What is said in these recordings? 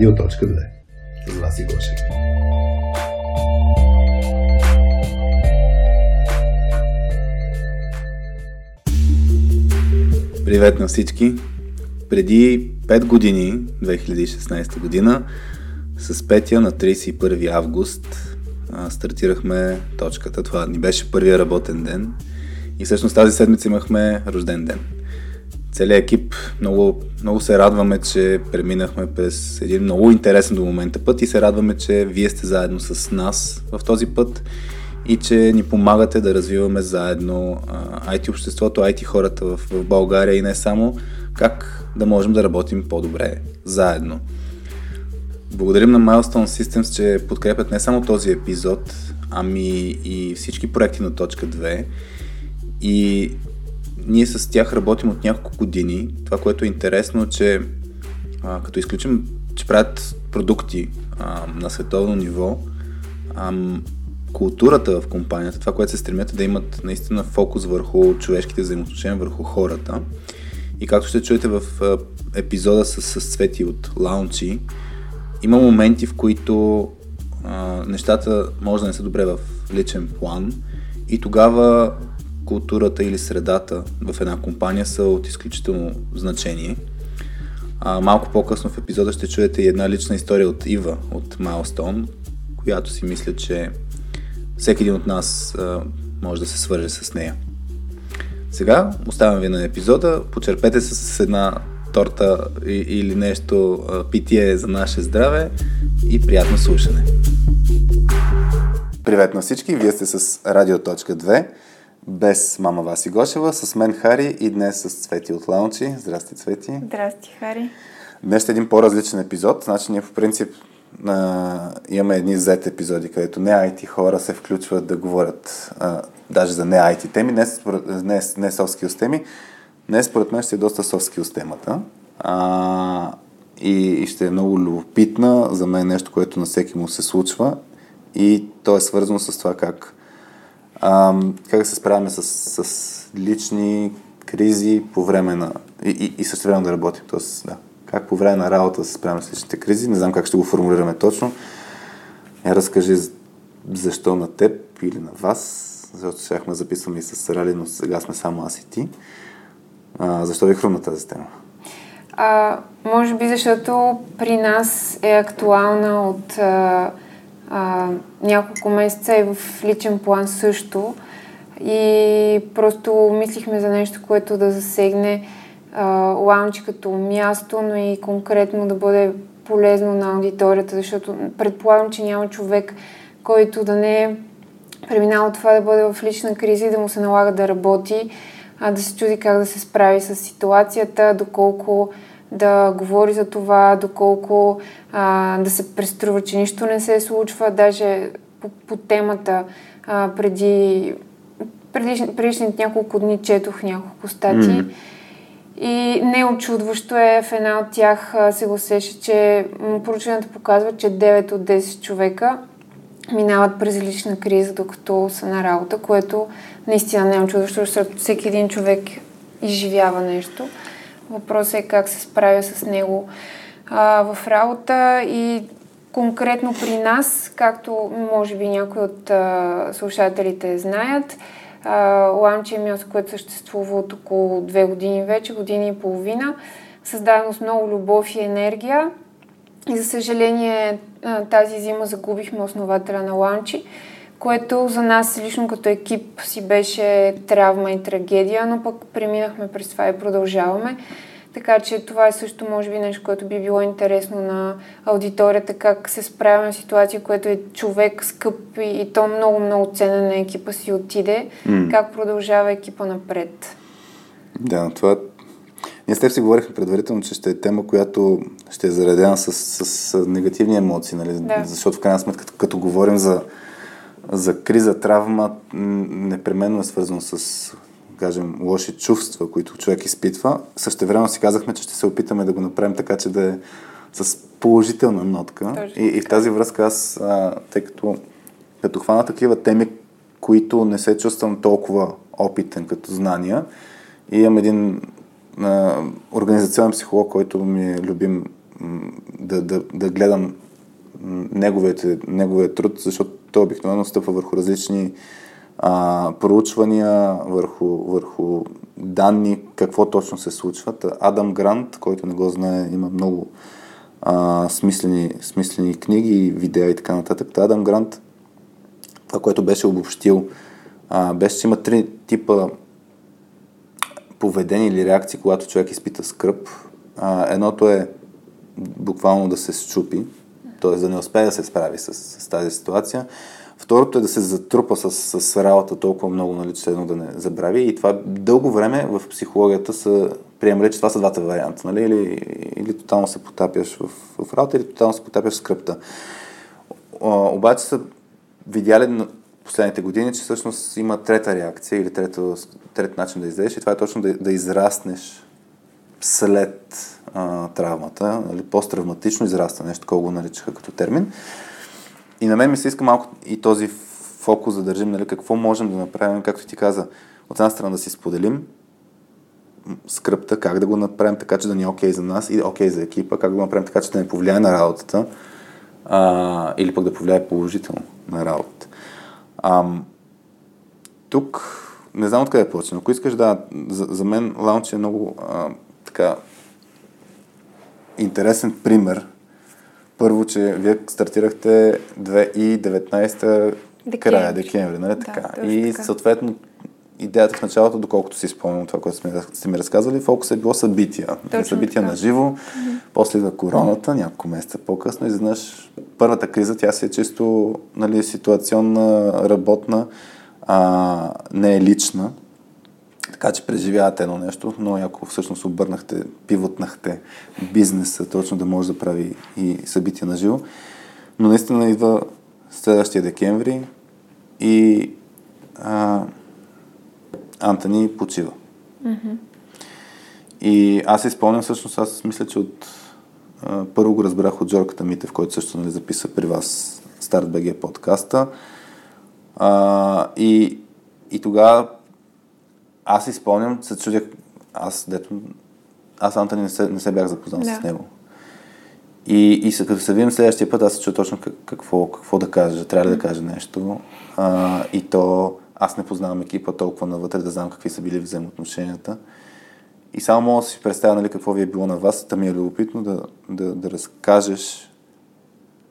Радио.2 с Васи Гошев. Привет на всички! Преди 5 години, 2016 година, с Петя на 31 август стартирахме точката. Това ни беше първия работен ден и всъщност тази седмица имахме рожден ден. Целият екип много, много се радваме, че преминахме през един много интересен до момента път и се радваме, че вие сте заедно с нас в този път и че ни помагате да развиваме заедно IT обществото, IT хората в, в България и не само, как да можем да работим по-добре заедно. Благодарим на Milestone Systems, че подкрепят не само този епизод, ами и всички проекти на точка 2. И ние с тях работим от няколко години. Това, което е интересно, че а, като изключим, че правят продукти а, на световно ниво, а, културата в компанията, това, което се стремят е да имат наистина фокус върху човешките взаимоотношения, върху хората. И както ще чуете в епизода с, с Цвети от Лаунчи, има моменти, в които а, нещата може да не са добре в личен план и тогава културата или средата в една компания са от изключително значение. А, малко по-късно в епизода ще чуете и една лична история от Ива, от Milestone, която си мисля, че всеки един от нас а, може да се свърже с нея. Сега оставям ви на епизода, почерпете се с една торта или нещо питие за наше здраве и приятно слушане. Привет на всички, вие сте с Радио.2 без мама Васи Гошева, с мен Хари и днес с Цвети от Лаунчи. Здрасти, Цвети. Здрасти, Хари. Днес е един по-различен епизод, значи ние по принцип а, имаме едни Z епизоди, където не IT хора се включват да говорят а, даже за не IT теми, не, не, не soft skills теми. Днес според мен ще е доста soft skills темата. А, и, и ще е много любопитна. За мен е нещо, което на всеки му се случва. И то е свързано с това как, как се справяме с, с лични кризи по време на... И, и, и също време да работим. Тоест, да, как по време на работа се справяме с личните кризи. Не знам как ще го формулираме точно. Я разкажи защо на теб или на вас, защото щяхме записваме и с Рали, но сега сме само аз и ти. А, защо ви хрумна тази тема? А, може би защото при нас е актуална от а, а, няколко месеца и в личен план също. И просто мислихме за нещо, което да засегне а, лаунчи като място, но и конкретно да бъде полезно на аудиторията, защото предполагам, че няма човек, който да не е преминал това да бъде в лична криза и да му се налага да работи, а да се чуди как да се справи с ситуацията, доколко да говори за това, доколко а, да се преструва, че нищо не се случва. Даже по, по темата а, преди предишните няколко дни четох няколко стати. Mm-hmm. И неочудващо е в една от тях се гласеше, че проучването показва, че 9 от 10 човека минават през лична криза, докато са на работа, което наистина не е очудващо, защото всеки един човек изживява нещо. Въпросът е как се справя с него а, в работа и конкретно при нас, както може би някои от а, слушателите знаят, Ланчи е място, което съществува от около две години вече, години и половина, създадено с много любов и енергия. И за съжаление тази зима загубихме основателя на Ланчи, което за нас лично като екип си беше травма и трагедия, но пък преминахме през това и продължаваме. Така че това е също, може би, нещо, което би било интересно на аудиторията, как се справяме в ситуация, което е човек скъп и, и то много, много ценен на екипа си отиде. Mm. Как продължава екипа напред? Да, това ние с теб си говорихме предварително, че ще е тема, която ще е заредена с, с, с негативни емоции, нали? Да. защото в крайна сметка, като, като говорим за, за криза, травма, непременно е свързано с кажем, лоши чувства, които човек изпитва. Също време си казахме, че ще се опитаме да го направим така, че да е с положителна нотка. Точно. И, и в тази връзка аз, а, тъй като, като хвана такива теми, които не се чувствам толкова опитен като знания, и имам един а, организационен психолог, който ми е любим да, да, да гледам неговите, неговия труд, защото той обикновено стъпва върху различни а, проучвания, върху, върху данни, какво точно се случва. Адам Грант, който не го знае, има много а, смислени, смислени книги, видеа и така нататък. Та Адам Грант, това, което беше обобщил, а, беше, че има три типа поведение или реакции, когато човек изпита скръп. А, едното е буквално да се щупи, т.е. да не успее да се справи с, с тази ситуация. Второто е да се затрупа с, с работа толкова много, нали, че едно да не забрави. И това дълго време в психологията са приемали, че това са двата варианта. Нали? Или, или тотално се потапяш в, в работа, или тотално се потапяш в скръпта. Обаче са видяли последните години, че всъщност има трета реакция или трета, трет начин да излезеш и това е точно да, да израснеш след а, травмата, нали, посттравматично израстване, нещо такова го наричаха като термин. И на мен ми се иска малко и този фокус да държим, нали, какво можем да направим, както ти каза, от една страна да си споделим скръпта, как да го направим така, че да ни е окей okay за нас и окей okay за екипа, как да го направим така, че да не повлияе на работата а, или пък да повлияе положително на работата. А, тук не знам откъде почне, ако искаш да, за, за мен лаунч е много а, така интересен пример. Първо, че вие стартирахте 2019 декември. края декември, нали да, така? И така. съответно идеята в началото, доколкото си спомням това, което сме, сте ми разказали, фокус е било събития. Точно събития така. на живо, mm-hmm. после идва короната, няколко месеца по-късно, изведнъж първата криза, тя си е чисто нали, ситуационна, работна, а, не е лична. Така че преживявате едно нещо, но ако всъщност обърнахте, пивотнахте бизнеса, точно да може да прави и събития на живо. Но наистина идва следващия декември и а, Антони почива. Mm-hmm. И аз изпълням всъщност, аз мисля, че от а, първо го разбрах от Жорката Митев, който също нали, записа при вас Старт БГ подкаста. А, и, и тогава аз изпълням, се чудя, аз дето, аз Антони не се, не се бях запознал да. с него. И, и като се видим следващия път, аз се чуя точно какво, какво да кажа, трябва ли да кажа нещо. А, и то аз не познавам екипа толкова навътре да знам какви са били взаимоотношенията. И само мога да си представя нали, какво ви е било на вас. Та ми е любопитно да, да, да разкажеш,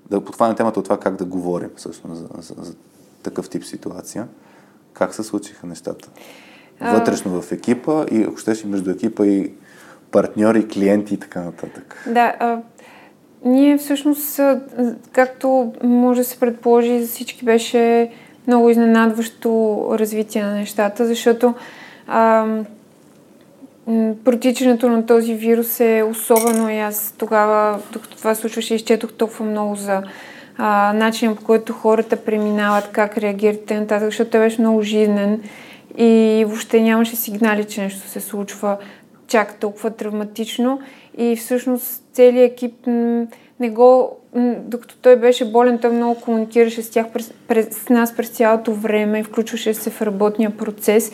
да подхване темата от това как да говорим всъщност за, за, за такъв тип ситуация. Как се случиха нещата? Вътрешно в екипа и ако щеш и между екипа и партньори, клиенти и така нататък. Да, а, ние всъщност, както може да се предположи, за всички беше много изненадващо развитие на нещата, защото а, протичането на този вирус е особено и аз тогава, докато това случваше, изчетох толкова много за а, начинът по който хората преминават, как реагират и нататък, защото той беше много жизнен и въобще нямаше сигнали, че нещо се случва чак толкова травматично и всъщност целият екип не го, докато той беше болен, той много комуникираше с тях през, през, с нас през цялото време, включваше се в работния процес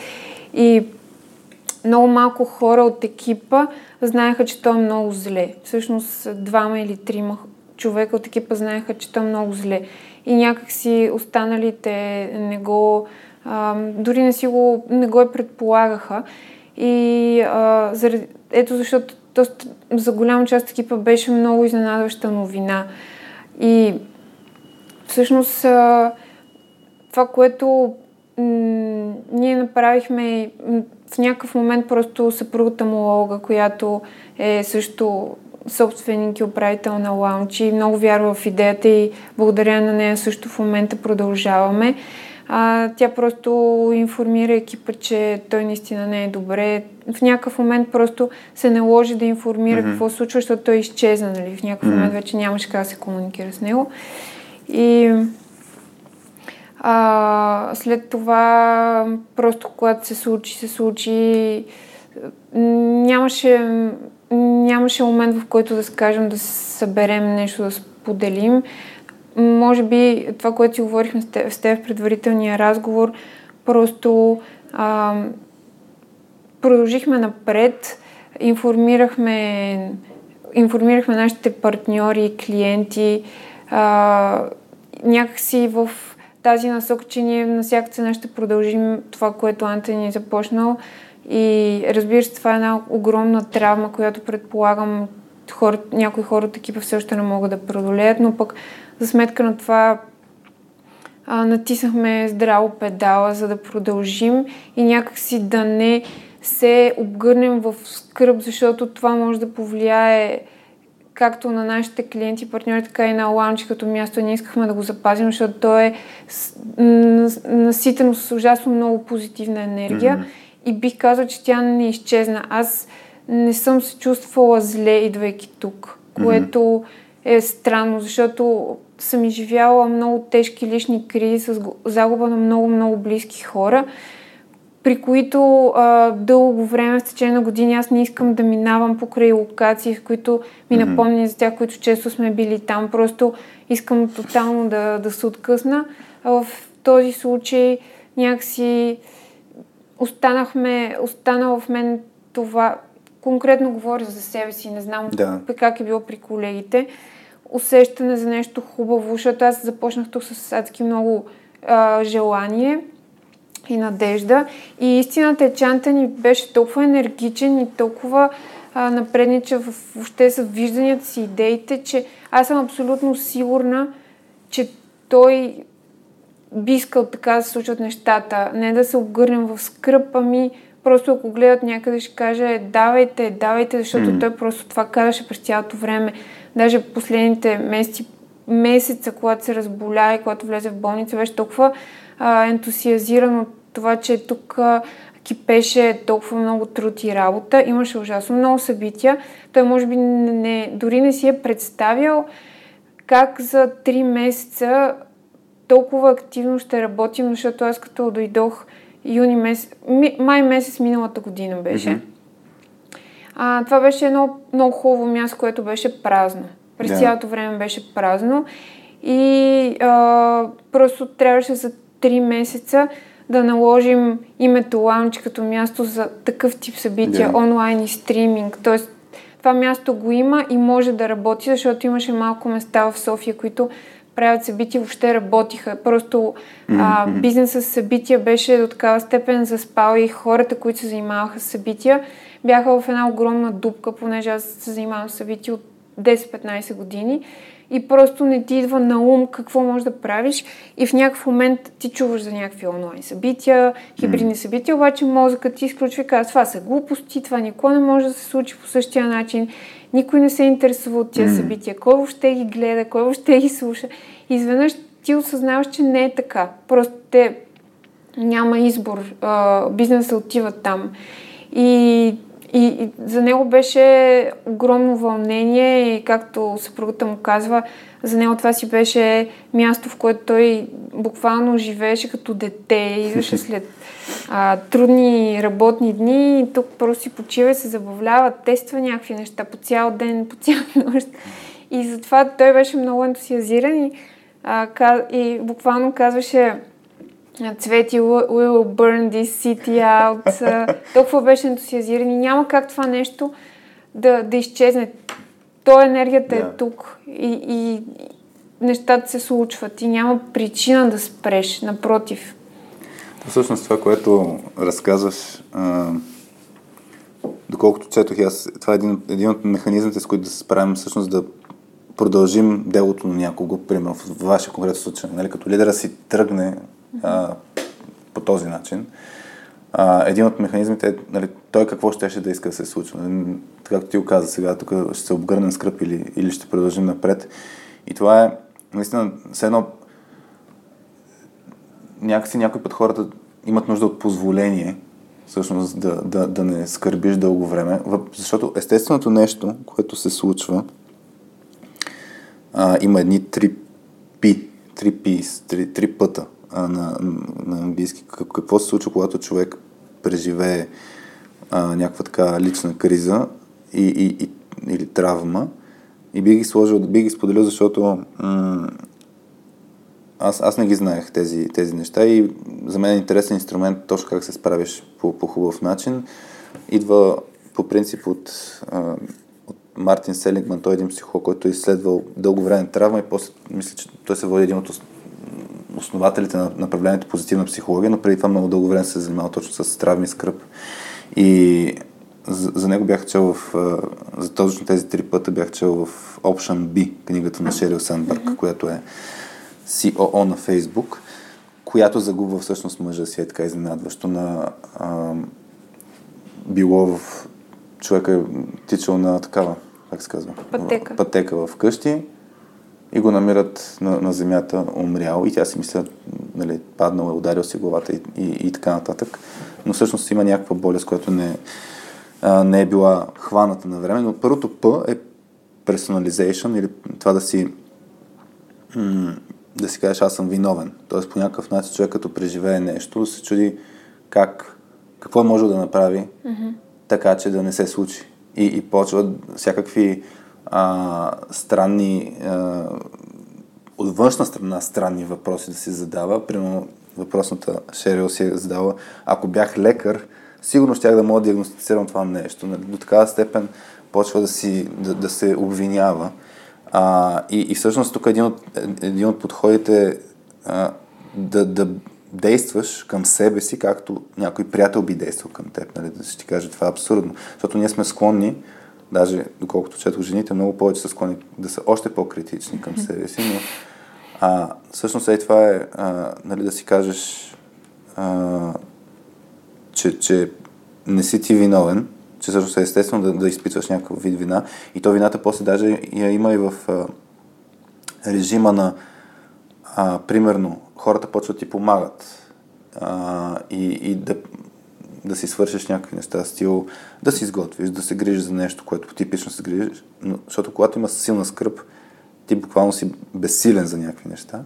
и много малко хора от екипа знаеха, че той е много зле. Всъщност двама или трима човека от екипа знаеха, че той е много зле. И някакси останалите не го, а, дори не си го, не го е предполагаха. И а, заради, ето защото доста, за голяма част от екипа беше много изненадваща новина. И всъщност това, което м- ние направихме в някакъв момент просто съпругата му Олга, която е също собственик и управител на лаунчи, много вярва в идеята и благодаря на нея също в момента продължаваме. А, тя просто информира екипа, че той наистина не е добре. В някакъв момент просто се наложи да информира mm-hmm. какво случва, защото той изчезна. Нали? В някакъв mm-hmm. момент вече нямаше как да се комуникира с него. И а, след това, просто когато се случи, се случи. Нямаше, нямаше момент, в който да скажем да съберем нещо, да споделим може би това, което си говорихме с теб, в предварителния разговор, просто а, продължихме напред, информирахме информирахме нашите партньори, клиенти, а, някакси в тази насока, че ние на всяка цена ще продължим това, което Антони е започнал. И разбира се, това е една огромна травма, която предполагам хора, някои хора от екипа все още не могат да преодолеят, но пък за сметка на това а, натиснахме здраво педала, за да продължим и някакси да не се обгърнем в скръп, защото това може да повлияе както на нашите клиенти, партньори, така и на лаунч като място. Ние искахме да го запазим, защото то е наситено с ужасно много позитивна енергия mm-hmm. и бих казал, че тя не изчезна. Аз не съм се чувствала зле, идвайки тук, което mm-hmm. е странно, защото съм изживяла много тежки лични кризи с загуба на много-много близки хора при които а, дълго време, в течение на години, аз не искам да минавам покрай локации, в които ми mm-hmm. напомня за тях, които често сме били там. Просто искам тотално да, да се откъсна. А в този случай някакси останахме, останало в мен това, конкретно говоря за себе си, не знам да. как е било при колегите, усещане за нещо хубаво, защото аз започнах тук с адски много а, желание и надежда. И истината е, че Антони беше толкова енергичен и толкова а, напреднича в, въобще с вижданията си, идеите, че аз съм абсолютно сигурна, че той би искал така да се случват нещата. Не да се обгърнем в скръп, ами просто ако гледат някъде ще каже давайте, давайте, защото mm. той просто това казваше през цялото време. Даже последните месеци, месеца, когато се разболя и когато влезе в болница, беше толкова а, ентусиазиран от това, че тук а, кипеше толкова много труд и работа. Имаше ужасно много събития. Той може би не, дори не си е представял как за 3 месеца толкова активно ще работим, защото аз като дойдох юни месец, май месец миналата година беше. Mm-hmm. А, това беше едно много хубаво място, което беше празно. През yeah. цялото време беше празно и а, просто трябваше за 3 месеца да наложим името лаунч като място за такъв тип събития, yeah. онлайн и стриминг. Тоест, това място го има и може да работи, защото имаше малко места в София, които правят събития, въобще работиха. Просто а, бизнесът с събития беше до такава степен заспал и хората, които се занимаваха с събития, бяха в една огромна дупка, понеже аз се занимавам с събития от 10-15 години. И просто не ти идва на ум какво можеш да правиш. И в някакъв момент ти чуваш за някакви онлайн събития, хибридни събития, обаче мозъкът ти изключва и казва, това са глупости, това никога не може да се случи по същия начин, никой не се интересува от тия събития, кой въобще ги гледа, кой въобще ги слуша. Изведнъж ти осъзнаваш, че не е така. Просто те няма избор, бизнесът отива там. И и, и за него беше огромно вълнение и както съпругата му казва, за него това си беше място, в което той буквално живееше като дете, идваше след а, трудни работни дни и тук просто си почива и се забавлява, тества някакви неща по цял ден, по цял нощ. И затова той беше много ентусиазиран и, а, и буквално казваше Цвети, we will burn this city out. Толкова беше ентусиазиран и няма как това нещо да, да изчезне. То енергията yeah. е тук и, и нещата се случват и няма причина да спреш, напротив. Всъщност това, което разказваш, а, доколкото четох аз, това е един, един от механизмите, с които да се справим всъщност да продължим делото на някого, примерно в вашия конкретен случай. Нали? Като лидера си тръгне по този начин. А, един от механизмите е нали, той какво ще, ще да иска да се случва. Нали, както ти го каза сега, тук ще се обгърнем скръп или, или ще продължим напред. И това е наистина все едно някакси някои път хората имат нужда от позволение всъщност да, да, да не скърбиш дълго време, защото естественото нещо, което се случва, а, има едни три пи, три пи, три, три пъта а, на, на английски. Какво се случва, когато човек преживее а, някаква така лична криза и, и, и, или травма. И би ги сложил, би ги споделил, защото м- аз, аз не ги знаех тези, тези неща и за мен е интересен инструмент точно как се справиш по, по хубав начин. Идва по принцип от, а, от Мартин Селингман, той е един психолог, който е изследвал дълго време травма и после мисля, че той се води един от основателите на направлението позитивна психология, но преди това много дълго време се занимавал точно с травми скръп. И за, за него бях чел в, за точно тези три пъта бях чел в Option B, книгата на Шерил Сандбърг, mm-hmm. която е COO на Фейсбук, която загубва всъщност мъжа си е така изненадващо на а, било в човека е тичал на такава, как се казва? Пътека. Пътека в къщи и го намират на, на земята умрял и тя си мисля, нали, паднал е, ударил си главата и, и, и така нататък. Но всъщност има някаква болест, която не, а, не е била хваната на време. Но първото П е personalization или това да си да си кажеш аз съм виновен. Тоест по някакъв начин човек като преживее нещо, се чуди как, какво може да направи, mm-hmm. така че да не се случи. И, и почва всякакви а, странни, а, от външна страна странни въпроси да си задава. Примерно въпросната Шерил си е задала, ако бях лекар, сигурно щях да мога да диагностицирам това нещо. Нали? До такава степен почва да, си, да, да се обвинява. А, и, и всъщност тук един от, един от подходите е да, да действаш към себе си, както някой приятел би действал към теб. Нали? Да ще ти каже, това е абсурдно. Защото ние сме склонни, даже доколкото четох жените, много повече са склонни да са още по-критични към себе си, но а, всъщност е това е а, нали, да си кажеш, а, че, че не си ти виновен, че всъщност е естествено да, да изпитваш някакъв вид вина. И то вината после даже я има и в а, режима на, а, примерно, хората почват ти помагат а, и, и да, да си свършиш някакви неща, стил да си изготвиш, да се грижиш за нещо, което типично се грижиш, но, защото когато има силна скръп, ти буквално си безсилен за някакви неща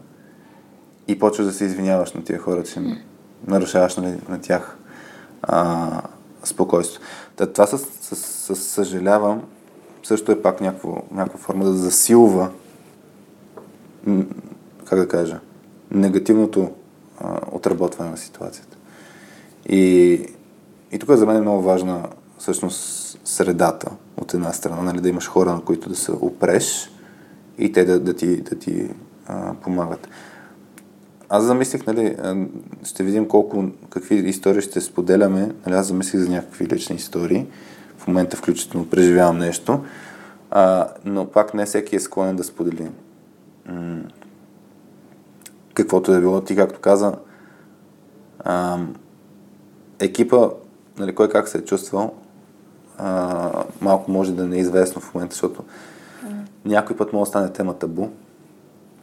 и почваш да се извиняваш на тия хора, че нарушаваш нали, на тях а, спокойство. Та, това с, с, с, съжалявам също е пак някаква, някаква форма да засилва как да кажа, негативното а, отработване на ситуацията. И, и тук за мен е много важна всъщност средата от една страна, нали, да имаш хора, на които да се опреш и те да, да ти, да ти а, помагат. Аз замислих, нали, ще видим колко, какви истории ще споделяме. Нали, аз замислих за някакви лични истории. В момента включително преживявам нещо. А, но пак не всеки е склонен да сподели. М- каквото е било. Ти, както каза, а, екипа, нали, кой как се е чувствал, а, малко може да не е известно в момента, защото mm. някой път може да стане тема табу.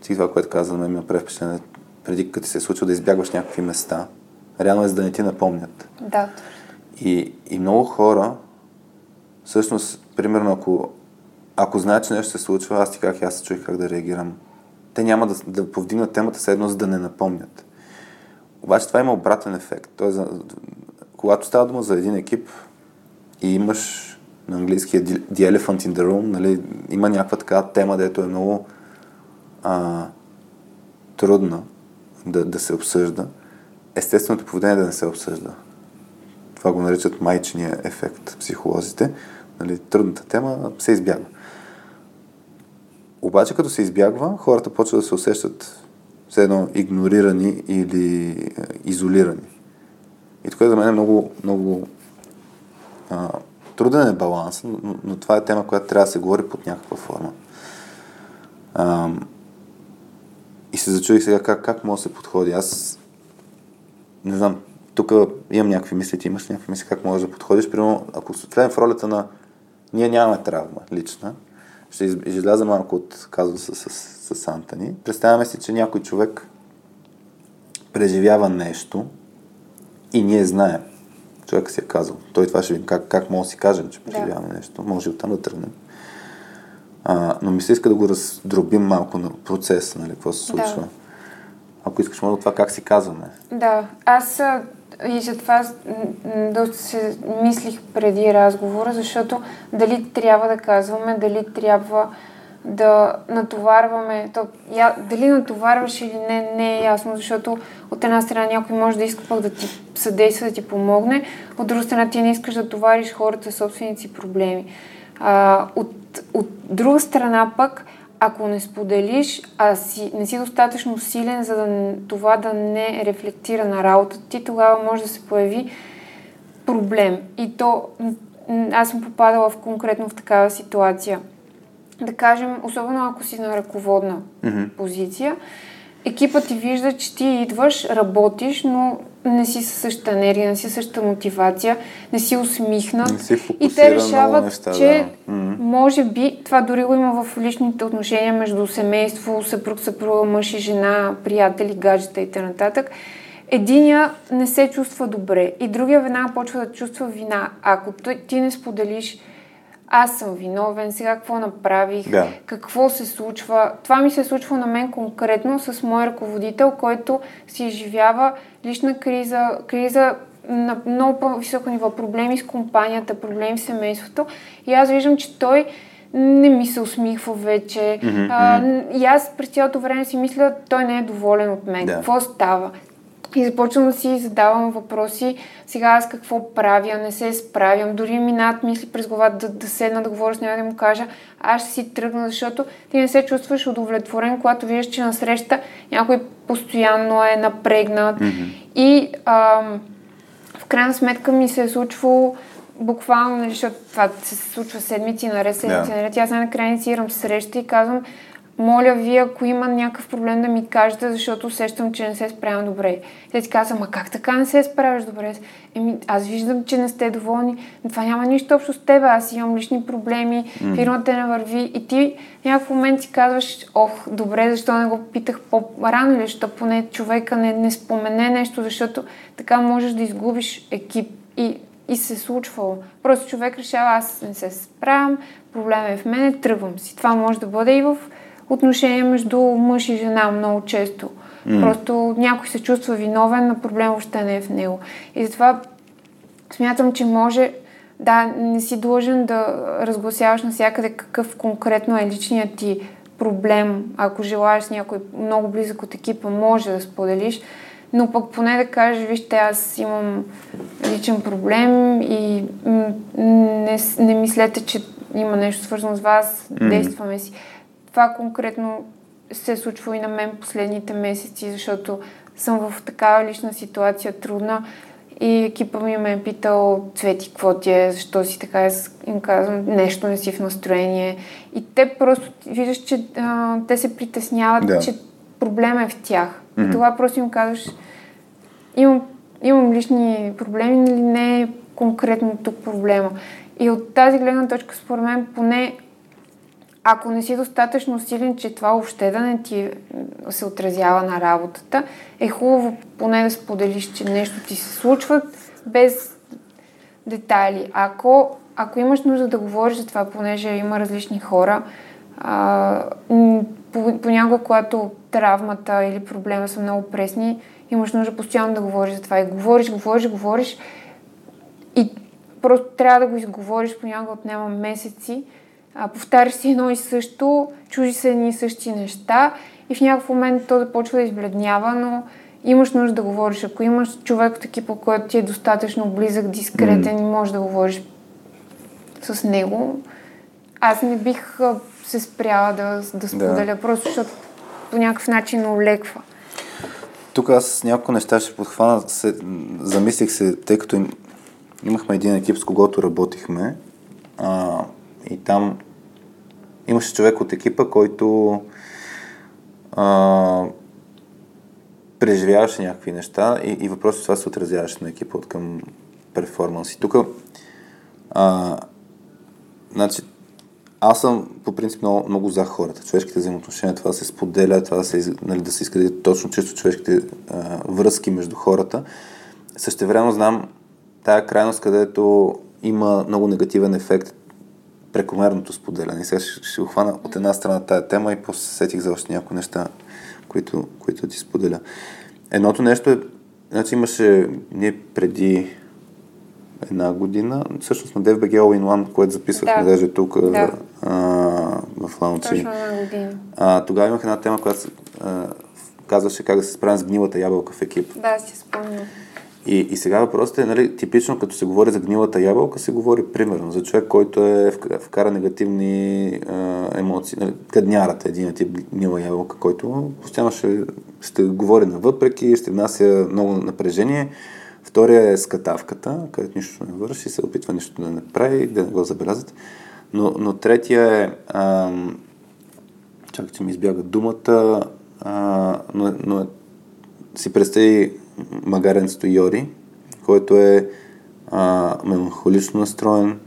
Всички това, което каза, ме има превпечатление, преди като ти се е случва да избягваш някакви места, реално е за да не ти напомнят. Да. И, и много хора, всъщност, примерно, ако, ако знаят, че нещо се случва, аз ти как аз се чуих как да реагирам. Те няма да, да повдигнат темата все едно, за да не напомнят. Обаче това има обратен ефект. Тоест, когато става дума за един екип и имаш на английския The Elephant in the Room, нали, има някаква така тема, дето е много а, трудна, да, да се обсъжда, естественото поведение е да не се обсъжда. Това го наричат майчиния ефект психолозите. Нали, трудната тема се избягва. Обаче, като се избягва, хората почват да се усещат все едно игнорирани или е, изолирани. И тук за мен е много, много а, труден е баланс, но, но това е тема, която трябва да се говори под някаква форма. А, и се зачудих сега как, как може да се подходи. Аз не знам, тук имам някакви мисли, ти имаш някакви мисли как можеш да подходиш. Примерно, ако влезем в ролята на ние нямаме травма лична, ще изляза малко от казуса с, с, с Антони. Представяме си, че някой човек преживява нещо и ние знаем. Човек си е казал. Той това ще видим как, как може да си кажем, че преживяваме да. нещо. Може и оттам да тръгнем. А, но ми се иска да го раздробим малко на процес, нали, какво се случва. Да. Ако искаш, може това как си казваме. Да, аз и за това доста се мислих преди разговора, защото дали трябва да казваме, дали трябва да натоварваме, то, я, дали натоварваш или не, не е ясно, защото от една страна някой може да иска пък да ти съдейства, да ти помогне, от друга страна ти не искаш да товариш хората с собствените проблеми. А, от, от друга страна пък, ако не споделиш, а си, не си достатъчно силен, за да това да не рефлектира на работата ти, тогава може да се появи проблем. И то, аз съм попадала в конкретно в такава ситуация. Да кажем, особено ако си на ръководна mm-hmm. позиция, екипът ти вижда, че ти идваш, работиш, но не си със същата енергия, не си същата мотивация, не си усмихнат. Не си и те решават, неща, че да. може би, това дори го има в личните отношения между семейство, съпруг, съпруга, мъж и жена, приятели, гаджета и т.н. Единия не се чувства добре и другия веднага почва да чувства вина. Ако ти не споделиш аз съм виновен, сега какво направих, да. какво се случва. Това ми се случва на мен конкретно с мой ръководител, който си изживява лична криза, криза на много по-високо ниво, проблеми с компанията, проблеми в семейството. И аз виждам, че той не ми се усмихва вече. Mm-hmm. А, и аз през цялото време си мисля, той не е доволен от мен. Да. Какво става? И започвам да си задавам въпроси, сега аз какво правя, не се справям, дори минат мисли през главата да, да седна да говоря с него да му кажа, аз ще си тръгна, защото ти не се чувстваш удовлетворен, когато виждаш, че насреща някой постоянно е напрегнат. Mm-hmm. И ам, в крайна сметка ми се е случвало буквално, нали, защото това се случва седмици наред, седмици yeah. наред. Аз най-накрая инициирам среща и казвам, моля ви, ако има някакъв проблем да ми кажете, защото усещам, че не се справям добре. Те ти казвам, а как така не се справяш добре? Еми, аз виждам, че не сте доволни, това няма нищо общо с теб, аз имам лични проблеми, фирмата не върви и ти в някакъв момент си казваш, ох, добре, защо не го питах по-рано или защо поне човека не, не спомене нещо, защото така можеш да изгубиш екип и, и се случвало. Просто човек решава, аз не се справям, проблем е в мене, тръгвам си. Това може да бъде и в отношения между мъж и жена много често. Mm. Просто някой се чувства виновен, но проблем въобще не е в него. И затова смятам, че може да, не си длъжен да разгласяваш навсякъде какъв конкретно е личният ти проблем. Ако желаеш с някой много близък от екипа, може да споделиш, но пък поне да кажеш, вижте, аз имам личен проблем и не, не мислете, че има нещо свързано с вас, mm. действаме си. Това конкретно се е случвало и на мен последните месеци, защото съм в такава лична ситуация трудна и екипа ми ме е питал Цвети, какво ти е, защо си така, им казвам, нещо не си в настроение. И те просто виждаш, че а, те се притесняват, да. че проблема е в тях. Mm-hmm. И това просто им казваш, имам, имам лични проблеми, нали не е конкретно тук проблема. И от тази гледна точка, според мен, поне ако не си достатъчно силен, че това въобще да не ти се отразява на работата, е хубаво поне да споделиш, че нещо ти се случва без детайли. Ако, ако имаш нужда да говориш за това, понеже има различни хора, понякога, когато травмата или проблема са много пресни, имаш нужда постоянно да говориш за това. И говориш, говориш, говориш и просто трябва да го изговориш, понякога отнема месеци, а, повтаряш си едно и също, чужи се едни и същи неща и в някакъв момент то започва да избледнява, но имаш нужда да говориш. Ако имаш човек от екипа, който ти е достатъчно близък, дискретен mm. и можеш да говориш с него, аз не бих се спряла да, да споделя, да. просто защото по някакъв начин олеква. Тук аз няколко неща ще подхвана. Се, замислих се, тъй като им, имахме един екип, с когото работихме а, и там имаше човек от екипа, който а, преживяваше някакви неща и, и въпросът това се отразяваше на екипа от към перформанс. И тук а, значи, аз съм по принцип много, много за хората. Човешките взаимоотношения, това се споделя, това се, нали, да се изгради точно чисто човешките а, връзки между хората. Същевременно знам тая крайност, където има много негативен ефект прекомерното споделяне. Сега ще, ще хвана от една страна тая тема и после сетих за още някои неща, които, които ти споделя. Едното нещо е, значи имаше ние преди една година, всъщност на DFBG All in One, което записвахме да. даже тук да. а, в Лаунчи. А, тогава имах една тема, която а, казваше как да се справим с гнилата ябълка в екип. Да, си спомням. И, и сега въпросът е, нали, типично като се говори за гнилата ябълка, се говори примерно за човек, който е вкара негативни а, емоции. Нали, каднярата е един тип гнила ябълка, който постоянно ще, ще говори навъпреки, ще внася много напрежение. Втория е скатавката, където нищо не върши, се опитва нищо да не прави, да не го забелязат. Но, но третия е, а, чакай, че ми избяга думата, а, но, но си представи Магарен Стойори, който е а, меланхолично настроен,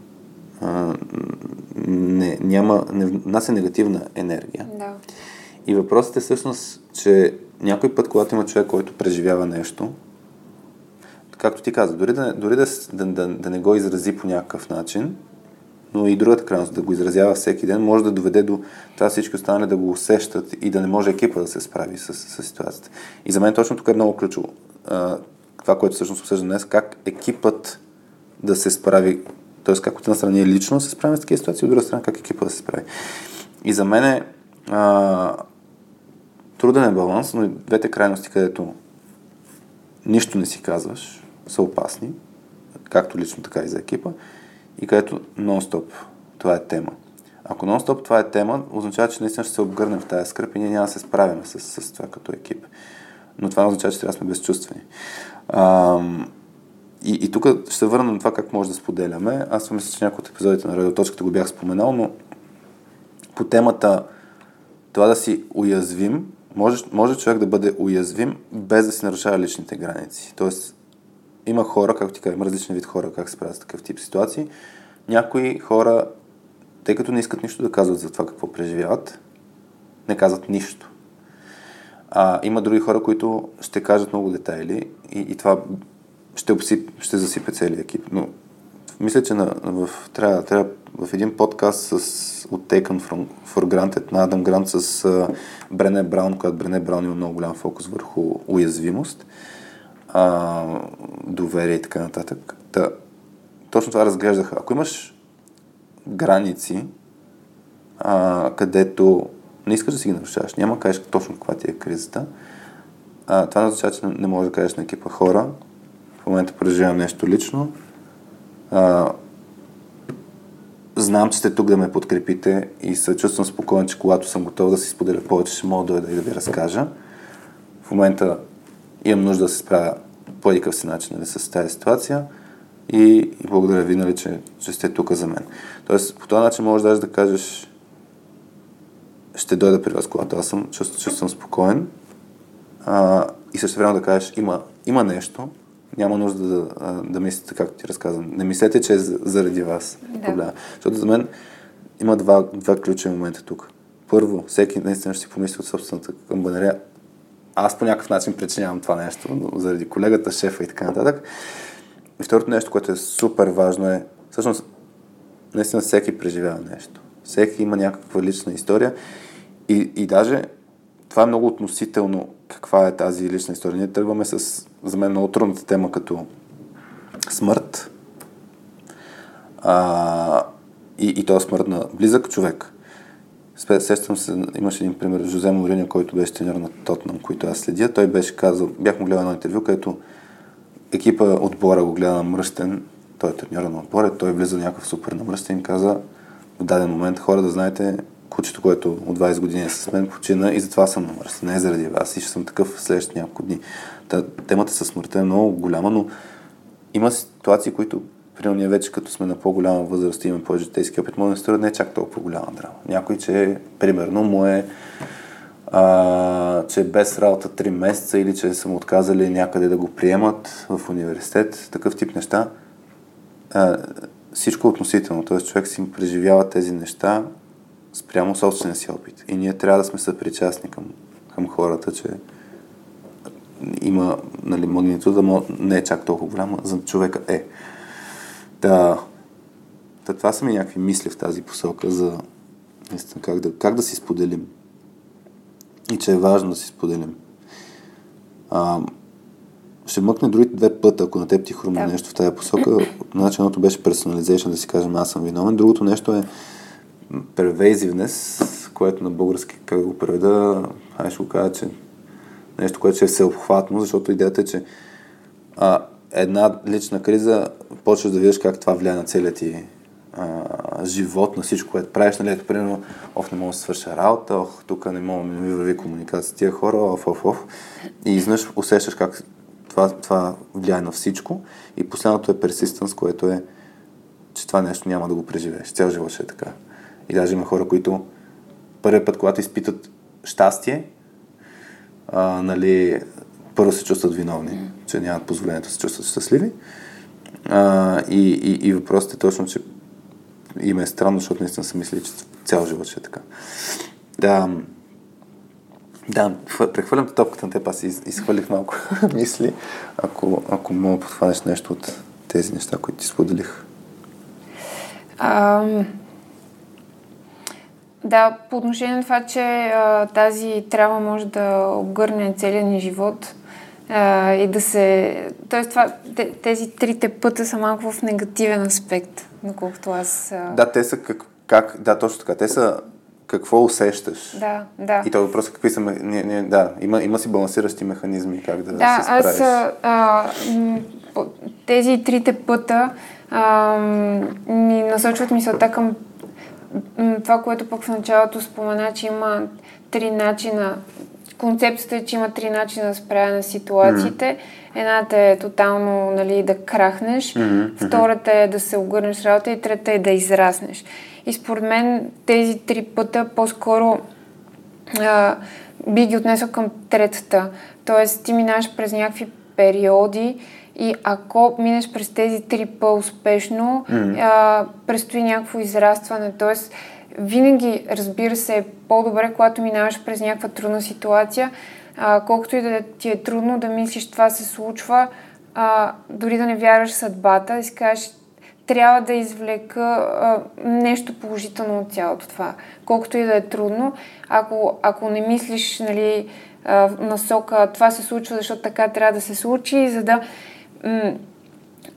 а, не, няма, не внася негативна енергия. Да. И въпросът е всъщност, че някой път, когато има човек, който преживява нещо, както ти каза, дори да, дори да, да, да, да не го изрази по някакъв начин, но и другата крайност, да го изразява всеки ден, може да доведе до това всички останали да го усещат и да не може екипа да се справи с, с ситуацията. И за мен точно тук е много ключово. Това, което всъщност обсъждам днес, как екипът да се справи, т.е. как от една страна ние лично се справим с такива ситуации, от друга страна как екипа да се справи. И за мен е а, труден е баланс, но и двете крайности, където нищо не си казваш, са опасни, както лично, така и за екипа и където нон-стоп това е тема. Ако нон-стоп това е тема, означава, че наистина ще се обгърнем в тази скръп и ние няма да се справим с, с това като екип. Но това означава, че трябва да сме безчувствени. А, и, и тук ще се върна на това как може да споделяме. Аз мисля, че някои от епизодите на радиоточката го бях споменал, но по темата това да си уязвим, може, може човек да бъде уязвим без да си нарушава личните граници. Тоест, има хора, както ти казвам, различни вид хора, как се правят с такъв тип ситуации. Някои хора, тъй като не искат нищо да казват за това какво преживяват, не казват нищо. А, има други хора, които ще кажат много детайли и, и това ще, обсип, ще засипе целият екип. Но мисля, че на, в, трябва, трябва в един подкаст с, от Taken for Granted на Адам Грант с uh, Брене Браун, когато Брене Браун има много голям фокус върху уязвимост а, доверие и така нататък. Та, точно това разглеждаха. Ако имаш граници, а, където не искаш да си ги нарушаваш, няма да кажеш точно каква ти е кризата, а, това не означава, че не, можеш да кажеш на екипа хора, в момента преживявам нещо лично, а, знам, че сте тук да ме подкрепите и се чувствам спокоен, че когато съм готов да си споделя повече, ще мога да дойда и да ви разкажа. В момента имам нужда да се справя по един си начин нали, с тази ситуация. И, и благодаря ви, нали, че, че сте тук за мен. Тоест, по този начин можеш даже да кажеш ще дойда при вас, когато аз съм, че съм спокоен а, и също време да кажеш има, има нещо, няма нужда да, да мислите, както ти разказвам. Не мислете, че е заради вас да. проблема. Защото за мен има два, два ключови момента тук. Първо, всеки наистина ще си помисли от собствената камбанария, аз по някакъв начин причинявам това нещо, заради колегата, шефа и така нататък. И второто нещо, което е супер важно е, всъщност, наистина всеки преживява нещо. Всеки има някаква лична история и, и даже това е много относително каква е тази лична история. Ние тръгваме с, за мен, много трудната тема като смърт. А, и, и то е смърт на близък човек. Сещам се, имаше един пример, Жозе Мориня, който беше тренер на Тотнам, който аз следя. Той беше казал, бях му гледал едно интервю, където екипа отбора го гледа на мръстен, той е треньор на отбора, той влиза някакъв супер намръстен и каза в даден момент хора да знаете, кучето, което от 20 години е с мен, почина и затова съм намръстен, не заради вас и ще съм такъв в следващите няколко дни. Та, темата със смъртта е много голяма, но има ситуации, които Примерно ние вече като сме на по-голяма възраст и имаме повече житейски опит, може да струва не е чак толкова голяма драма. Някой, че примерно му е а, че е без работа 3 месеца или че са му отказали някъде да го приемат в университет, такъв тип неща. А, всичко е относително, т.е. човек си преживява тези неща спрямо собствения си опит. И ние трябва да сме съпричастни към, към хората, че има нали, магнитуда, не е чак толкова голяма, за човека е. Да. Та, това са ми някакви мисли в тази посока за наистина как да, как да си споделим. И че е важно да си споделим. А, ще мъкне другите две пъта, ако на теб ти хрумне да. нещо в тази посока. Значи едното беше персонализейшн, да си кажем аз съм виновен. Другото нещо е pervasiveness, което на български, как го преведа, аз ще го кажа, че нещо, което ще е всеобхватно, защото идеята е, че а, една лична криза почваш да видиш как това влияе на целият ти а, живот, на всичко, което правиш. Нали, ето, примерно, оф, не мога да свърша работа, ох, тук не мога да ми върви комуникация с тия хора, оф, оф, оф. И изнъж усещаш как това, това влияе на всичко. И последното е persistence, което е, че това нещо няма да го преживееш. Цял живот ще е така. И даже има хора, които първият път, когато изпитат щастие, а, нали, първо се чувстват виновни, mm. че нямат позволението да се чувстват щастливи. А, и, и, и въпросът е точно, че им е странно, защото наистина са мислили, че цял живот ще е така. Да, да, прехвърлям топката на теб, аз из, изхвърлих малко мисли, ако, ако мога подхванеш нещо от тези неща, които ти споделих. Um, да, по отношение на това, че а, тази травма може да обгърне целия ни живот а, и да се... Тоест, това, тези трите пъта са малко в негативен аспект, доколкото аз... А... Да, те са как, как... Да, точно така. Те са какво усещаш. Да, да. И този въпрос е какви са... Не, не, да, има, има си балансиращи механизми как да, да се справиш. аз а, тези трите пъта а, ми насочват мисълта към това, което пък в началото спомена, че има три начина. Концепцията е, че има три начина да справя на ситуациите. Mm-hmm. Едната е тотално нали, да крахнеш, mm-hmm. втората е да се огърнеш работа и трета е да израснеш. И според мен тези три пъта по-скоро а, би ги отнесъл към третата. Тоест ти минаш през някакви периоди, и ако минеш през тези три по-успешно, mm-hmm. а, предстои някакво израстване. Тоест, винаги, разбира се, е по-добре, когато минаваш през някаква трудна ситуация, а, колкото и да ти е трудно да мислиш това се случва, а, дори да не вярваш съдбата, и си кажеш, трябва да извлека а, нещо положително от цялото това. Колкото и да е трудно, ако, ако не мислиш нали, а, насока това се случва, защото така трябва да се случи, за да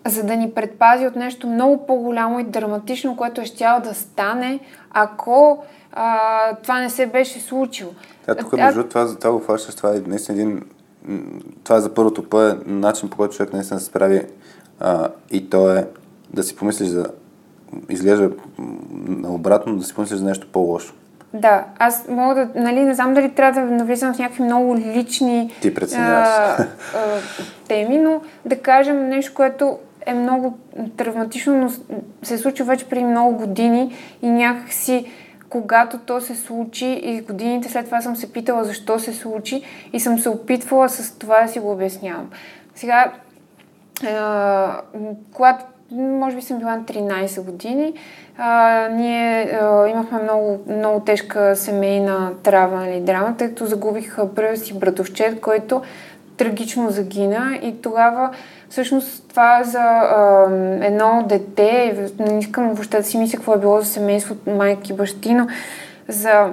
за да ни предпази от нещо много по-голямо и драматично, което е щяло да стане, ако а, това не се беше случило. Да, тук между това, това го фащаш, това е наистина един това е за първото път начин, по който човек наистина се справи а, и то е да си помислиш за изглежда обратно, да си помислиш за нещо по-лошо. Да, аз мога да, нали, не знам дали трябва да навлизам в някакви много лични Ти а, а, теми, но да кажем нещо, което е много травматично, но се случи вече преди много години и някакси когато то се случи и годините след това съм се питала защо се случи и съм се опитвала с това да си го обяснявам. Сега, а, когато може би съм била на 13 години, а, ние а, имахме много, много тежка семейна травма или нали, драма, тъй като загубих първия си братовчет, който трагично загина. И тогава всъщност това за а, едно дете, не искам въобще да си мисля какво е било за семейство майки бащи, но за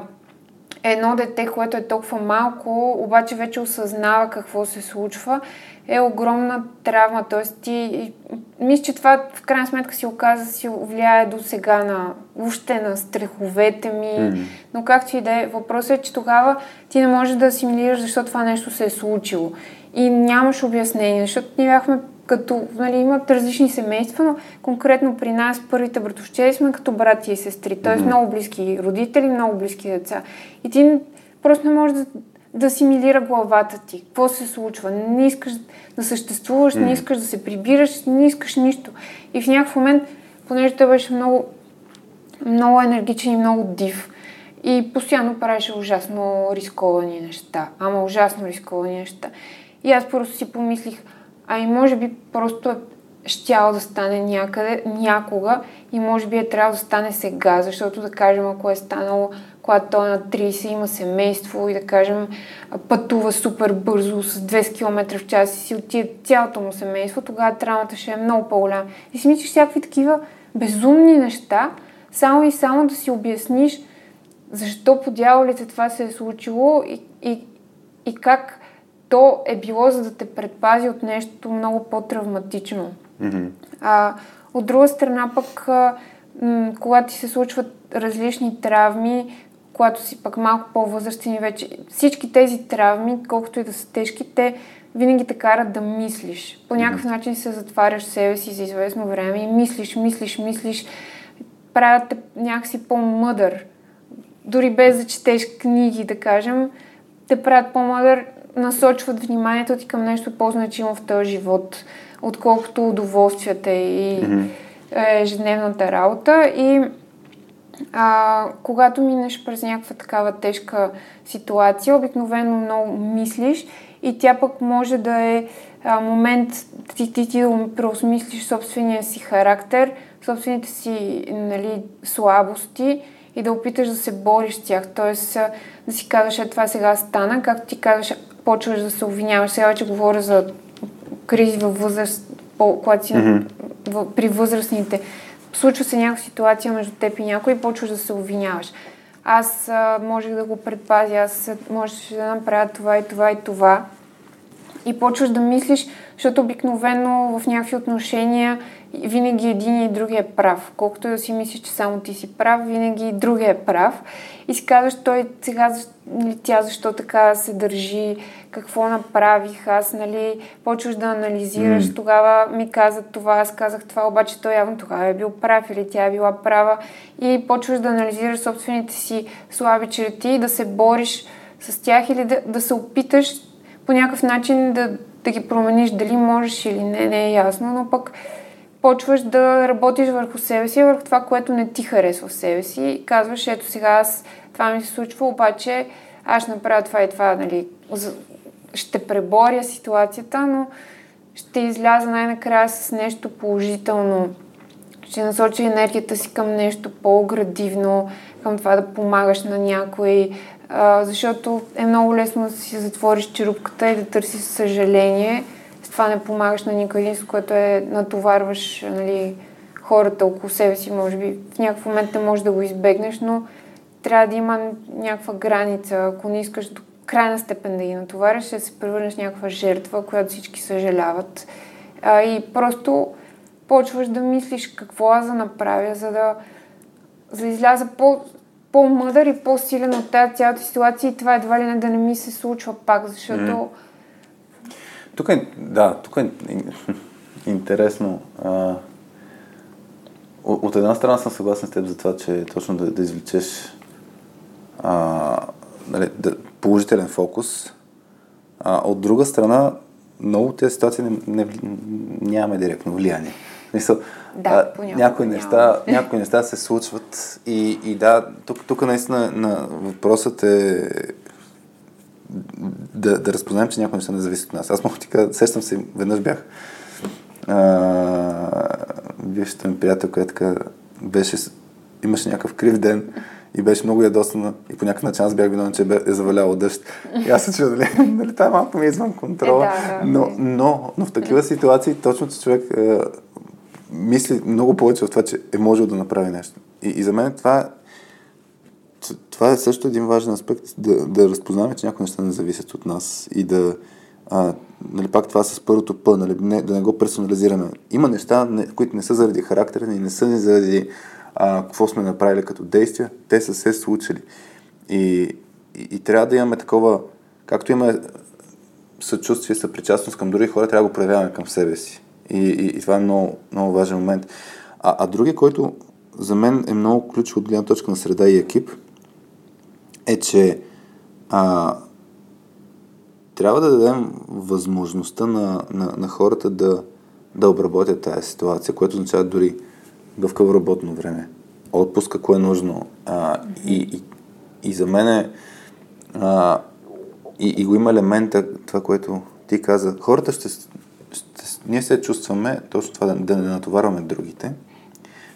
едно дете, което е толкова малко, обаче вече осъзнава какво се случва, е огромна травма. Тоест ти, мисля, че това в крайна сметка си оказа, си влияе до сега на въобще на страховете ми. Mm-hmm. Но както и да е, въпросът е, че тогава ти не можеш да асимилираш защо това нещо се е случило. И нямаш обяснение, защото ние бяхме като, нали, имат различни семейства, но конкретно при нас първите братовчеди сме като брати и сестри, т.е. Mm-hmm. много близки родители, много близки деца. И ти просто не можеш да, да асимилира главата ти. Какво се случва? Не искаш да съществуваш, не искаш да се прибираш, не искаш нищо. И в някакъв момент, понеже той беше много, много енергичен и много див, и постоянно правеше ужасно рисковани неща. Ама ужасно рисковани неща. И аз просто си помислих, ами може би просто е щял да стане някъде, някога и може би е трябвало да стане сега, защото да кажем, ако е станало когато той е на 30, има семейство и да кажем пътува супер бързо с 200 км в час и си отиде цялото му семейство, тогава травмата ще е много по-голяма. И си мислиш всякакви такива безумни неща, само и само да си обясниш защо по дяволите това се е случило и, и, и как то е било за да те предпази от нещо много по-травматично. Mm-hmm. А, от друга страна пък, м- когато ти се случват различни травми, когато си пък малко по-възрастен и вече всички тези травми, колкото и да са тежки, те винаги те карат да мислиш. По някакъв начин се затваряш себе си за известно време и мислиш, мислиш, мислиш. Правят те някакси по-мъдър. Дори без да четеш книги, да кажем, те правят по-мъдър, насочват вниманието ти към нещо по-значимо в този живот, отколкото удоволствията и mm-hmm. ежедневната работа. И а, когато минеш през някаква такава тежка ситуация, обикновено много мислиш и тя пък може да е а, момент ти, ти, ти да преосмислиш собствения си характер, собствените си нали, слабости и да опиташ да се бориш с тях. Тоест да си казваш, е това сега стана, както ти казваш, почваш да се обвиняваш. Сега вече говоря за кризи във възраст, когато си mm-hmm. при възрастните. Случва се някаква ситуация между теб и някой и почваш да се обвиняваш. Аз а, можех да го предпазя, аз можеш да направя това и това и това. И почваш да мислиш, защото обикновено в някакви отношения винаги един и другия е прав. Колкото и да си мислиш, че само ти си прав, винаги другия е прав. И си казваш, той сега, нали, тя защо така се държи, какво направих, аз, нали, почваш да анализираш, mm. тогава ми каза това, аз казах това, обаче той явно тогава е бил прав или тя е била права и почваш да анализираш собствените си слаби черти и да се бориш с тях или да, да се опиташ по някакъв начин да, да ги промениш, дали можеш или не, не е ясно, но пък почваш да работиш върху себе си, върху това, което не ти харесва в себе си казваш, ето сега аз, това ми се случва, обаче аз направя това и това, нали, ще преборя ситуацията, но ще изляза най-накрая с нещо положително. Ще насоча енергията си към нещо по-градивно, към това да помагаш на някой, защото е много лесно да си затвориш черупката и да търсиш съжаление – това не помагаш на никой, с което е натоварваш нали, хората около себе си, може би в някакъв момент не можеш да го избегнеш, но трябва да има някаква граница. Ако не искаш до крайна степен да ги натовариш, ще се превърнеш в някаква жертва, която всички съжаляват. А, и просто почваш да мислиш какво аз да направя, за да, за да изляза по, по-мъдър и по-силен от тази цялата ситуация и това едва ли не да не ми се случва пак, защото mm тук е, да, тук е интересно. А, от една страна съм съгласен с теб за това, че точно да, да извлечеш а, нали, да, положителен фокус. А, от друга страна, много тези ситуации не, не, нямаме директно влияние. Мисъл, да, а, някои, неща, някои неща се случват и, и да, тук, тук наистина на, въпросът е да, да разпознаем, че някои неща не зависят от нас. Аз мога ти кажа, сещам се, веднъж бях бившата ми приятел, която така беше, имаше някакъв крив ден и беше много ядосана и по някакъв начин аз бях виновен, че е заваляло дъжд. И аз се чуя, дали, дали това малко ми е извън контрола. Е, да, да. Но, но, но в такива ситуации точно, че човек е, мисли много повече от това, че е можел да направи нещо. И, и за мен това това е също един важен аспект, да, да разпознаваме, че някои неща не зависят от нас и да, а, нали, пак това с първото П, нали, не, да не го персонализираме. Има неща, не, които не са заради характера ни, не са ни заради а, какво сме направили като действия, те са се случили. И, и, и трябва да имаме такова, както имаме съчувствие, съпричастност към други хора, трябва да го проявяваме към себе си. И, и, и това е много, много важен момент. А, а други, който за мен е много ключов от гледна точка на среда и екип – е, че а, трябва да дадем възможността на, на, на хората да, да обработят тази ситуация, което означава дори гъвкаво работно време, отпуск, ако е нужно. А, и, и, и за мен е, а, и, и го има елемента, това, което ти каза, хората ще, ще ние се чувстваме точно това да, да не натоварваме другите.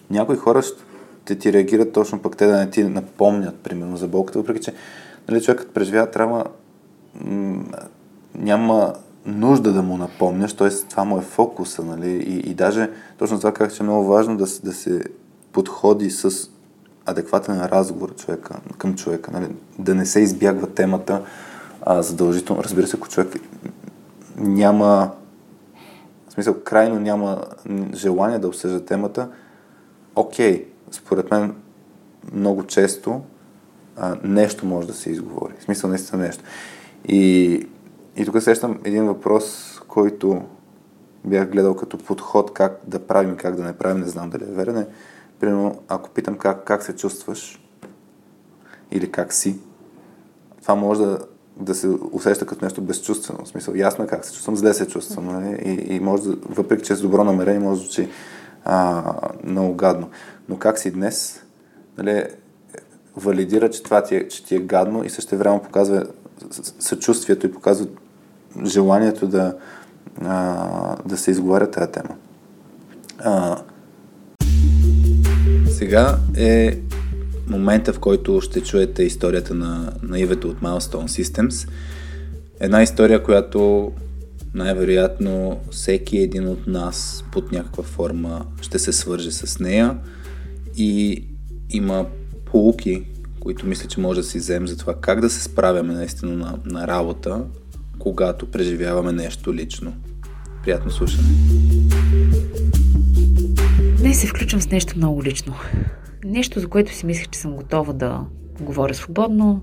Някои хора ще те ти реагират точно пък те да не ти напомнят, примерно, за болката, въпреки че нали, човекът преживява травма, м- няма нужда да му напомняш, т.е. това му е фокуса, нали, и, и даже точно това как че е много важно да, да се подходи с адекватен разговор човека, към човека, нали, да не се избягва темата а, задължително. Разбира се, ако човек няма, в смисъл, крайно няма желание да обсъжда темата, окей, според мен много често а, нещо може да се изговори. В смисъл наистина нещо. И, и тук сещам един въпрос, който бях гледал като подход как да правим как да не правим, не знам дали е верен. Е, примерно, ако питам как, как се чувстваш или как си, това може да, да се усеща като нещо безчувствено. В смисъл, ясно е как се чувствам, зле се чувствам. Нали? И, и може, въпреки че е с добро намерение, може да звучи а, много гадно. Но как си днес, нали, валидира, че това ти е, че ти е гадно и също време показва съчувствието и показва желанието да, а, да се изговаря тази тема. А, сега е момента, в който ще чуете историята на, на Ивето от Milestone Systems. Една история, която най-вероятно всеки един от нас под някаква форма ще се свърже с нея и има полуки, които мисля, че може да си вземем за това как да се справяме наистина на, на работа, когато преживяваме нещо лично. Приятно слушане! Днес се включвам с нещо много лично. Нещо, за което си мислех, че съм готова да говоря свободно.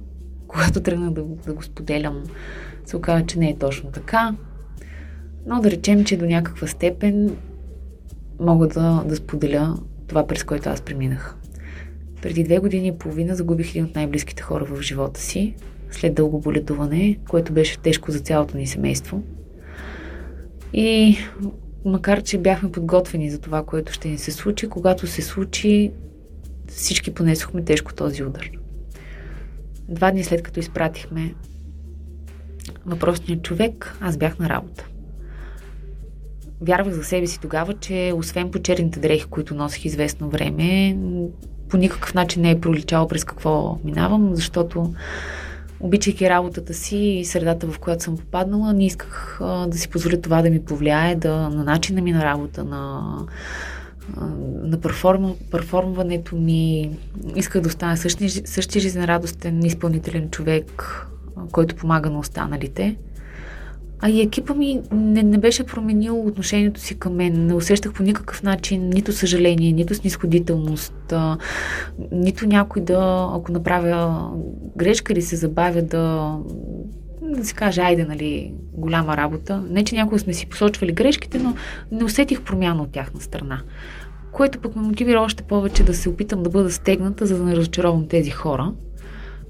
Когато тръгна да, да го споделям, се оказа, че не е точно така. Но да речем, че до някаква степен мога да, да споделя това, през което аз преминах. Преди две години и половина загубих един от най-близките хора в живота си, след дълго боледуване, което беше тежко за цялото ни семейство. И макар, че бяхме подготвени за това, което ще ни се случи, когато се случи, всички понесохме тежко този удар. Два дни след като изпратихме въпросният човек, аз бях на работа. Вярвах за себе си тогава, че освен по черните дрехи, които носих известно време, по никакъв начин не е проличало през какво минавам, защото обичайки работата си и средата, в която съм попаднала, не исках а, да си позволя това да ми повлияе да, на начина ми на работа, на, на перформ, перформването ми. Исках да остана същия, същия жизнерадостен, изпълнителен човек, който помага на останалите. А и екипа ми не, не беше променил отношението си към мен. Не усещах по никакъв начин нито съжаление, нито снисходителност, а, нито някой да, ако направя грешка или се забавя да, да си каже, айде, нали, голяма работа. Не, че някога сме си посочвали грешките, но не усетих промяна от тяхна страна. Което пък ме мотивира още повече да се опитам да бъда стегната, за да не разочаровам тези хора.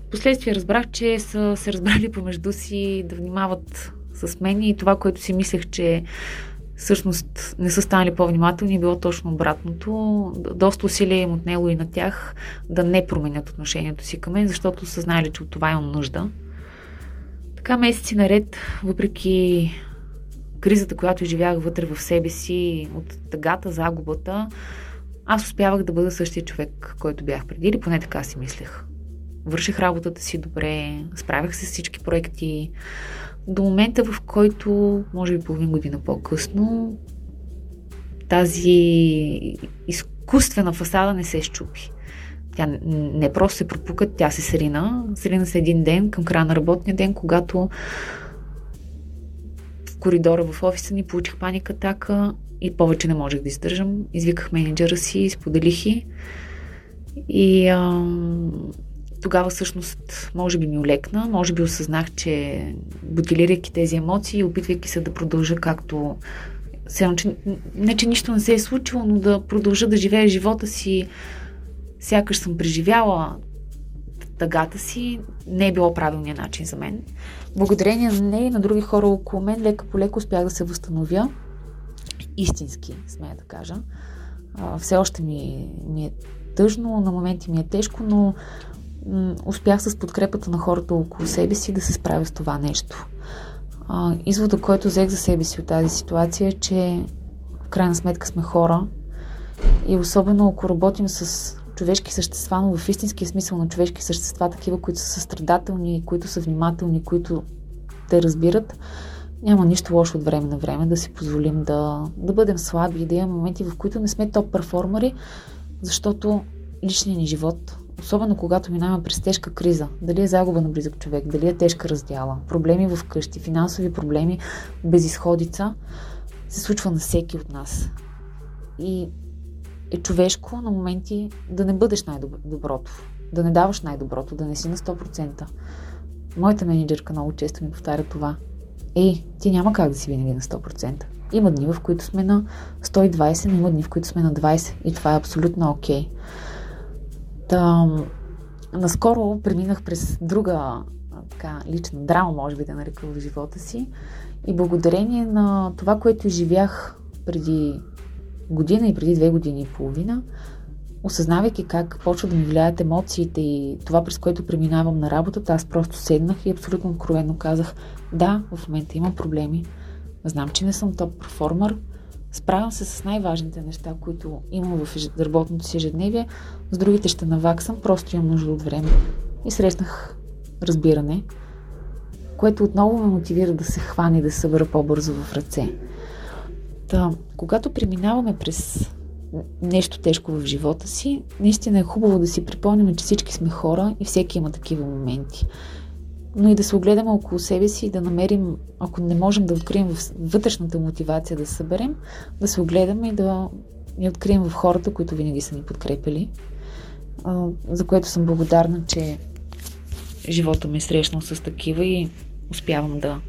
Впоследствие разбрах, че са се разбрали помежду си да внимават с мен и това, което си мислех, че всъщност не са станали по-внимателни, било точно обратното. Доста усилия им отнело и на тях да не променят отношението си към мен, защото са знали, че от това имам нужда. Така месеци наред, въпреки кризата, която изживях вътре в себе си, от тъгата, загубата, аз успявах да бъда същия човек, който бях преди, или поне така си мислех. Върших работата си добре, справях се с всички проекти, до момента, в който, може би половин година по-късно, тази изкуствена фасада не се щупи. Тя не просто се пропука, тя се срина. Срина се един ден, към края на работния ден, когато в коридора в офиса ни получих паника атака и повече не можех да издържам. Извиках менеджера си, споделих и, и ам, тогава всъщност може би ми олекна, може би осъзнах, че бутилирайки тези емоции, опитвайки се да продължа както Сега, че, не, че нищо не се е случило, но да продължа да живея живота си, сякаш съм преживяла тъгата си, не е било правилният начин за мен. Благодарение на нея и на други хора около мен, лека по леко успях да се възстановя. Истински, смея да кажа. все още ми, ми е тъжно, на моменти ми е тежко, но успях с подкрепата на хората около себе си да се справя с това нещо. извода, който взех за себе си от тази ситуация е, че в крайна сметка сме хора и особено ако работим с човешки същества, но в истинския смисъл на човешки същества, такива, които са състрадателни, които са внимателни, които те разбират, няма нищо лошо от време на време да си позволим да, да бъдем слаби, да имаме моменти, в които не сме топ перформери, защото личният ни живот особено когато минаваме през тежка криза, дали е загуба на близък човек, дали е тежка раздяла, проблеми в къщи, финансови проблеми, безисходица, се случва на всеки от нас. И е човешко на моменти да не бъдеш най-доброто, да не даваш най-доброто, да не си на 100%. Моята менеджерка много често ми повтаря това. Ей, ти няма как да си винаги на 100%. Има дни, в които сме на 120, но има дни, в които сме на 20 и това е абсолютно окей. Okay. Та, наскоро преминах през друга така, лична драма, може би да нарека в живота си. И благодарение на това, което изживях преди година и преди две години и половина, осъзнавайки как почва да ми влияят емоциите и това, през което преминавам на работата, аз просто седнах и абсолютно откровенно казах, да, в момента имам проблеми, знам, че не съм топ перформер, справям се с най-важните неща, които имам в работното си ежедневие, с другите ще наваксам, просто имам нужда от време. И срещнах разбиране, което отново ме мотивира да се хване и да се събера по-бързо в ръце. Та, когато преминаваме през нещо тежко в живота си, наистина е хубаво да си припомним, че всички сме хора и всеки има такива моменти. Но и да се огледаме около себе си и да намерим, ако не можем да открием вътрешната мотивация да съберем, да се огледаме и да ни открием в хората, които винаги са ни подкрепили. За което съм благодарна, че живота ми е срещнал с такива и успявам да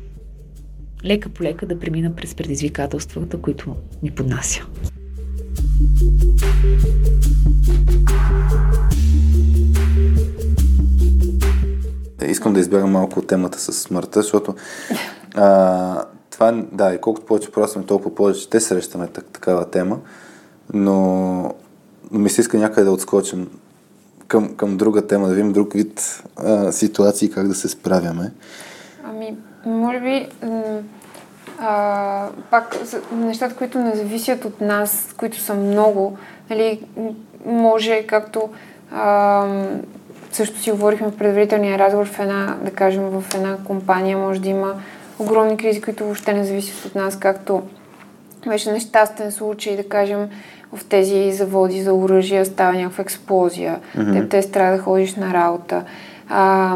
лека по лека да премина през предизвикателствата, които ми поднася. Е, искам да избягам малко от темата с смъртта, защото а, това, да, и колкото повече порасваме, толкова повече те срещаме так, такава тема, но, но ми се иска някъде да отскочим към, към друга тема, да видим друг вид а, ситуации, как да се справяме. Ами, може би, а, пак нещата, които не зависят от нас, които са много, нали, може, както а, също си говорихме в предварителния разговор в една, да кажем, в една компания може да има огромни кризи, които въобще не зависят от нас, както беше нещастен случай, да кажем, в тези заводи за оръжия става някаква експлозия, mm-hmm. те, те трябва да ходиш на работа. А,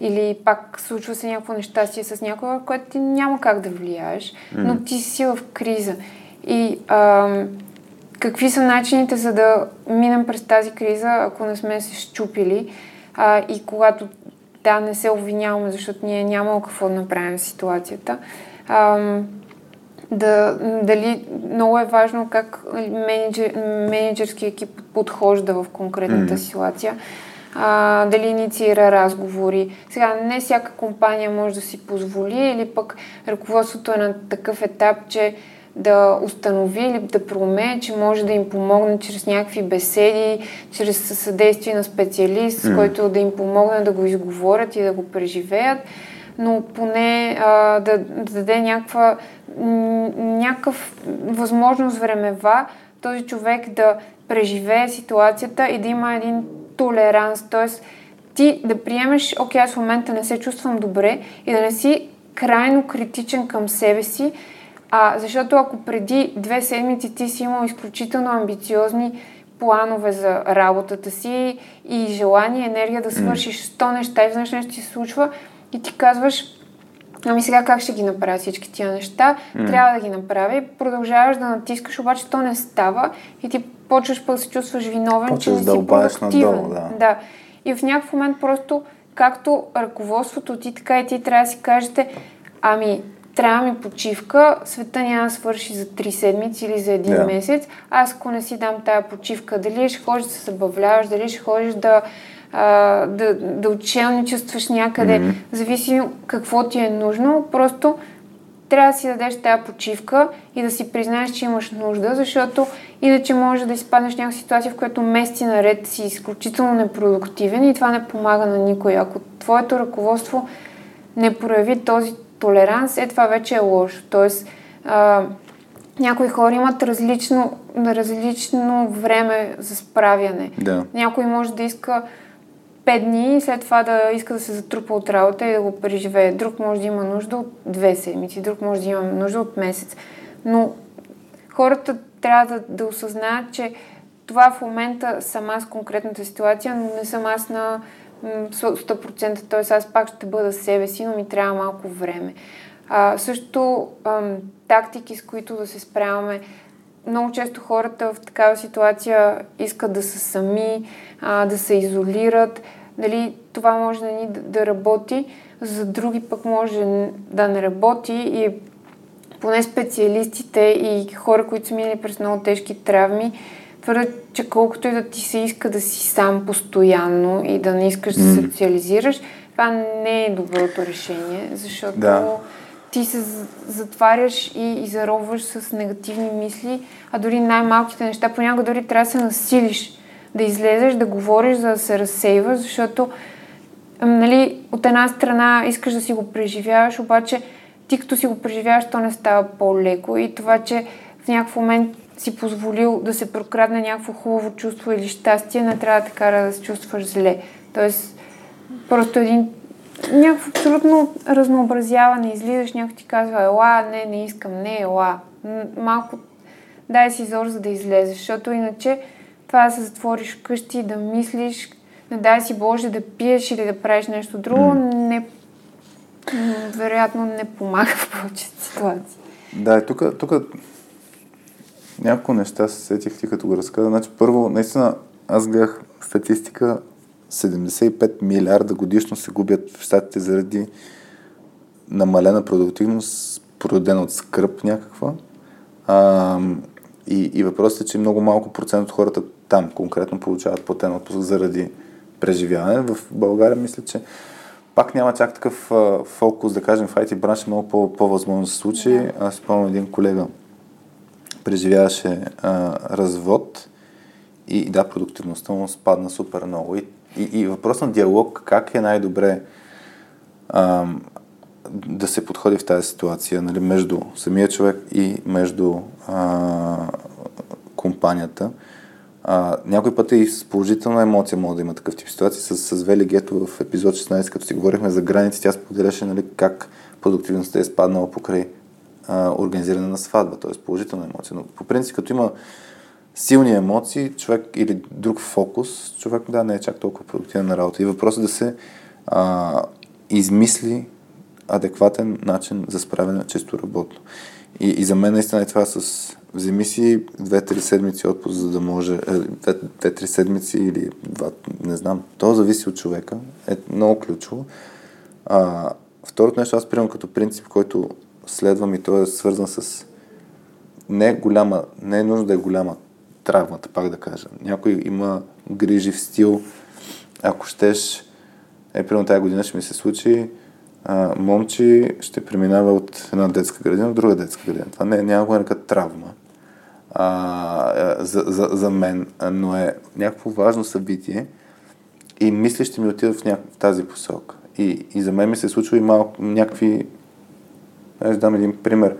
или пак случва се някакво нещастие с някого, което ти няма как да влияеш, mm-hmm. но ти си в криза. И а, какви са начините за да минем през тази криза, ако не сме се щупили а, и когато да, не се обвиняваме, защото ние няма какво да направим в ситуацията. А, да, дали много е важно как менеджер, менеджерски екип подхожда в конкретната mm. ситуация. А, дали инициира разговори. Сега, не всяка компания може да си позволи или пък ръководството е на такъв етап, че да установи или да проумее, че може да им помогне чрез някакви беседи, чрез съдействие на специалист, mm. с който да им помогне да го изговорят и да го преживеят, но поне а, да, да даде някаква някакъв възможност времева този човек да преживее ситуацията и да има един толеранс, т.е. ти да приемеш, окей, аз в момента не се чувствам добре и да не си крайно критичен към себе си, а, защото ако преди две седмици ти си имал изключително амбициозни планове за работата си и желание, енергия да свършиш 100 неща и изведнъж нещо се случва и ти казваш, ами сега как ще ги направя всички тия неща, mm. трябва да ги направя и продължаваш да натискаш, обаче то не става и ти почваш пък да се чувстваш виновен, Почваш че да продуктивен. Надолу, да. да. И в някакъв момент просто, както ръководството ти, така и ти трябва да си кажете, ами трябва ми почивка, света няма да свърши за 3 седмици или за един yeah. месец. Аз ако не си дам тая почивка, дали ще ходиш да се забавляваш, дали ще ходиш да, а, да, да учелничестваш някъде, mm-hmm. зависи какво ти е нужно, просто трябва да си дадеш тази почивка и да си признаеш, че имаш нужда, защото иначе може да изпаднеш в някаква ситуация, в която месеци наред си изключително непродуктивен и това не помага на никой. Ако твоето ръководство не прояви този толеранс, е това вече е лошо. Тоест, а, някои хора имат различно, различно време за справяне. Да. Някой може да иска 5 дни и след това да иска да се затрупа от работа и да го преживее. Друг може да има нужда от две седмици, друг може да има нужда от месец. Но хората трябва да, да осъзнаят, че това в момента съм аз конкретната ситуация, но не съм аз на 100%, т.е. аз пак ще бъда себе си, но ми трябва малко време. А, също ам, тактики, с които да се справяме. Много често хората в такава ситуация искат да са сами, а, да се изолират. дали това може да ни да работи, за други пък може да не работи и поне специалистите и хора, които са минали през много тежки травми, твърдят, че колкото и да ти се иска да си сам постоянно и да не искаш да социализираш, това не е доброто решение, защото да. ти се затваряш и, и зароваш с негативни мисли, а дори най-малките неща, понякога дори трябва да се насилиш, да излезеш, да говориш, за да се разсейваш, защото нали, от една страна искаш да си го преживяваш, обаче ти като си го преживяваш, то не става по-леко и това, че в някакъв момент си позволил да се прокрадне някакво хубаво чувство или щастие, не трябва да те кара да се чувстваш зле. Тоест, просто един някакво абсолютно разнообразяване. Излизаш, някой ти казва, ела, не, не искам, не, ела. Малко дай си зор, за да излезеш, защото иначе това да се затвориш вкъщи, да мислиш, не дай си Боже да пиеш или да правиш нещо друго, не, вероятно не помага в повечето ситуации. Да, тук, тук няколко неща се сетих ти като го разказа. Значи, първо, наистина, аз гледах статистика, 75 милиарда годишно се губят в щатите заради намалена продуктивност, породена от скръп някаква. А, и, и въпросът е, че много малко процент от хората там конкретно получават платен отпуск заради преживяване. В България мисля, че пак няма чак такъв а, фокус, да кажем, в IT бранша много по, по-възможно се случи. Аз спомням един колега, преживяваше а, развод и да, продуктивността му спадна супер много. И, и, и въпрос на диалог, как е най-добре а, да се подходи в тази ситуация нали, между самия човек и между а, компанията. А, някой път и с положителна емоция може да има такъв тип ситуации. С, с Вели Гето в епизод 16, като си говорихме за граници, тя споделяше нали, как продуктивността е спаднала покрай а, организиране на сватба, т.е. положителна емоция. Но по принцип, като има силни емоции, човек или друг фокус, човек да не е чак толкова продуктивен на работа. И въпросът е да се а, измисли адекватен начин за справяне чисто работно. И, и за мен наистина е това с вземи си две-три седмици отпуск, за да може, е, две-три седмици или два, не знам. То зависи от човека. Е много ключово. А, второто нещо, аз приемам като принцип, който следвам и той е свързан с не голяма, не е нужно да е голяма травмата, пак да кажа. Някой има грижи в стил, ако щеш, е, примерно тази година ще ми се случи, а, момче ще преминава от една детска градина в друга детска градина. Това не, няма го нарека травма а, за, за, за мен, но е някакво важно събитие и мисля, ще ми отида в, в тази посока. И, и за мен ми се случва и малко някакви... Аз дам един пример.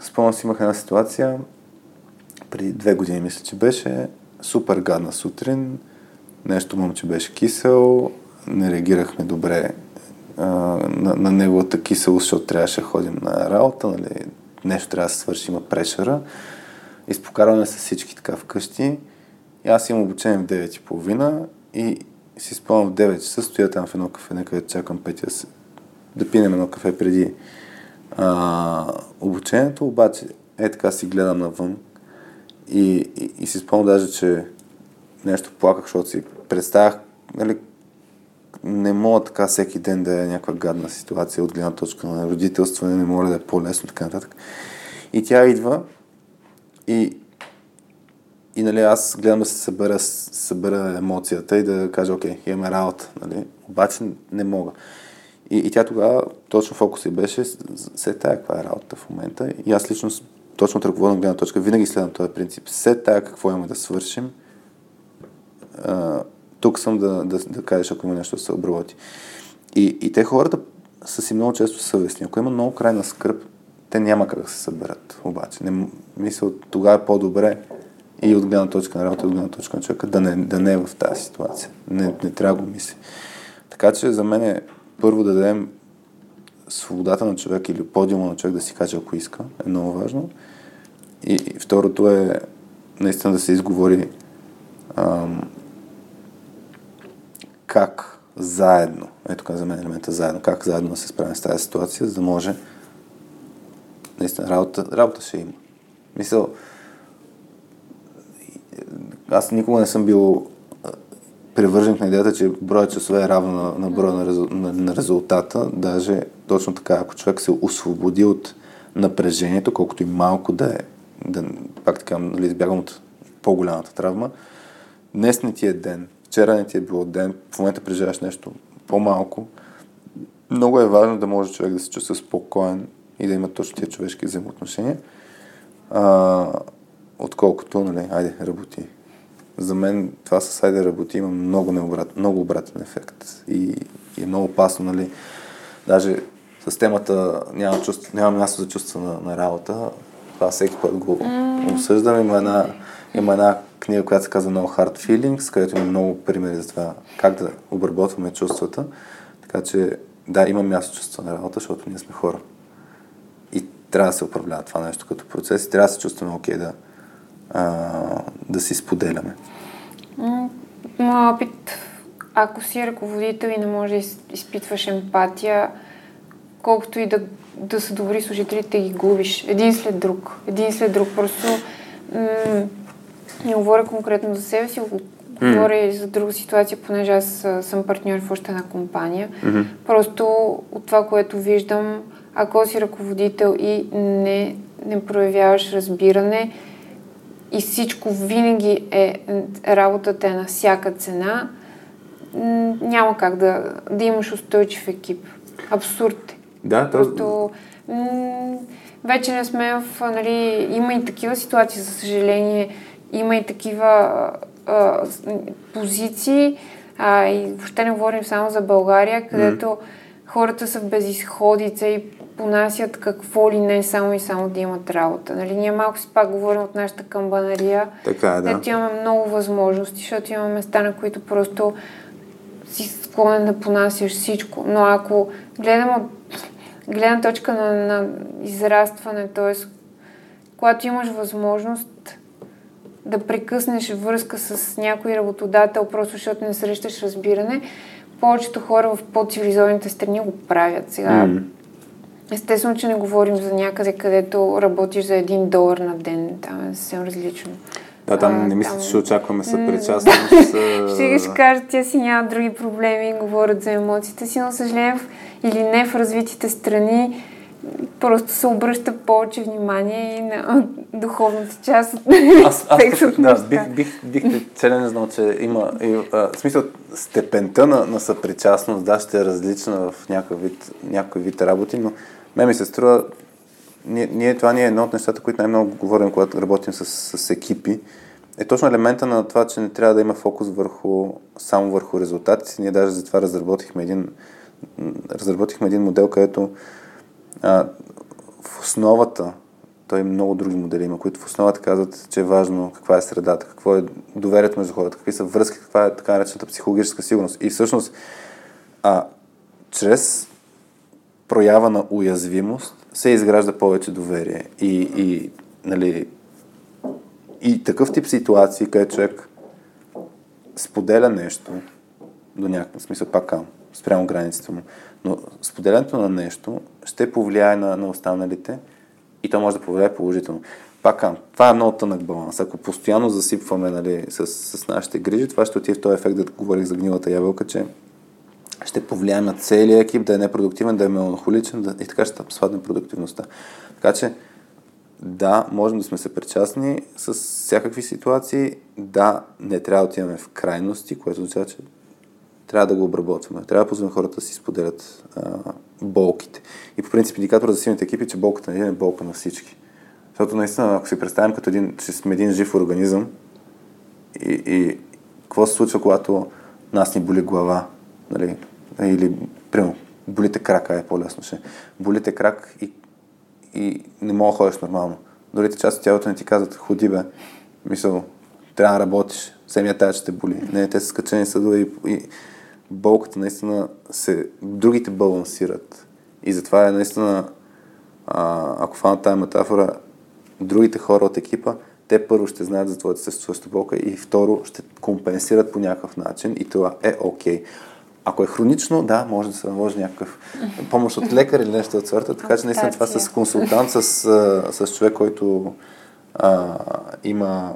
Спомням си, имах една ситуация, преди две години мисля, че беше супер гадна сутрин, нещо момче беше кисел, не реагирахме добре а, на, на неговата киселост, защото трябваше да ходим на работа, нали, нещо трябва да се свърши, има прешера. Изпокарваме с всички така вкъщи. И аз имам обучение в 9.30 и си спомням в 9 часа, стоя там в едно кафе, където чакам Петя да пинем едно кафе преди а, обучението, обаче е така си гледам навън и, и, и си спомням даже, че нещо плаках, защото си представях, нали, не мога така всеки ден да е някаква гадна ситуация от гледна точка на родителстване, не мога да е по-лесно, така нататък. И тя идва и, и нали, аз гледам да се събера, събера емоцията и да кажа, окей, имаме работа, нали? обаче не мога. И, и тя тогава, точно фокус и беше, се тая каква е работа в момента. И аз лично, точно от ръководна гледна точка, винаги следвам този принцип. Се тая какво имаме да свършим, тук съм да, да, да кажеш, ако има нещо да се обработи. И, и те хората са си много често съвестни. Ако има много крайна скръп, те няма как да се съберат. Обаче, не, мисля, тогава е по-добре и от гледна точка на работа, и от гледна точка на човека, да не, да не е в тази ситуация. Не, не трябва да го мисли. Така че за мен е първо да дадем свободата на човек или подиума на човек да си каже, ако иска, е много важно. И, и второто е наистина да се изговори ам, как заедно, ето каза мен елемента заедно, как заедно да се справим с тази ситуация, за да може наистина работа, работа ще има. Мисъл, аз никога не съм бил привърженик на идеята, че броя часове е равно на, на броя на, резу, на, на резултата. Даже точно така, ако човек се освободи от напрежението, колкото и малко да е, да, пак така, нали, избягам от по-голямата травма, днес не ти е ден, вчера не ти е било ден, в момента преживяваш нещо по-малко, много е важно да може човек да се чувства спокоен и да има точно тия човешки взаимоотношения, а, отколкото, нали, айде, работи. За мен това с айде работи има много, необрат, много обратен ефект и, и е много опасно, нали. Даже с темата няма, чувство, няма място за чувство на, на работа. Това всеки път го mm. обсъждам. Има една, има една книга, която се казва No Hard Feelings, където има много примери за това как да обработваме чувствата. Така че да, има място чувство на работа, защото ние сме хора. И трябва да се управлява това нещо като процес и трябва да се чувстваме окей okay да, а, да си споделяме. Моят опит, ако си ръководител и не може да изпитваш емпатия, колкото и да, да са добри служителите, ги губиш един след друг. Един след друг. Просто м- не говоря конкретно за себе си, говоря и за друга ситуация, понеже аз съм партньор в още една компания. Mm-hmm. Просто от това, което виждам, ако си ръководител и не, не проявяваш разбиране и всичко винаги е работата е на всяка цена, няма как да, да имаш устойчив екип. Абсурд е. Да, Просто м- вече не сме в... Нали, има и такива ситуации, за съжаление, има и такива а, позиции, а, и въобще не говорим само за България, където mm. хората са в безисходица и понасят какво ли не, само и само да имат работа. Нали, ние малко си пак говорим от нашата камбанария, така, е, да. където имаме много възможности, защото имаме места, на които просто си склонен да понасяш всичко. Но ако гледам от гледна точка на, на израстване, т.е. когато имаш възможност да прекъснеш връзка с някой работодател, просто защото не срещаш разбиране, повечето хора в по-цивилизованите страни го правят. Сега, mm. Естествено, че не говорим за някъде, където работиш за един долар на ден. Там е съвсем различно. Да, там не мисля, че ще очакваме съпричастност. ще, ще кажат, тя си няма други проблеми, говорят за емоциите си, но съжаление или не в развитите страни просто се обръща повече внимание и на духовната част от аз, аз, да, бих, бих, бих те целен знал, че има и, а, в смисъл степента на, на съпричастност, да, ще е различна в някакъв вид, някой вид работи, но ме ми се струва ние, ние, това ни е едно от нещата, които най-много говорим, когато работим с, с екипи, е точно елемента на това, че не трябва да има фокус върху, само върху резултатите. Ние даже затова разработихме един, разработихме един модел, където а, в основата, той много други модели има, които в основата казват, че е важно каква е средата, какво е доверието между хората, какви са връзки, каква е така наречената психологическа сигурност. И всъщност, а, чрез проява на уязвимост се изгражда повече доверие. И, и, нали, и такъв тип ситуации, където човек споделя нещо, до някакъв смисъл, пак кам, спрямо границите му, но споделянето на нещо ще повлияе на, на останалите и то може да повлияе положително. Пак кам, това е много тънък баланс. Ако постоянно засипваме нали, с, с нашите грижи, това ще отиде в този ефект, да говорих за гнилата ябълка, че ще повлияем на целия екип да е непродуктивен, да е меланхоличен да, и така ще спадне продуктивността. Така че, да, можем да сме се причастни с всякакви ситуации. Да, не трябва да отиваме в крайности, което означава, че трябва да го обработваме. Трябва да позволим хората да си споделят а, болките. И по принцип индикатора за силните екипи, че болката на един е болка на всички. Защото наистина, ако си представим като един, че сме един жив организъм и, и какво се случва, когато нас ни боли глава, нали? Или, примерно, болите крака е по-лесно ще. Болите крак и, и не мога да ходиш нормално. Дори част от тялото не ти казват, ходи бе, мисъл, трябва да работиш, семия тая ще те боли. Не, те са скачени съдове и, и болката наистина се, другите балансират. И затова е наистина, а, ако фана тази метафора, другите хора от екипа, те първо ще знаят за твоята съществуваща болка и второ ще компенсират по някакъв начин и това е окей. Okay. Ако е хронично, да, може да се наложи някакъв помощ от лекар или нещо от сорта, така че наистина това с консултант, с, с човек, който а, има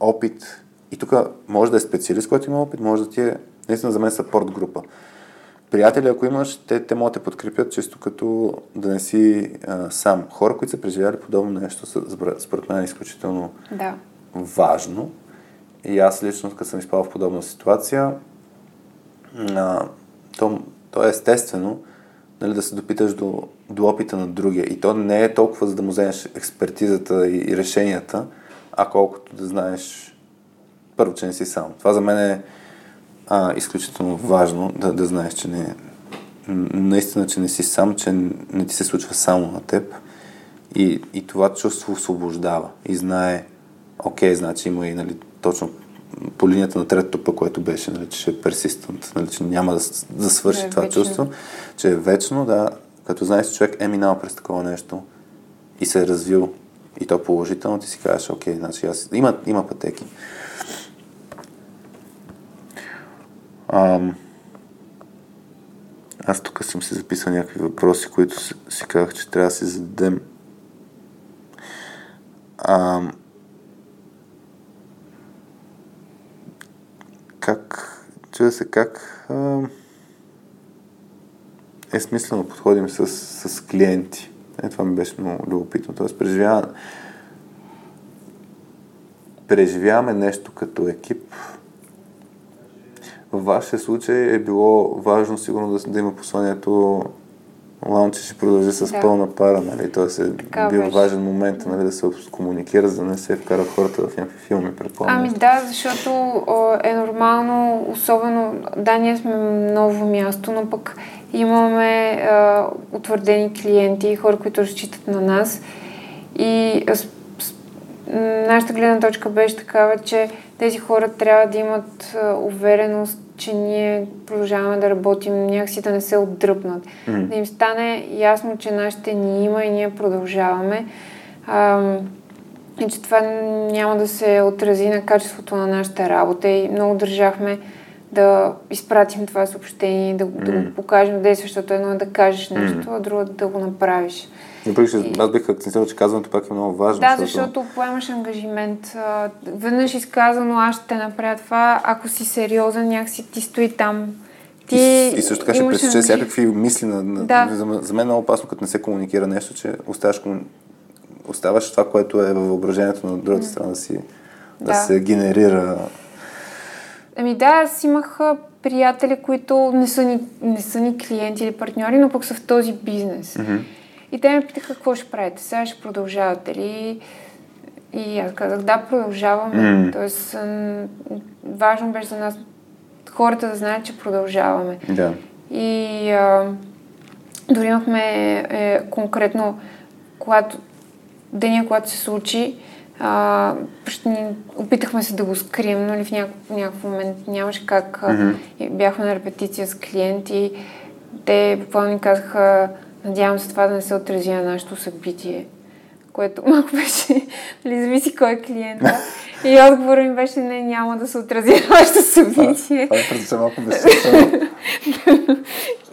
опит И тук може да е специалист, който има опит, може да ти е наистина за мен съпорт група. Приятели, ако имаш, те, те могат да те подкрепят често като да не си а, сам. Хора, които са преживяли подобно нещо, според мен е изключително да. важно. И аз лично, като съм изпал в подобна ситуация, а, то, то е естествено нали, да се допиташ до, до опита на другия. И то не е толкова за да му вземеш експертизата и, и решенията, а колкото да знаеш първо, че не си сам. Това за мен е а, изключително важно да, да знаеш, че не наистина, че не си сам, че не ти се случва само на теб. И, и това чувство освобождава и знае, окей, значи има и нали, точно по линията на третото пък, което беше, нали, че е персистент, нали, че няма да, да свърши да е това вечно. чувство, че е вечно, да, като знаеш, че човек е минал през такова нещо и се е развил и то положително, ти си кажеш, окей, значи аз... Има, има пътеки. Ам... Аз тук съм си записал някакви въпроси, които си, си казах, че трябва да си зададем. Ам... Как, чуя се как ам... е смислено подходим с, с клиенти. Е, това ми беше много любопитно. Тоест, преживяваме, преживяваме нещо като екип. В вашия случай е било важно сигурно да, да има посланието Лаунче ще продължи с Да. пълна пара, нали? Тоест е Така бил беше. важен момент нали, да се комуникира, за да не се вкарат хората в някакви филми, предполагам. Ами да, защото е нормално, особено, да, ние сме ново място, но пък имаме а, утвърдени клиенти, хора, които разчитат на нас. И с, с, нашата гледна точка беше такава, че тези хора трябва да имат увереност, че ние продължаваме да работим, някакси да не се отдръпнат. М. Да им стане ясно, че нашите ни има и ние продължаваме. Ам, и че това няма да се отрази на качеството на нашата работа и много държахме да изпратим това съобщение, да, да Мгм. го покажем действие, защото едно е да кажеш нещо, а друго е да го направиш. Че аз бих акцентирал, че казването пак е много важно. Да, защото поемаш ангажимент. Веднъж изказано, аз ще направя това, ако си сериозен, някакси ти стои там. Ти и, и също така ще пресече ангажи- всякакви мисли. На, на, Да. за, за мен е много опасно, като не се комуникира нещо, че оставаш, кому- оставаш това, което е във въображението на другата страна да си да, Да. се генерира. Ами да, аз имах приятели, които не са, ни, не са ни клиенти или партньори, но пък са в този бизнес. Мгм. И те ме питаха какво ще правите. Сега ще продължавате ли? И аз казах, да, продължаваме. М. Тоест, важно беше за нас хората да знаят, че продължаваме. Да. И а, дори имахме е, конкретно, когато деня, когато се случи, а, ще ни, опитахме се да го скрием, но в някакъв, някакъв момент нямаше как. И бяхме на репетиция с клиенти. Те буквално ни казаха, надявам се това да не се отрази на нашето събитие. Което малко беше, нали, зависи кой е клиента. И отговорът ми беше, не, няма да се отрази на вашето събитие. Това е малко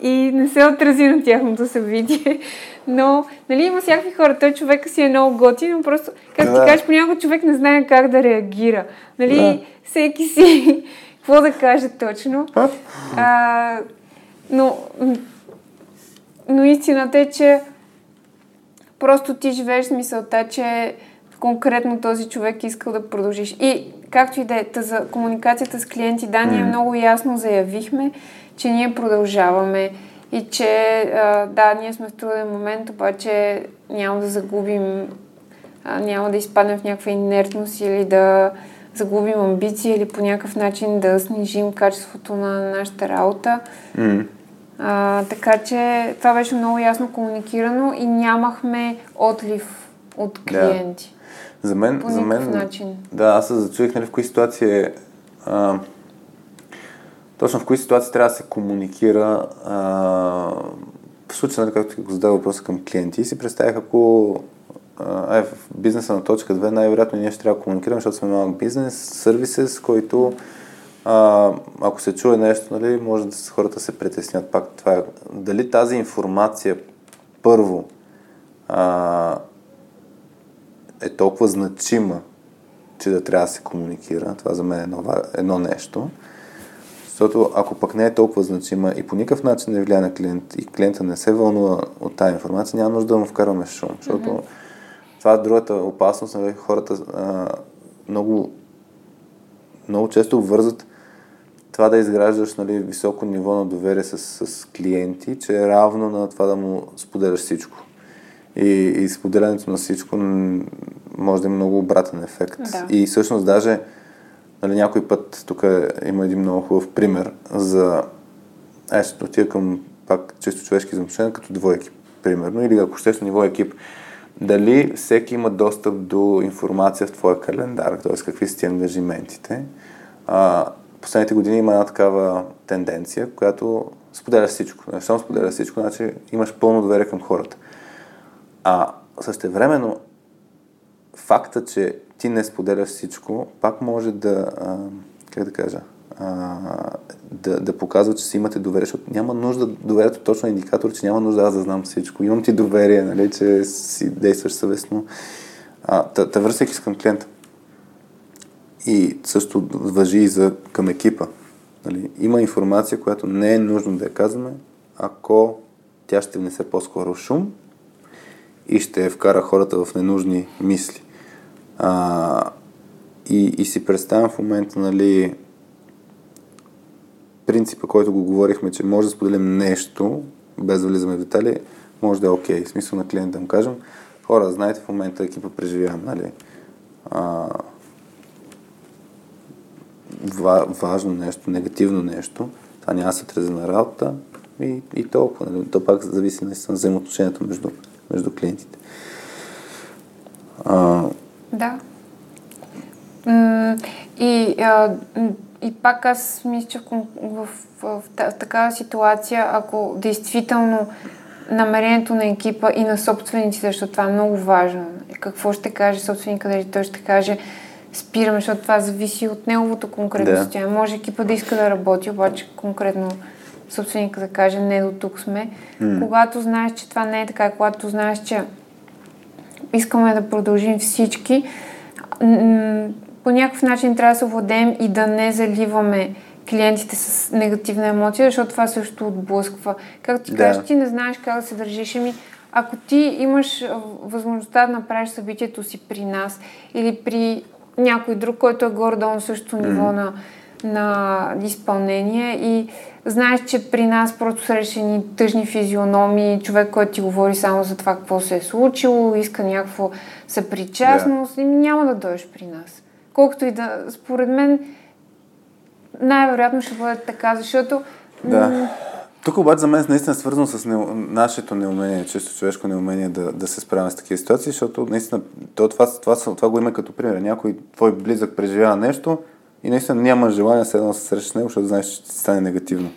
и не се отрази на тяхното събитие. Но, нали, има всякакви хора. Той човека си е много готин, но просто, как Да. ти кажеш, понякога човек не знае как да реагира. Нали, Да. всеки си, какво да каже точно. А, но, но истината е, че просто ти живееш с мисълта, че конкретно този човек е искал да продължиш. И както и да е, за комуникацията с клиенти, да, ние много ясно заявихме, че ние продължаваме и че да, ние сме в труден момент, обаче няма да загубим, няма да изпаднем в някаква инертност или да загубим амбиции или по някакъв начин да снижим качеството на нашата работа. М. А, така че това беше много ясно комуникирано и нямахме отлив от клиенти. За мен, По за мен, начин. да, аз се зачуих, нали, в кои ситуации е, а, точно в кои ситуации трябва да се комуникира а, в случая, нали, както го задава въпроса към клиенти, и си представях, ако е, в бизнеса на точка 2, най-вероятно ние ще трябва да комуникираме, защото сме малък бизнес, сервисес, който а, ако се чуе нещо, нали, може да хората се притеснят. Пак това е, дали тази информация първо а, е толкова значима че да трябва да се комуникира. Това за мен е едно, едно нещо. Защото ако пък не е толкова значима и по никакъв начин не влияе на клиент и клиента не се вълнува от тази информация, няма нужда да му вкарваме шум. Защото mm-hmm. това е другата опасност. Нали, хората а, много, много често обвързват това да изграждаш нали, високо ниво на доверие с, с клиенти, че е равно на това да му споделяш всичко. И, и споделянето на всичко може да има много обратен ефект. Да. И всъщност даже нали, някой път, тук има един много хубав пример за... Е, ще отида към пак чисто човешки взаимоотношения, като двойки, примерно, или ако ще ниво екип. Дали всеки има достъп до информация в твоя календар, т.е. какви са ти ангажиментите. А, последните години има една такава тенденция, която споделя всичко. Не само споделя всичко, значи имаш пълно доверие към хората. А същевременно факта, че ти не споделяш всичко, пак може да, как да кажа, да, да показва, че си имате доверие, защото няма нужда, доверието точно е индикатор, че няма нужда аз да знам всичко. Имам ти доверие, нали, че си действаш съвестно. А, та, та с към клиента. И също въжи и за към екипа. Нали? Има информация, която не е нужно да я казваме, ако тя ще внесе по-скоро шум и ще вкара хората в ненужни мисли. А, и, и си представям в момента, нали, принципа, който го говорихме, че може да споделим нещо, без да влизаме в детали, може да е окей. Okay. Смисъл на клиента да му кажем, хора, знаете, в момента екипа преживявам, нали, а, важно нещо, негативно нещо, това няма се отрази на работа и, и толкова. Нали? То пак зависи наистина взаимоотношението между, между клиентите. А... Да. И, и пак аз мисля, че в, в, в, в, такава ситуация, ако действително намерението на екипа и на собствениците, защото това е много важно. Какво ще каже собственика, дали той ще каже спираме, защото това зависи от неговото конкретно да. състояние. Може екипа да иска да работи, обаче конкретно собственика да каже не до тук сме. Mm. Когато знаеш, че това не е така, когато знаеш, че искаме да продължим всички, по някакъв начин трябва да се владеем и да не заливаме клиентите с негативна емоция, защото това също отблъсква. Както ти да. кажеш, ти не знаеш как да се държиш, ами ако ти имаш възможността да направиш събитието си при нас или при някой друг, който е горе-долу на същото ниво mm. на, на изпълнение и знаеш, че при нас просто среща ни тъжни физиономии, човек, който ти говори само за това какво се е случило, иска някакво съпричастност yeah. и няма да дойдеш при нас. Колкото и да, според мен, най-вероятно ще бъде така, защото да. М- тук обаче за мен наистина е свързано с не, нашето неумение, чисто човешко неумение да, да се справяме с такива ситуации, защото наистина то, това, това, това, това го има като пример. Някой твой близък преживява нещо и наистина няма желание да се срещу него, защото знаеш, че ще стане негативно.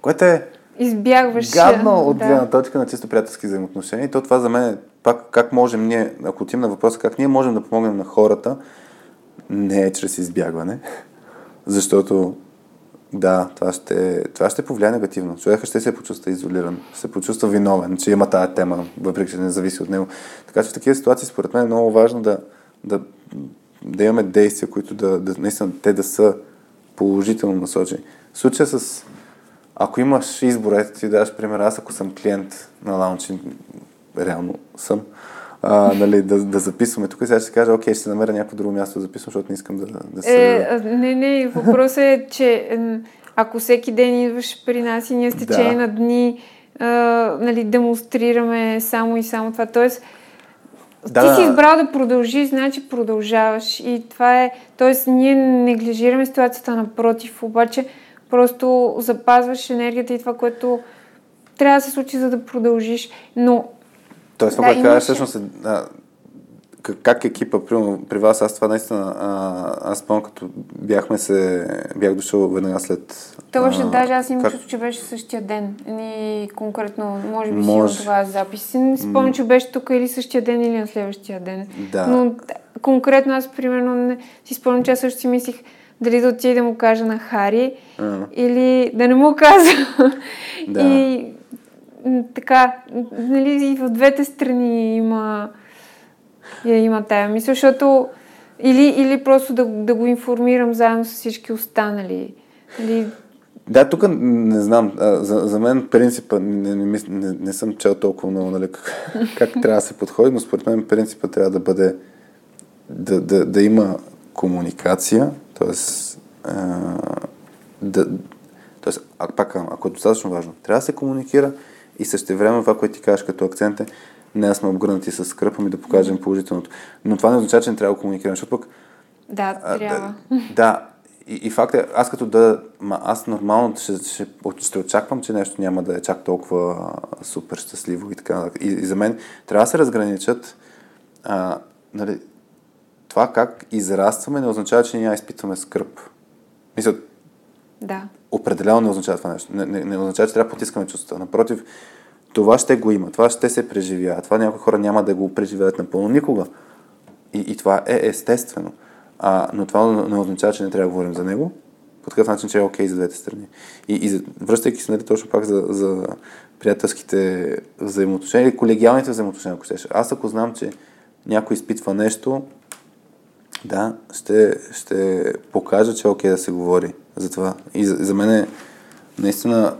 Което е Избягваш. Гадно от гледна да. точка на чисто приятелски взаимоотношения. И то това за мен е пак как можем ние, ако отим на въпроса, как ние можем да помогнем на хората, не е чрез избягване, защото да, това ще, това ще повлияе негативно. Човека ще се почувства изолиран, ще се почувства виновен, че има тая тема, въпреки че не зависи от него. Така че в такива ситуации, според мен е много важно да, да, да имаме действия, които да, да наистина те да са положително насочени. В случая с ако имаш избор, ето ти даваш пример, аз ако съм клиент на лаунчинг, реално съм, а, нали, да, да записваме. Тук сега ще кажа, окей, ще се намеря някакво друго място да записвам, защото не искам да, да се... Е, не, не, въпросът е, че ако всеки ден идваш при нас и ние с течение да. на дни а, нали, демонстрираме само и само това, т.е. Да, ти си избрал да продължиш, значи продължаваш. И това е. Тоест, ние неглижираме ситуацията напротив, обаче просто запазваш енергията и това, което трябва да се случи, за да продължиш. Но Тоест, това, да, което всъщност е, а, как екипа, при, при вас, аз това наистина, а, аз помня, като бяхме се, бях дошъл веднага след... Точно, даже аз имам как... чувство, че беше същия ден. Ни конкретно, може би Мож... си това запис. Не спомням, че беше тук или същия ден, или на следващия ден. Да. Но конкретно аз, примерно, не, си спомням, че аз също си мислих дали да отида да му кажа на Хари а. или да не му каза. Да. И така, нали, и в двете страни има, има тая мисъл, защото Или, или просто да, да го информирам заедно с всички останали. Или... Да, тук не знам. За, за мен принципа, не, не, не, не съм чел толкова много, нали, как, как трябва да се подходи, но според мен принципа трябва да бъде да, да, да има комуникация, т.е. да, а, пак, ако е достатъчно важно, трябва да се комуникира и също време това, което ти кажеш като акцент е, не сме обгърнати с скръпа ми да покажем положителното. Но това не означава, че не трябва да комуникираме, защото пък... Да, трябва. А, да, и, и факт е, аз като да... Ма, аз нормално ще, ще, ще очаквам, че нещо няма да е чак толкова супер щастливо и така. И, и за мен трябва да се разграничат а, нали, това как израстваме не означава, че ние изпитваме скръп. Мисля, да. Определено не означава това нещо. Не, не, не означава, че трябва да потискаме чувствата. Напротив, това ще го има, това ще се преживява. Това някои хора няма да го преживеят напълно никога. И, и това е естествено. А, но това не означава, че не трябва да говорим за него. По такъв начин, че е окей за двете страни. И, и връщайки се нали, точно пак за, за приятелските взаимоотношения или колегиалните взаимоотношения, ако щеш. Аз ако знам, че някой изпитва нещо, да, ще, ще покажа, че е окей да се говори за това. И за, за мен е наистина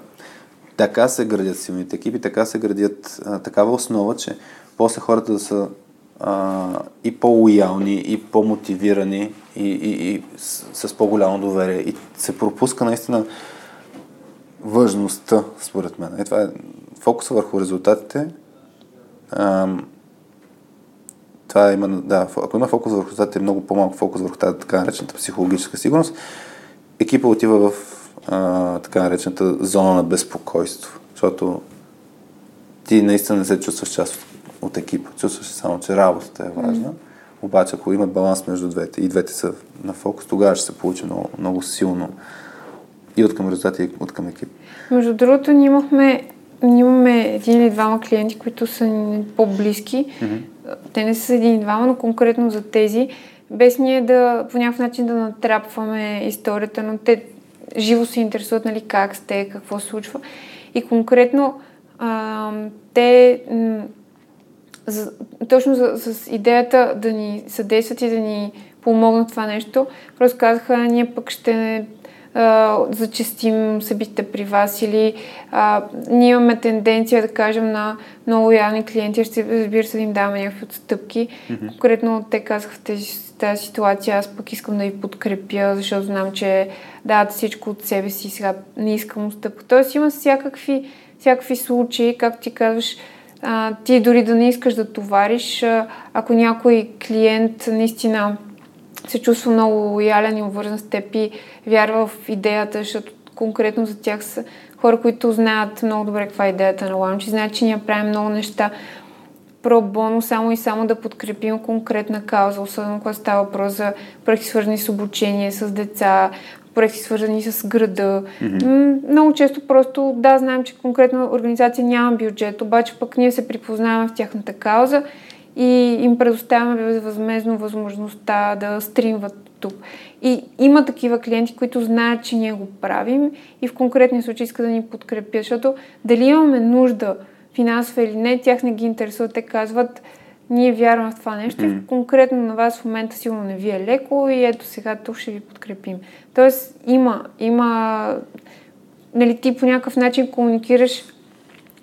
така се градят силните екипи, така се градят а, такава основа, че после хората да са а, и по-лоялни, и по-мотивирани, и, и, и с, с по-голямо доверие. И се пропуска наистина важността, според мен. И това е фокуса върху резултатите. А, това има, да, ако има фокус върху резултатите, е много по-малко фокус върху тази така наречената психологическа сигурност екипа отива в а, така наречената зона на безпокойство, защото ти наистина не се чувстваш част от, екипа, чувстваш само, че работата е важна. Mm. Обаче, ако има баланс между двете и двете са на фокус, тогава ще се получи много, много силно и от към резултати, и от към екип. Между другото, ние имахме, ние имаме един или двама клиенти, които са по-близки. Mm-hmm. Те не са един или двама, но конкретно за тези без ние да по някакъв начин да натрапваме историята, но те живо се интересуват нали, как сте, какво се случва. И конкретно а, те м- за, точно за, с идеята да ни съдействат и да ни помогнат това нещо, просто казаха, ние пък ще зачестим събитите при вас или а, ние имаме тенденция да кажем на много лоялни клиенти, ще разбира се да им даваме някакви отстъпки. Mm-hmm. Конкретно те казаха в тези тази ситуация аз пък искам да ви подкрепя, защото знам, че дават всичко от себе си, сега не искам отстъпка. Тоест има всякакви, всякакви случаи, както ти казваш, а, ти дори да не искаш да товариш, а, ако някой клиент наистина се чувства много лоялен и обвързан с теб и вярва в идеята, защото конкретно за тях са хора, които знаят много добре каква е идеята на Launch и знаят, че ние правим много неща пробоно само и само да подкрепим конкретна кауза, особено когато става въпрос за проекти свързани с обучение, с деца, проекти свързани с града. Mm-hmm. Много често просто, да, знаем, че конкретна организация няма бюджет, обаче пък ние се припознаваме в тяхната кауза и им предоставяме безвъзмезно възможността да стримват тук. И има такива клиенти, които знаят, че ние го правим и в конкретни случаи искат да ни подкрепят, защото дали имаме нужда финансова или не, тях не ги интересува. Те казват, ние вярваме в това нещо mm-hmm. конкретно на вас в момента сигурно не ви е леко и ето сега тук ще ви подкрепим. Тоест има, има, нали ти по някакъв начин комуникираш,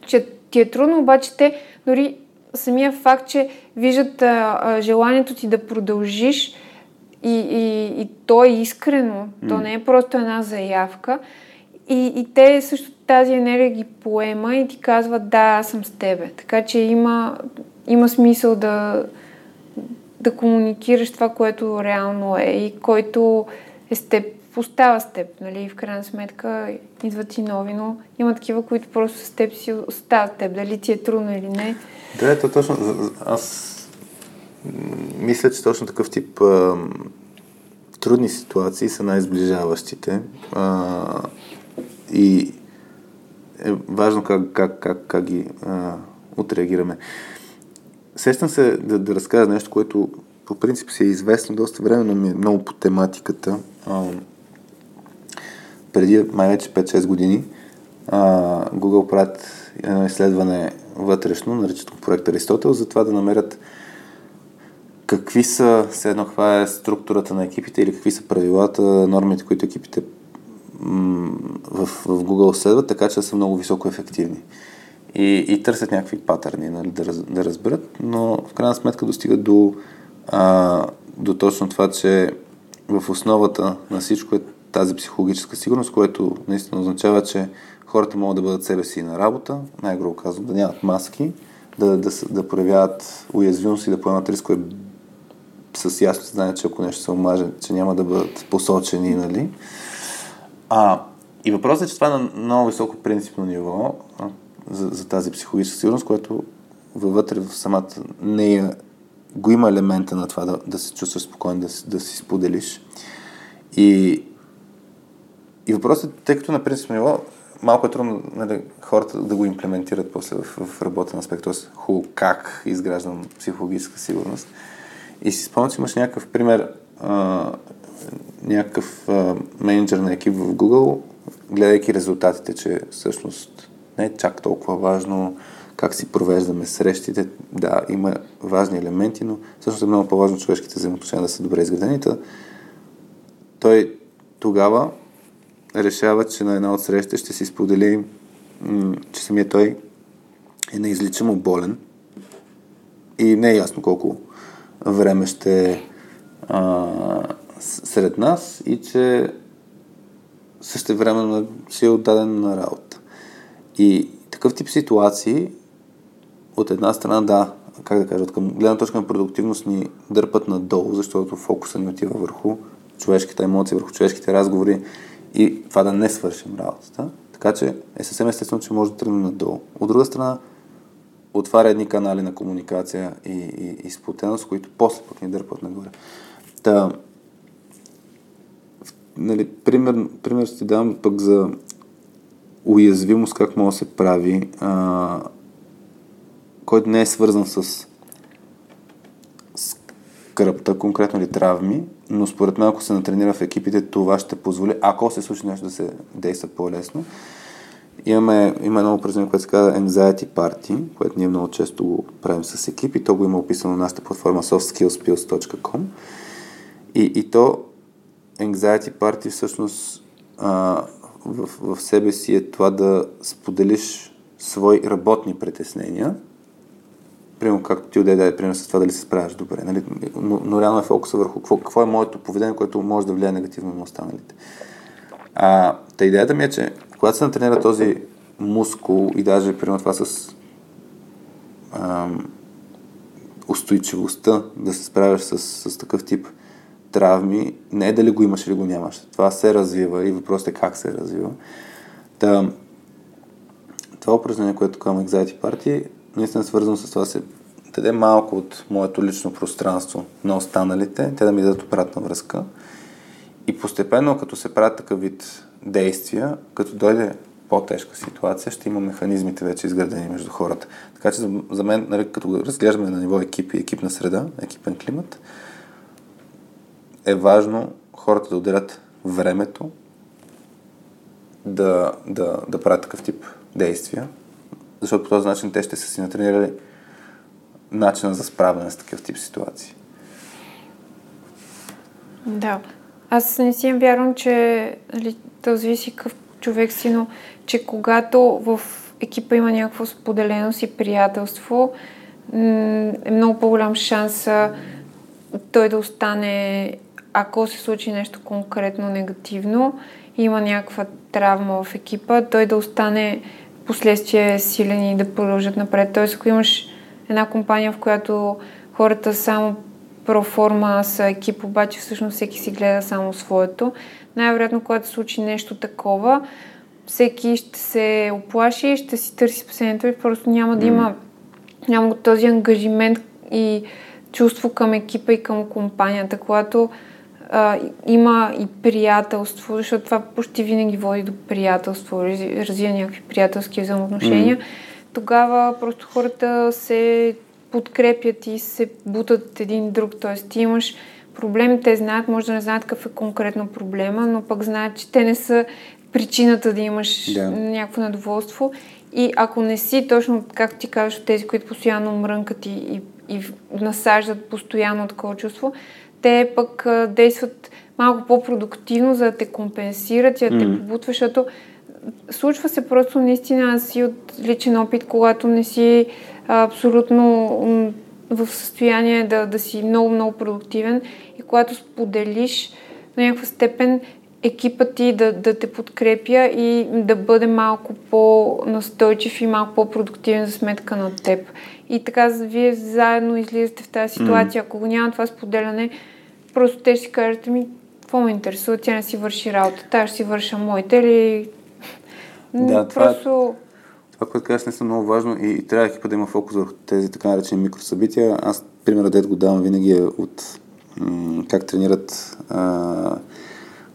че ти е трудно, обаче те дори самия факт, че виждат а, а, желанието ти да продължиш и, и, и то е искрено, mm. то не е просто една заявка. И, и те също тази енергия ги поема и ти казва да, аз съм с тебе. Така че има, има смисъл да, да комуникираш това, което реално е и който е с теб, остава с теб, нали? В крайна сметка идват и нови, но има такива, които просто с теб си остават теб, дали ти е трудно или не. Да, ето точно. Аз мисля, че точно такъв тип а, трудни ситуации са най-сближаващите. А, и е важно как, как, как, как ги а, отреагираме. Сещам се да, да разкажа нещо, което по принцип си е известно доста време, но ми е много по тематиката. А, преди май вече 5-6 години а, Google правят едно изследване вътрешно, наричат го проект Аристотел, за това да намерят какви са, все едно, каква е структурата на екипите или какви са правилата, нормите, които екипите в, в Google следват, така че са много високо ефективни. И, и търсят някакви патърни нали, да, да разберат, но в крайна сметка достигат до, а, до точно това, че в основата на всичко е тази психологическа сигурност, което наистина означава, че хората могат да бъдат себе си на работа, най-грубо казвам, да нямат маски, да, да, да проявяват уязвимост и да поемат рискове с ясно знание, че ако нещо се омаже, че няма да бъдат посочени, нали? А, и въпросът е, че това е на много високо принципно ниво за, за тази психологическа сигурност, което вътре в самата нея го има елемента на това да, да се чувстваш спокоен, да, да си споделиш. И, и въпросът е, тъй като на принципно ниво малко е трудно нали, хората да го имплементират после в, в работен аспект, т.е. хубаво как изграждам психологическа сигурност. И си спомням, че имаш някакъв пример, а, някакъв а, менеджер на екип в Google, гледайки резултатите, че всъщност не е чак толкова важно как си провеждаме срещите. Да, има важни елементи, но всъщност е много по-важно човешките взаимоотношения да са добре изградени. Той тогава решава, че на една от срещите ще си сподели, че самия той е неизличамо болен и не е ясно колко време ще е сред нас и че също време си е отдаден на работа. И такъв тип ситуации от една страна, да, как да кажа, от към гледна точка на продуктивност ни дърпат надолу, защото фокуса ни отива върху човешките емоции, върху човешките разговори и това да не свършим работата. Така че е съвсем естествено, че може да тръгнем надолу. От друга страна, отваря едни канали на комуникация и, и, и сплотеност, които после пък ни дърпат нагоре. Та, нали, пример, пример ще дам пък за уязвимост, как може да се прави, а, който не е свързан с кръпта, конкретно ли травми, но според мен, ако се натренира в екипите, това ще позволи, ако се случи нещо да се действа по-лесно. Имаме, има едно упражнение, което се казва Anxiety Party, което ние много често го правим с екипи. То го има описано на нашата платформа softskillspills.com. И, и то Anxiety Party всъщност а, в, в себе си е това да споделиш свои работни притеснения, примерно както ти отдаде пример с това дали се справяш добре. Нали? Но, но реално е фокуса върху какво, какво е моето поведение, което може да влияе негативно на останалите. А, та идеята ми е, че когато се натренира този мускул и даже примерно това с ам, устойчивостта да се справяш с, с такъв тип травми, не е дали го имаш или го нямаш. Това се развива и въпросът е как се развива. Та, това упражнение, което казвам Anxiety Party, наистина свързано с това се даде малко от моето лично пространство на останалите, те да ми дадат обратна връзка. И постепенно, като се правят такъв вид действия, като дойде по-тежка ситуация, ще има механизмите вече изградени между хората. Така че за, мен, нали, като разглеждаме на ниво екип и екипна среда, екипен климат, е важно хората да отделят времето да, да, да правят такъв тип действия, защото по този начин те ще са си натренирали начина за справяне с такъв тип ситуации. Да. Аз не си вярвам, че нали, то зависи какъв човек си, но че когато в екипа има някакво споделеност и приятелство, е много по-голям шанс той да остане, ако се случи нещо конкретно негативно, има някаква травма в екипа, той да остане последствие силен и да продължат напред. Тоест, ако имаш една компания, в която хората само проформа са екип, обаче всъщност всеки си гледа само своето, най-вероятно, когато се случи нещо такова, всеки ще се оплаши, ще си търси спасението и просто няма да има няма този ангажимент и чувство към екипа и към компанията, когато а, има и приятелство, защото това почти винаги води до приятелство, развива някакви приятелски взаимоотношения, mm. тогава просто хората се подкрепят и се бутат един друг. Т.е. ти имаш проблем, те знаят, може да не знаят какъв е конкретно проблема, но пък знаят, че те не са причината да имаш Да. някакво недоволство. И ако не си точно, както ти казваш, тези, които постоянно мрънкат и, и, и насаждат постоянно такова чувство, те пък действат малко по-продуктивно, за да те компенсират и да те Мгм. побутва, защото случва се просто наистина аз си от личен опит, когато не си абсолютно в състояние да, да си много-много продуктивен и когато споделиш на някаква степен екипът ти да, да те подкрепя и да бъде малко по-настойчив и малко по-продуктивен за сметка на теб. И така вие заедно излизате в тази ситуация. Ако го няма това споделяне, просто те ще кажат ми, какво ме интересува, тя не си върши работата, аз ще си върша моите или... Да, е- просто... Това, което казваш, наистина много важно и, и трябва екипа да има фокус върху тези така наречени микросъбития. Аз примерът, дето го давам винаги е от м- как тренират а,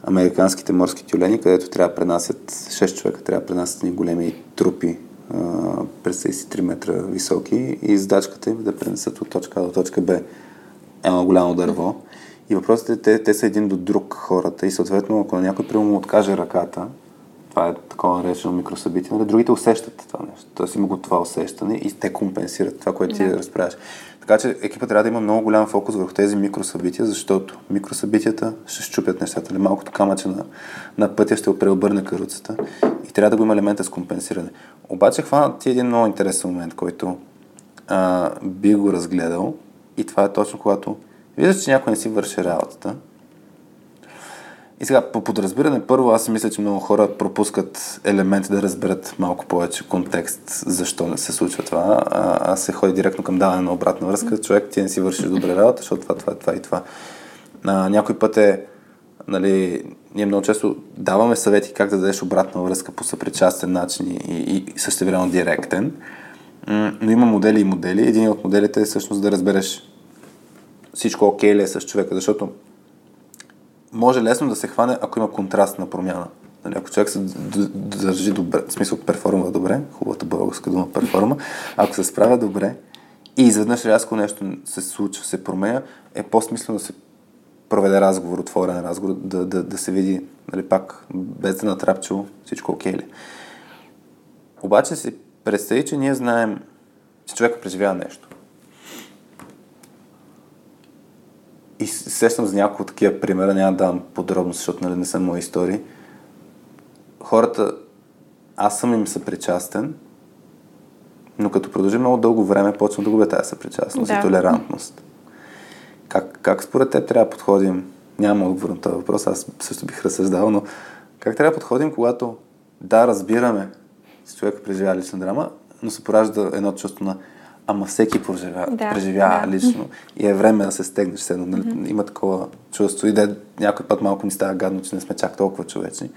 американските морски тюлени, където трябва да пренасят 6 човека, трябва да пренасят ни големи трупи през 33 метра високи и задачката им е да пренесат от точка А до точка Б едно голямо дърво. И въпросът е, те, те са един до друг хората и съответно, ако някой примерно му откаже ръката, това е такова наречено микросъбитие, нали? другите усещат това нещо. Тоест има го това усещане и те компенсират това, което ти Да. разправяш. Така че екипа трябва да има много голям фокус върху тези микросъбития, защото микросъбитията ще щупят нещата. Нали? Малкото камъче на, на пътя ще преобърне каруцата и трябва да го има елемента с компенсиране. Обаче хвана ти един много интересен момент, който а, би го разгледал и това е точно когато виждаш, че някой не си върши работата, и сега, по подразбиране, първо, аз мисля, че много хора пропускат елемент да разберат малко повече контекст, защо не се случва това. А, аз се ходи директно към даване на обратна връзка. Човек, ти не си вършиш добре работа, защото това, това, това и това. А, някой път е, нали, ние много често даваме съвети как да дадеш обратна връзка по съпричастен начин и, и, същевременно директен. Но има модели и модели. Един от моделите е всъщност да разбереш всичко окей ли е с човека, защото може лесно да се хване, ако има контрастна промяна. Нали, ако човек се държи добре, в смисъл перформа добре, хубавата българска дума перформа, ако се справя добре и изведнъж рязко нещо се случва, се променя, е по-смислено да се проведе разговор, отворен разговор, да, да, да се види, нали, пак, без да натрапчо всичко окей ли. Обаче си представи, че ние знаем, че човека преживява нещо. И се сещам за няколко такива примера, няма да давам подробно, защото нали, не са мои истории. Хората, аз съм им съпричастен, но като продължи много дълго време, почвам да губя тази съпричастност Да. и толерантност. Как, как според теб трябва да подходим? Нямам отговор на този въпрос, аз също бих разсъждавал, но как трябва да подходим, когато да, разбираме, че човек преживява лична драма, но се поражда едно чувство на ама всеки преживява, Да, преживява да. лично и е време да се стегнеш. Седно, нали? Има такова чувство и да някой път малко ни става гадно, че не сме чак толкова човечни.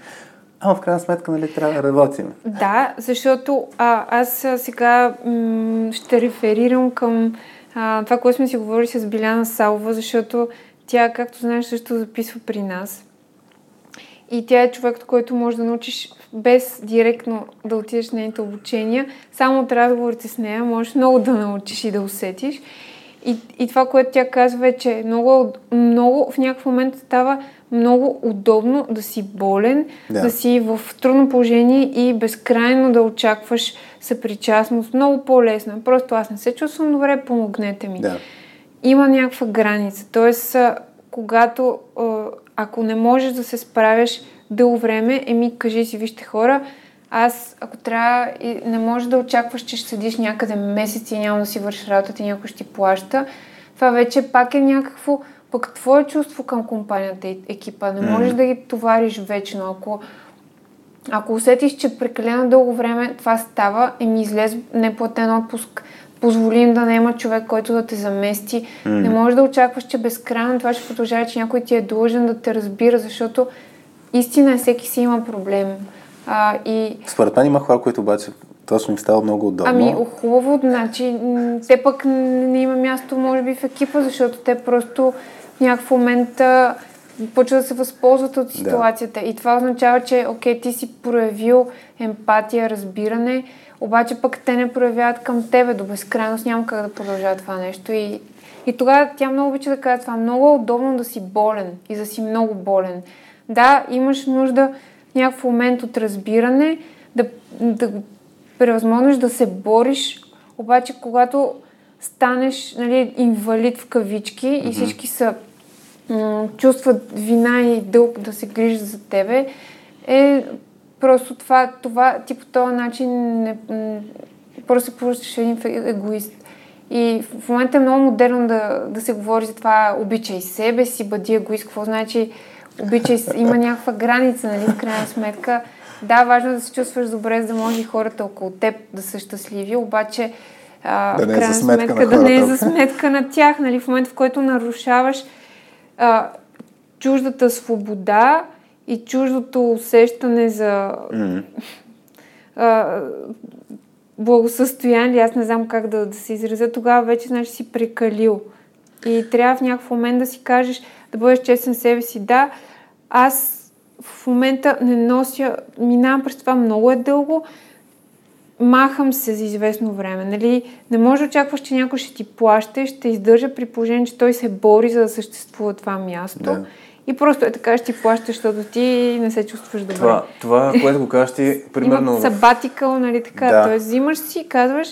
Ама в крайна сметка нали, трябва да работим. Да, защото а, аз сега м- ще реферирам към а, това, което сме си говорили с Биляна Салова, защото тя, както знаеш, също записва при нас. И тя е човек, който може да научиш без директно да отидеш на нейните обучения. Само от разговорите с нея можеш много да научиш и да усетиш. И, и това, което тя казва е, че много, много в някакъв момент става много удобно да си болен, Да. да си в трудно положение и безкрайно да очакваш съпричастност. Много по-лесно. Просто аз не се чувствам добре, помогнете ми Да. има някаква граница. Тоест, когато ако не можеш да се справяш дълго време, еми кажи си, вижте хора, аз ако трябва, не можеш да очакваш, че ще седиш някъде месеци и няма да си вършиш работата и някой ще ти плаща. Това вече пак е някакво пък твое чувство към компанията и екипа. Не можеш да ги товариш вечно. Ако ако усетиш, че прекалено дълго време това става, и ми излез неплатен отпуск, позволим да няма човек, който да те замести. Mm. Не можеш да очакваш, че безкрайно това ще продължава, че някой ти е длъжен да те разбира, защото истина е всеки си има проблем. А, и Според мен има хора, които обаче точно им става много удобно. Ами, хубаво, значи, те пък не има място, може би, в екипа, защото те просто в някакъв момент а, почват да се възползват от ситуацията. И това означава, че, окей, ти си проявил емпатия, разбиране, обаче пък те не проявяват към тебе до безкрайност, няма как да продължава това нещо. И, и тогава тя много обича да казва това. Много е удобно да си болен и да си много болен. Да, имаш нужда някакъв момент от разбиране, да, да го да се бориш, обаче когато станеш нали, инвалид в кавички mm-hmm. и всички са м- чувстват вина и дълг да се грижат за тебе, е просто това, това ти по този начин не, просто се превръщаш един егоист. И в момента е много модерно да, да се говори за това обичай себе си, бъди егоист, какво значи обичай, има някаква граница, нали, в крайна сметка. Да, важно е да се чувстваш добре, за да може и хората около теб да са щастливи, обаче а, да не е за сметка, сметка да не е за сметка на тях, нали, в момента в който нарушаваш а, чуждата свобода и чуждото усещане за mm-hmm. а, благосъстояние, аз не знам как да, да се изразя, тогава вече значи си прекалил. И трябва в някакъв момент да си кажеш, да бъдеш честен себе си. Да, аз в момента не нося, минавам през това много е дълго, махам се за известно време. Нали? Не може да очакваш, че някой ще ти плаща и ще издържа при положение, че той се бори за да съществува това място. Да. И просто е така, ще ти плащаш, защото ти не се чувстваш добре. Това, това което го кажеш ти, примерно... Има сабатикъл, нали така. Да. Тоест, взимаш си, казваш,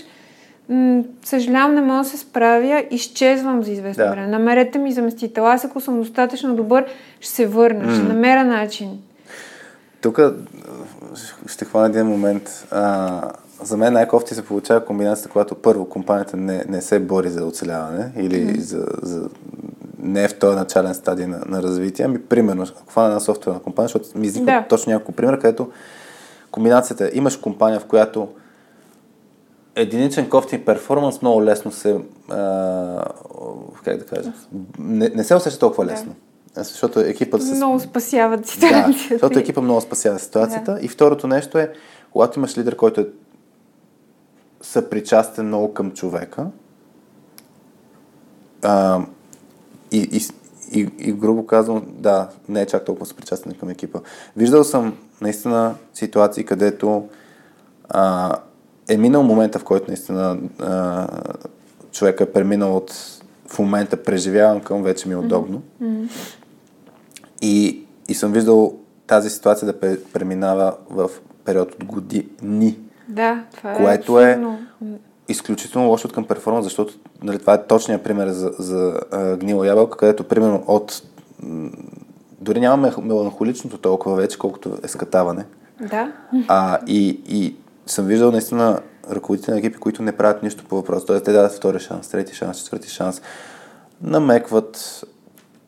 съжалявам, не мога да се справя, изчезвам за известно да. време. Намерете ми заместител. Аз ако съм достатъчно добър, ще се върна, mm. ще намеря начин. Тук ще хвана един момент. А, за мен най-кофти се получава комбинацията, когато първо компанията не, не се бори за оцеляване или mm. за, за не е в този начален стадий на, на развитие, ами примерно, ако хвана една софтуерна компания, защото ми изниква да. точно няколко примера, където комбинацията имаш компания, в която единичен кофти перформанс много лесно се, а, как да кажа, не, не се усеща толкова лесно. Да. Защото екипът се... Много спасяват ситуацията. Да, защото екипът много спасява ситуацията. Да. И второто нещо е, когато имаш лидер, който е съпричастен много към човека, а, и, и, и, и грубо казвам, да, не е чак толкова съпричастен към екипа. Виждал съм наистина ситуации, където а, е минал момента, в който наистина а, човек е преминал от в момента преживявам към вече ми е удобно. Mm-hmm. И, и съм виждал тази ситуация да преминава в период от години. Да, това е. Което е изключително лошо към перформанс, защото нали, това е точният пример за, за а, гнила ябълка, където примерно от дори нямаме меланхоличното толкова вече, колкото е скатаване. Да. А, и, и съм виждал наистина ръководители на екипи, които не правят нищо по въпрос. Тоест, те дадат втори шанс, трети шанс, четвърти шанс, намекват,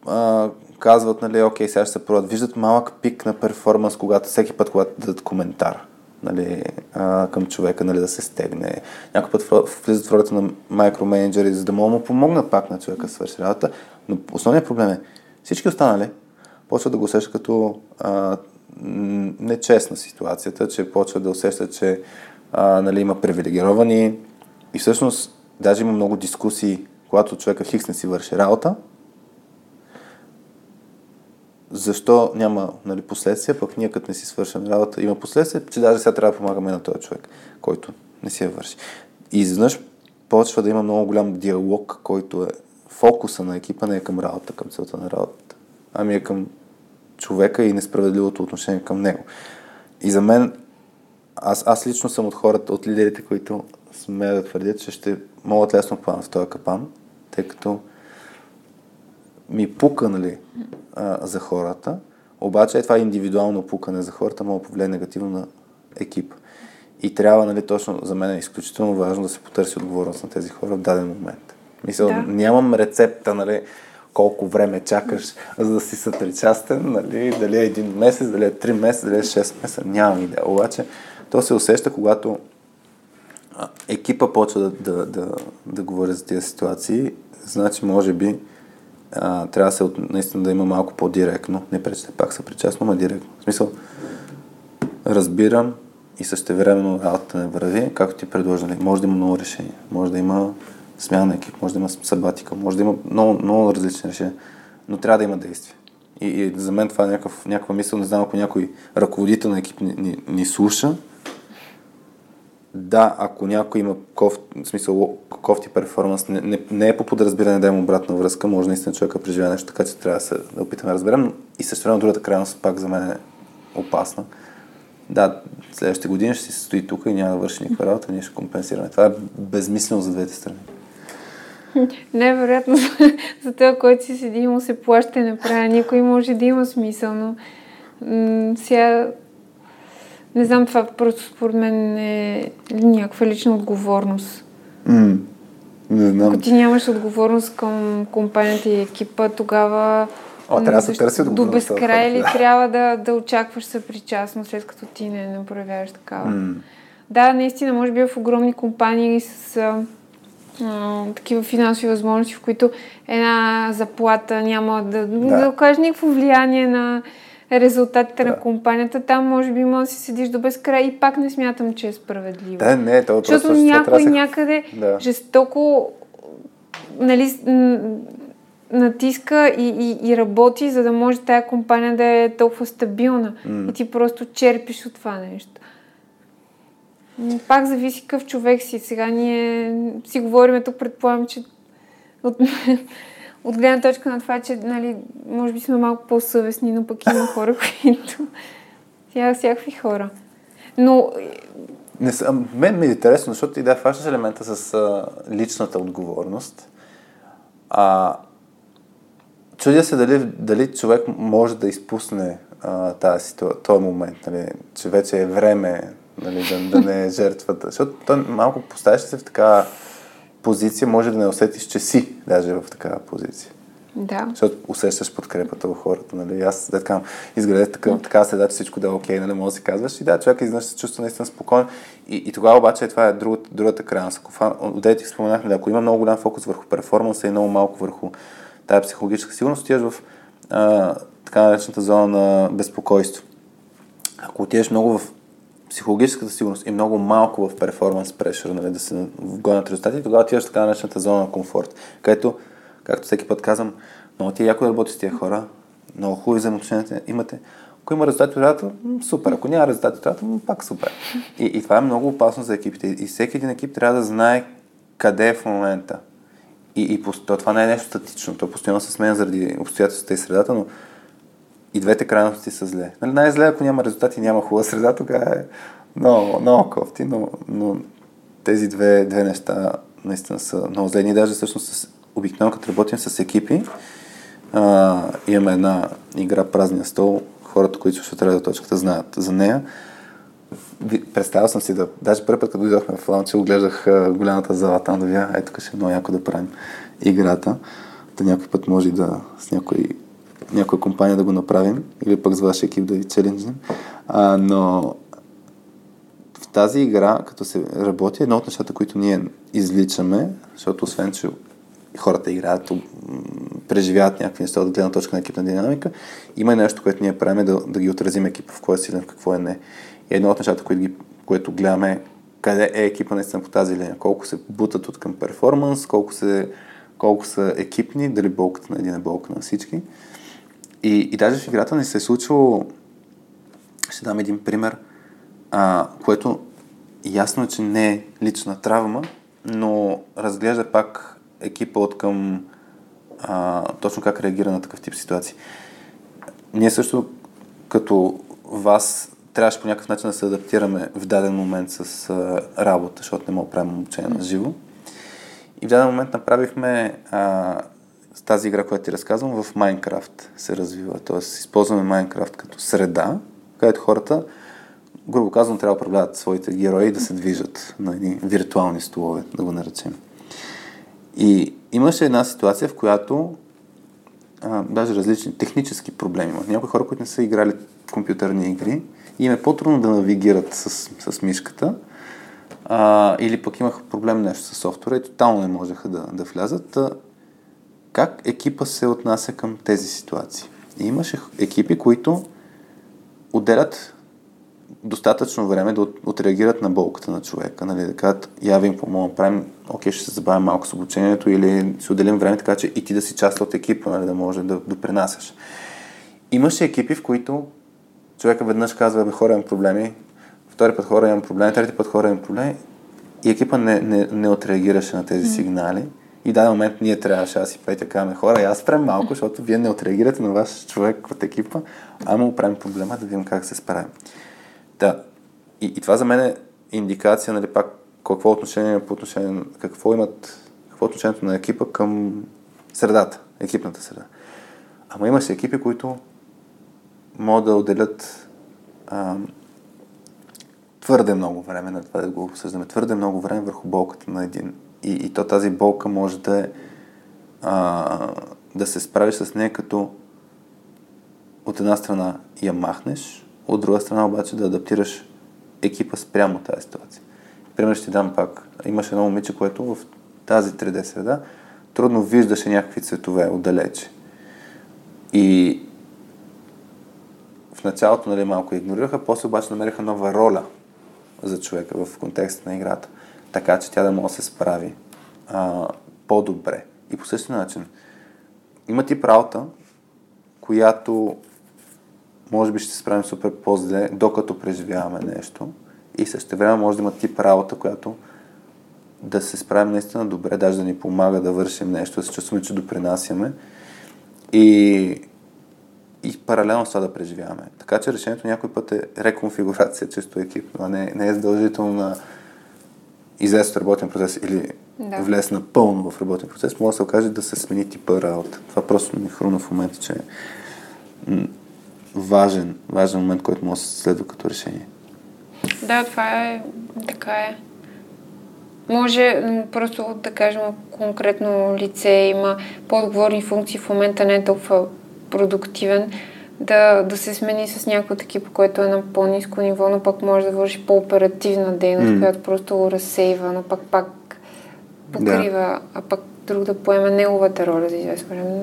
а, казват, нали, окей, сега ще се пробват. Виждат малък пик на перформанс, когато всеки път, когато дадат коментар нали, а, към човека, нали, да се стегне. Някой път влизат в ролята на микроменеджери, за да му помогнат пак на човека да свърши работа. Но основният проблем е, всички останали почват да го усещат като а, нечестна ситуацията, че почват да усещат, че а, нали, има привилегировани и всъщност даже има много дискусии, когато човека хикс не си върши работа, защо няма нали, последствия, пък ние като не си свършим работа, има последствия, че даже сега трябва да помагаме на този човек, който не си я върши. И изведнъж почва да има много голям диалог, който е фокуса на екипа не е към работа, към целта на работата, ами е към човека и несправедливото отношение към него. И за мен, аз, аз лично съм от хората, от лидерите, които смея да твърдят, че ще могат лесно да в този капан, тъй като ми пука, нали, а, за хората, обаче е това индивидуално пукане за хората може да повлияе негативно на екип. И трябва, нали, точно за мен е изключително важно да се потърси отговорност на тези хора в даден момент. Мисля, да. нямам рецепта, нали, колко време чакаш, за да си сътричастен, нали, дали е един месец, дали е три месеца, дали е 6 месеца, нямам идея. Обаче, то се усеща, когато екипа почва да, да, да, да говори за тези ситуации, значи, може би, а, трябва да се наистина да има малко по-директно. Не прече пак са причастно, но директно. В смисъл, разбирам и същевременно работата не върви, както ти предложили. Може да има много решения. Може да има смяна на екип, може да има сабатика, може да има много, много различни решения, но трябва да има действие. И, и за мен това е някакъв, някаква мисъл, не знам ако някой ръководител на екип ни, ни, ни слуша, да, ако някой има коф, в смисъл, кофти перформанс, не, не, не е по подразбиране да има обратна връзка, може наистина човека преживее нещо, така че трябва да, се, да опитаме да разберем. И също време другата крайност пак за мен е опасна. Да, следващите години ще си стои тук и няма да върши никаква работа, ние ще компенсираме. Това е безмислено за двете страни. Невероятно за това, който си седи и му се плаща и направя. Никой може да има смисъл, но м- сега не знам, това просто според мен е някаква лична отговорност. Mm. Не знам. Ако ти нямаш отговорност към компанията и екипа, тогава О, трябва да се търси до безкрай ли трябва да, да очакваш съпричастност, след като ти не, не проявяваш такава. Mm. Да, наистина, може би в огромни компании с а, а, такива финансови възможности, в които една заплата няма да, да. да окаже никакво влияние на резултатите да. на компанията. Там може би може да си седиш до безкрай и пак не смятам, че е справедливо. Да, не, това Защото просто някой се... някъде да. жестоко нали, натиска и, и, и работи, за да може тая компания да е толкова стабилна. Mm. И ти просто черпиш от това нещо. Пак зависи какъв човек си. Сега ние си говорим тук, предполагам, че от, от гледна точка на това, че нали, може би сме малко по-съвестни, но пък има хора, които... Сега всякакви хора. Но... Не, мен ми е интересно, защото ти да фащаш елемента с а, личната отговорност. А, чудя се дали, дали човек може да изпусне тази, този момент, нали, че вече е време нали, да, да не е жертвата. Защото той малко поставяш се в такава позиция, може да не усетиш, че си даже в такава позиция. Да. Защото усещаш подкрепата в хората. Нали? Аз да така, изградя така, така следа, че всичко да е окей, нали, може да си казваш. И да, човек изведнъж се чувства наистина спокоен. И, и тогава обаче това е другата, другата крайност. Отдете ти споменахме, да, ако има много голям фокус върху перформанса и много малко върху тая психологическа сигурност, отиваш в а, така наречената зона на безпокойство. Ако отидеш много в психологическата сигурност и много малко в перформанс прешър, нали, да се вгонят резултати, тогава отиваш в така наречената зона на комфорт, където, както всеки път казвам, много ти е яко да работи с тия хора, много хубави взаимоотношения имате. Ако има резултати от работа, супер. Ако няма резултати от работа, пак супер. И, и това е много опасно за екипите. И всеки един екип трябва да знае къде е в момента. И, и то, това не е нещо статично. То постоянно се сменя заради обстоятелствата и средата, но и двете крайности са зле. Нали, най-зле, ако няма резултати, няма хубава среда, тогава е много, много кофти, но, но тези две, две неща наистина са много зле. Ние даже всъщност обикновено като работим с екипи, а, имаме една игра Празния стол, хората, които ще трябва точката, знаят за нея. Представял съм си да, даже първи път, като дойдохме в Лаунче, оглеждах голямата зала там да вия, ето тук ще е много яко да правим играта. Да някой път може да с някой някоя компания да го направим или пък с вашия екип да ви челенджнем. А, но в тази игра, като се работи, едно от нещата, които ние изличаме, защото освен, че хората играят, преживяват някакви неща от гледна точка на екипна динамика, има и нещо, което ние правим да, да ги отразим екипа в кой е силен, в какво е не. И едно от нещата, които, ги, което гледаме къде е екипа наистина по тази линия, колко се бутат от към перформанс, колко, се, колко са екипни, дали болката на един е болка на всички. И, и даже в играта не се е случило, ще дам един пример, а, което ясно е, че не е лична травма, но разглежда пак екипа от към а, точно как реагира на такъв тип ситуации. Ние също като вас трябваше по някакъв начин да се адаптираме в даден момент с а, работа, защото не мога да правим обучение на живо. И в даден момент направихме а, с тази игра, която ти разказвам, в Майнкрафт се развива. Тоест, използваме Майнкрафт като среда, където хората, грубо казвам, трябва да управляват своите герои да се движат на едни виртуални столове, да го наречем. И имаше една ситуация, в която а, даже различни технически проблеми има. Някои хора, които не са играли компютърни игри, и им е по-трудно да навигират с, с мишката, а, или пък имаха проблем нещо с софтуера и тотално не можеха да, да влязат. Как екипа се отнася към тези ситуации? И имаше екипи, които отделят достатъчно време да отреагират на болката на човека, нали, да кажат, я ви помогна, да правим, окей, ще се забавим малко с обучението или ще отделим време, така че и ти да си част от екипа, нали, да може да допринасяш. Имаше екипи, в които човека веднъж казва, бе, хора имам проблеми, втори път хора имам проблеми, трети път хора имам проблеми и екипа не, не, не отреагираше на тези сигнали И в даден момент ние трябваше, аз и Петя казваме хора, аз спрем малко, защото вие не отреагирате на ваш човек от екипа, а му оправим проблема да видим как се справим. Да. И, и това за мен е индикация, нали, пак какво отношение по отношение, какво имат, какво е отношението на екипа към средата, екипната среда. Ама имаше екипи, които могат да отделят а, твърде много време на това да го обсъждаме, твърде много време върху болката на един. И, и то тази болка може да е а, да се справиш с нея като от една страна я махнеш, от друга страна обаче да адаптираш екипа спрямо тази ситуация. Пример ще дам пак. Имаше едно момиче, което в тази 3D среда трудно виждаше някакви цветове отдалече. И в началото нали, малко игнорираха, после обаче намериха нова роля за човека в контекста на играта, така че тя да може да се справи а, по-добре. И по същия начин, има тип работа, която може би ще се справим супер по-зле, докато преживяваме нещо. И също време може да има тип работа, която да се справим наистина добре, даже да ни помага да вършим нещо, да се чувстваме, че допринасяме. И и паралелно с това да преживяваме. Така че решението някой път е реконфигурация чисто екип, а не, не е задължително на излез от работен процес или да. влез напълно в работен процес, може да се окаже да се смени типа работа. Това просто ми хрумна в момента, че е важен, важен момент, който може да се следва като решение. Да, това е така е. Може просто да кажем конкретно лице има по-отговорни функции в момента, не е толкова продуктивен, да, да се смени с някой от екипа, който е на по-низко ниво, но пък може да върши по-оперативна дейност, mm. която просто го разсейва, но пък пак покрива, да. а пък друг да поеме неговата роля за известно време.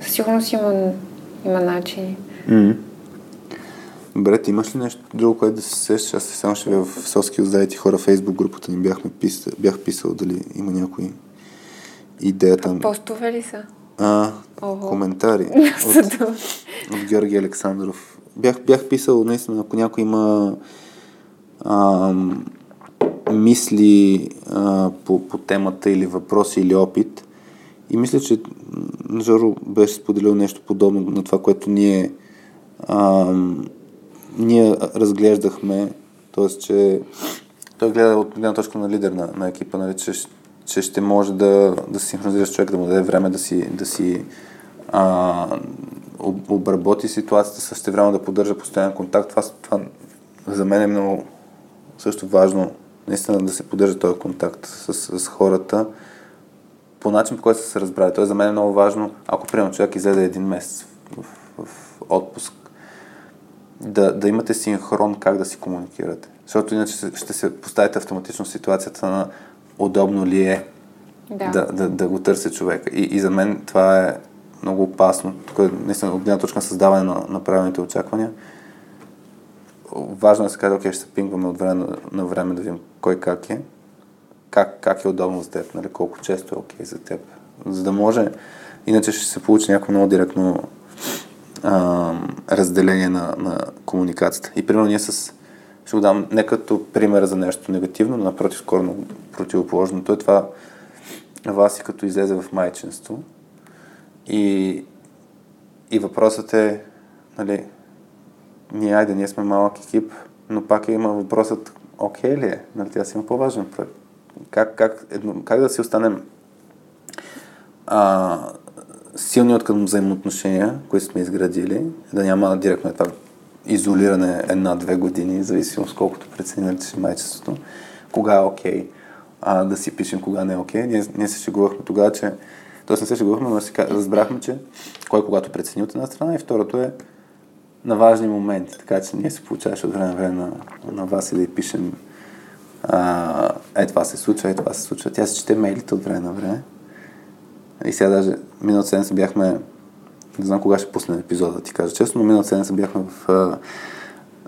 Със сигурност има, има начини. Mm. Добре, ти имаш ли нещо друго, което да се сещаш? Аз само ще в Соски оздавите хора Фейсбук групата ни бяхме писал, бях писал дали има някои идея там. Постове ли са? А, коментари от, от Георги Александров. Бях, бях писал, наистина, ако някой има а, мисли а, по, по темата или въпроси или опит. И мисля, че Жоро беше споделил нещо подобно на това, което ние, а, ние разглеждахме. Тоест, че той гледа от една точка на лидер на, на екипа, нали, че че ще може да, да се синхронизира с човек, да му даде време да си, да си а, обработи ситуацията, също време да поддържа постоянен контакт. Това, това за мен е много също важно, наистина да се поддържа този контакт с, с хората по начин, по който се разбрали. Тоест за мен е много важно, ако примерно човек излезе един месец в, в, в отпуск, да, да имате синхрон как да си комуникирате. Защото иначе ще се поставите автоматично в ситуацията на удобно ли е да, да, да, да го търся човека. И, и за мен това е много опасно. Тук е наистина от гледна точка на създаване на, на правилните очаквания. Важно е да се каже, окей, ще се пингваме от време на, на време да видим кой как е. Как, как е удобно за теб, нали? колко често е окей за теб. За да може, иначе ще се получи някакво много директно а, разделение на, на комуникацията. И примерно ние с ще го дам не като пример за нещо негативно, но напротив, скоро противоположното е това Васи като излезе в майчинство. И, и въпросът е, нали, ние, айде, ние сме малък екип, но пак има въпросът, окей ли е? Нали, тя си има по-важен проект. Как, как, едно, как да си останем а, силни от към взаимоотношения, които сме изградили, да няма директно това изолиране една-две години, зависимост колкото прецени си майчеството, кога е окей okay, да си пишем, кога не е окей. Okay. Ние, ние се шегувахме тогава, че Тоест не се шегувахме, но си разбрахме, че кой когато прецени от една страна и второто е на важни моменти. Така че ние се получаваше от време време на, на вас и да й пишем а, е това се случва, е това се случва. Тя се чете мейлите от време на време. И сега даже миналата седмица бяхме не знам кога ще пусне епизода, да ти кажа честно, но миналата седмица бяхме в а,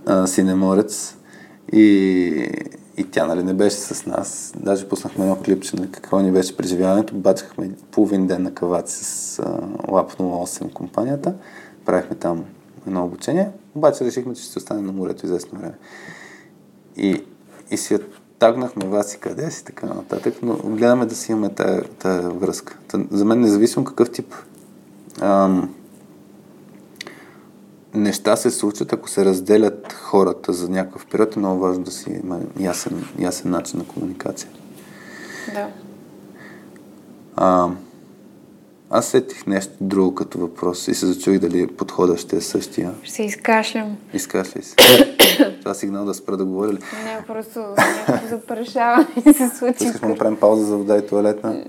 а, Синеморец и, и тя нали, не беше с нас. Даже пуснахме едно клипче на какво ни беше преживяването. Бачахме половин ден на каваци с а, Lab 08 компанията. Правихме там едно обучение. Обаче решихме, че ще остане на морето известно време. И, и си тагнахме вас и къде си, така нататък, но гледаме да си имаме тая, връзка. За мен независимо какъв тип ам, неща се случват, ако се разделят хората за някакъв период, е много важно да си има ясен, ясен начин на комуникация. Да. А, аз сетих нещо друго като въпрос и се зачуих дали подходът ще е същия. Ще се изкашлям. Искаш ли се? Това е сигнал да спра да говоря ли? Не, просто някакво запрашаване се случи. Искаш да направим пауза за вода и туалетна?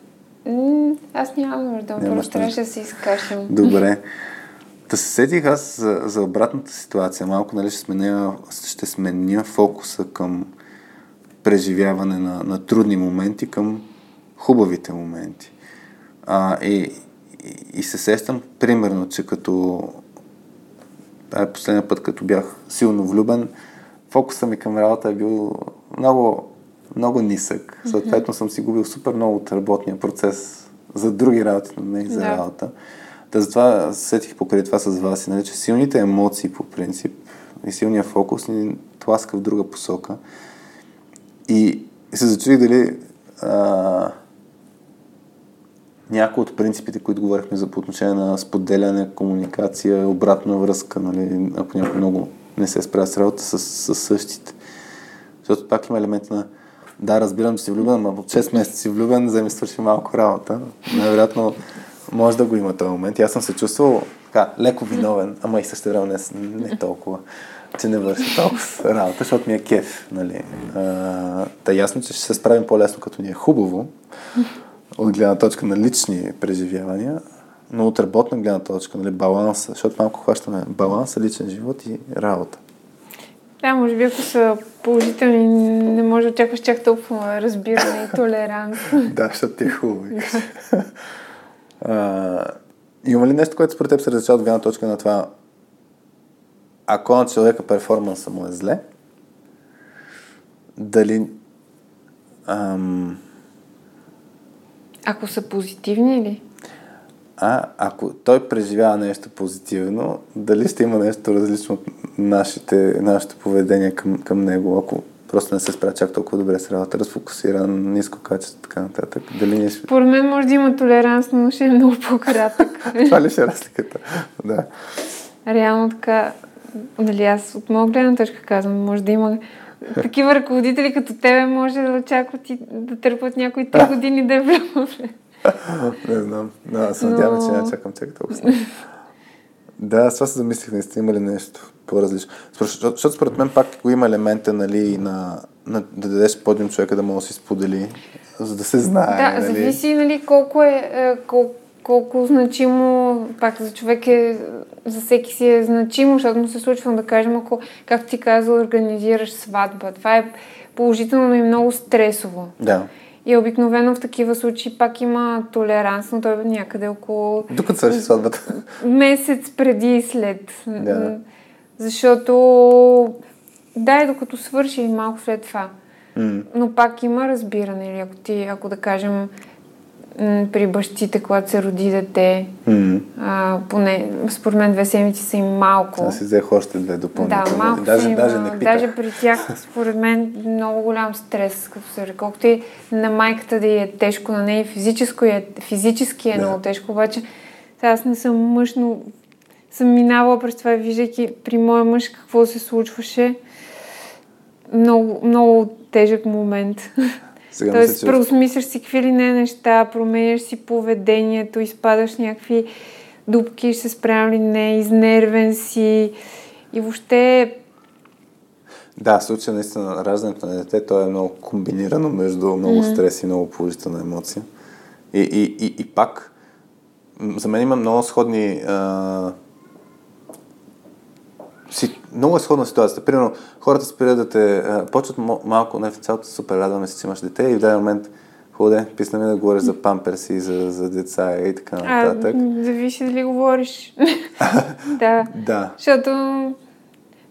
Аз нямам нужда, просто трябваше да се изкашлям. Добре. Да се сетих аз за, за обратната ситуация. Малко нали, ще, сменя, ще сменя фокуса към преживяване на, на трудни моменти към хубавите моменти. А, и, и, и се сещам примерно, че като е последния път, като бях силно влюбен, фокуса ми към работа е бил много, много нисък. Съответно съм си губил супер много от работния процес за други работи, но не и за Да. работа. Та затова се сетих покрай това с вас, нали, че силните емоции по принцип и силният фокус ни тласка в друга посока. И, се зачудих дали а, някои от принципите, които говорихме за по отношение на споделяне, комуникация, обратна връзка, нали, ако някой много не се справя с работа, с, с същите. Защото пак има елемент на да, разбирам, че си влюбен, от 6 месеца си влюбен, за да ми свърши малко работа. Най-вероятно може да го има този момент. И аз съм се чувствал така, леко виновен, ама и също време не, не толкова, че не върши толкова работа, защото ми е кеф. Нали. А, та ясно, че ще се справим по-лесно, като ни е хубаво, от гледна точка на лични преживявания, но от работна гледна точка, нали, баланса, защото малко хващаме баланса, личен живот и работа. Да, може би ако са положителни, не може да очакваш чак толкова разбиране и толеранс. да, защото ти е хубаво. А, има ли нещо, което според теб се различава от гледна точка на това, ако на човека перформанса му е зле, дали ам, Ако са позитивни ли? а ако той преживява нещо позитивно, дали ще има нещо различно от нашите, нашето поведение към, към него, ако просто не се справя чак толкова добре с работа, разфокусиран, ниско качество така нататък. Дали ние ще... Според мен може да има толеранс, но ще е много по-кратък. Това ли ще е разликата? Да. Реално така, нали аз от моя гледна точка казвам, може да има такива ръководители като тебе, може да очакват и да търпат някои три години да е влюбен. Не знам. Да, се надявам, че няма чакам чак толкова. Да, аз това се замислих, наистина има ли нещо по-различно. Защото, защото според мен пак го има елемента, нали, на, на да дадеш подиум човека да може да си сподели, за да се знае. Да, нали. зависи нали, колко е, е колко, колко значимо, пак за човек е, за всеки си е значимо, защото му се случва, да кажем, ако, както ти каза, организираш сватба. Това е положително, но и много стресово. Да. И обикновено в такива случаи пак има толеранс, но той е някъде около Докато свърши сватбата. месец преди и след. Да. Защото, да, и докато свърши и малко след това. М. Но пак има разбиране. Или ако ти, ако да кажем, при бащите, когато се роди дете, М. а, поне, според мен две седмици са и малко. Аз си взех още две Да, допълнителни. малко даже, им, даже не питах. даже при тях, според мен, много голям стрес, като се. Колкото и на майката да е тежко, на нея физическо е, физически е Да. много тежко, обаче аз не съм мъж, но съм минавала през това, виждайки при моя мъж какво се случваше. Много, много тежък момент. Сега Тоест, че... преосмисляш си какви ли не неща, променяш си поведението, изпадаш някакви дупки, ще се справям ли не, изнервен си. И въобще, Да, в случая наистина раждането на дете, то е много комбинирано между много стрес и много положителна емоция. И, и, и, и пак, за мен има много сходни... А... Си, много е сходна ситуацията. Примерно, хората спират да те... А, почват малко, не в цялото супер радваме се, че имаш дете и в даден момент ходе, писна ми да говориш за памперси, за, за деца и така а, нататък. м, зависи дали говориш. да. Да. Защото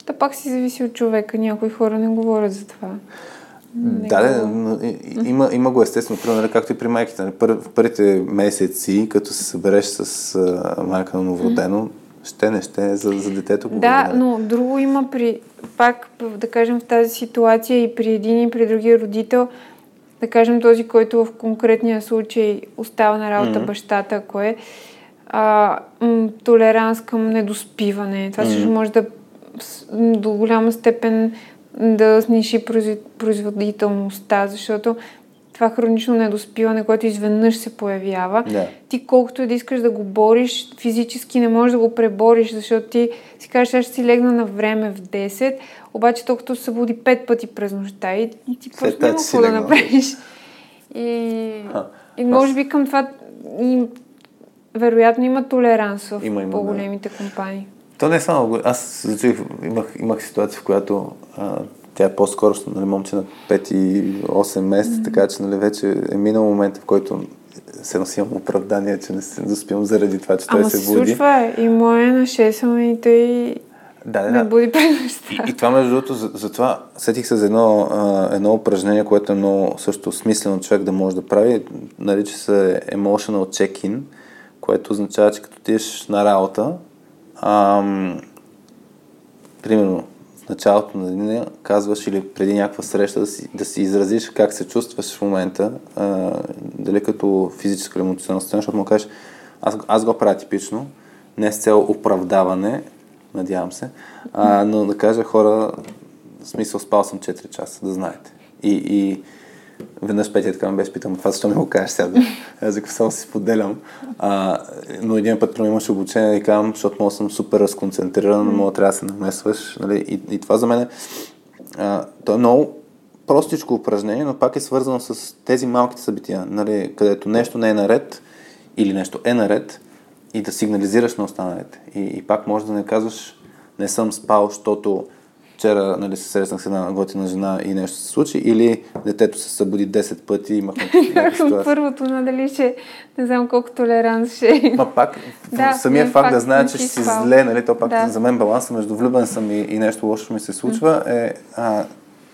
то пак си зависи от човека. Някои хора не говорят за това. Не Да, да, но има, има го естествено, примерно, както и при майките. нали, Пър, в първите месеци, като се събереш с а, майка на новородено, Ще, не ще, за, за детето Да, говоря. но друго има при, пак да кажем в тази ситуация и при един и при другия родител, да кажем този, който в конкретния случай остава на работа Мгм. бащата, ако е, а, м, толеранс към недоспиване. Това също Мгм. може да до голяма степен да сниши производ- производителността, защото това хронично недоспиване, което изведнъж се появява, Да. ти колкото и да искаш да го бориш, физически не можеш да го пребориш, защото ти си кажеш, аз ще си легна на време в 10, обаче толкова се събуди 5 пъти през нощта и ти След просто няма какво да направиш. И, и може би към това и, вероятно има толеранс в Има, има, по-големите компании. То не е само. Аз имах, имах ситуация, в която а, тя е по-скоро, нали, момче на 5 и 8 месеца, така че нали, вече е минал момента, в който се носимам оправдание, че не се заспивам заради това, че той Ама се се буди. случва и моя на 6 ама и той Да, да, да. буди. И, и това, между другото, за, за сетих се за едно, а, едно упражнение, което е много също смислено човек да може да прави. Нарича се Emotional Check-in, което означава, че като отидеш на работа, ам, примерно началото на деня казваш или преди някаква среща да си, да си изразиш как се чувстваш в момента, а, дали като физическо или емоционално състояние, защото му кажеш, аз, аз го правя типично, не с цел оправдаване, надявам се, а, но да кажа хора, в смисъл спал съм 4 часа, да знаете. И, и веднъж Петя така ме беше питам, това защо не го кажеш сега? Аз ако само си споделям. А, но един път примерно имаше обучение и казвам, защото мога съм супер разконцентриран, mm. мога трябва да се намесваш. Нали? И, и, това за мен е, а, то е много простичко упражнение, но пак е свързано с тези малките събития, нали? където нещо не е наред или нещо е наред и да сигнализираш на останалите. И, и пак може да не казваш, не съм спал, защото вчера нали, се срещнах с една готина жена и нещо се случи, или детето се събуди 10 пъти и имахме първото, надали ще, не знам колко толеранс ще Ма пак, Да, самия факт факт, да знае, че ще си спал. зле, нали, то пак Да. за мен баланса между влюбен съм и, и нещо лошо ми се случва е, а,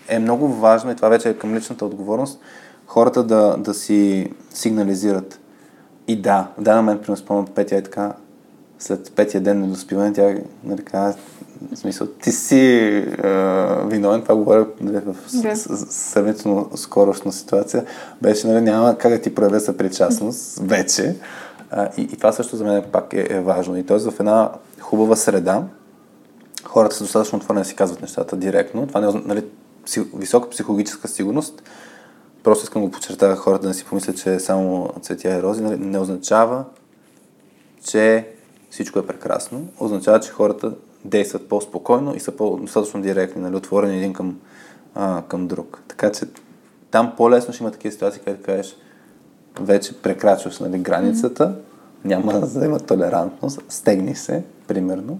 е много важно и това вече е към личната отговорност, хората да, да си сигнализират. И да, в даден момент, примерно, спомням, Петя е така, след петия ден недоспиване, тя нали, каза, в смисъл, ти си е, виновен, това говоря нали, в Да. сравнително скорошна ситуация, беше, нали, няма как да ти проявя съпричастност вече. А, и, и това също за мен пак е, е важно. И т.е. в една хубава среда, хората са достатъчно отворени да си казват нещата директно. Това не е нали, пси, висока психологическа сигурност. Просто искам да го подчертая хората да не си помислят, че само цветя и рози. Нали, не означава, че всичко е прекрасно. Означава, че хората действат по-спокойно и са по-достатъчно директни, нали, отворени един към, а, към друг. Така че там по-лесно ще има такива ситуации, където кажеш, вече прекрачваш нали, границата, няма да има толерантност, стегни се, примерно.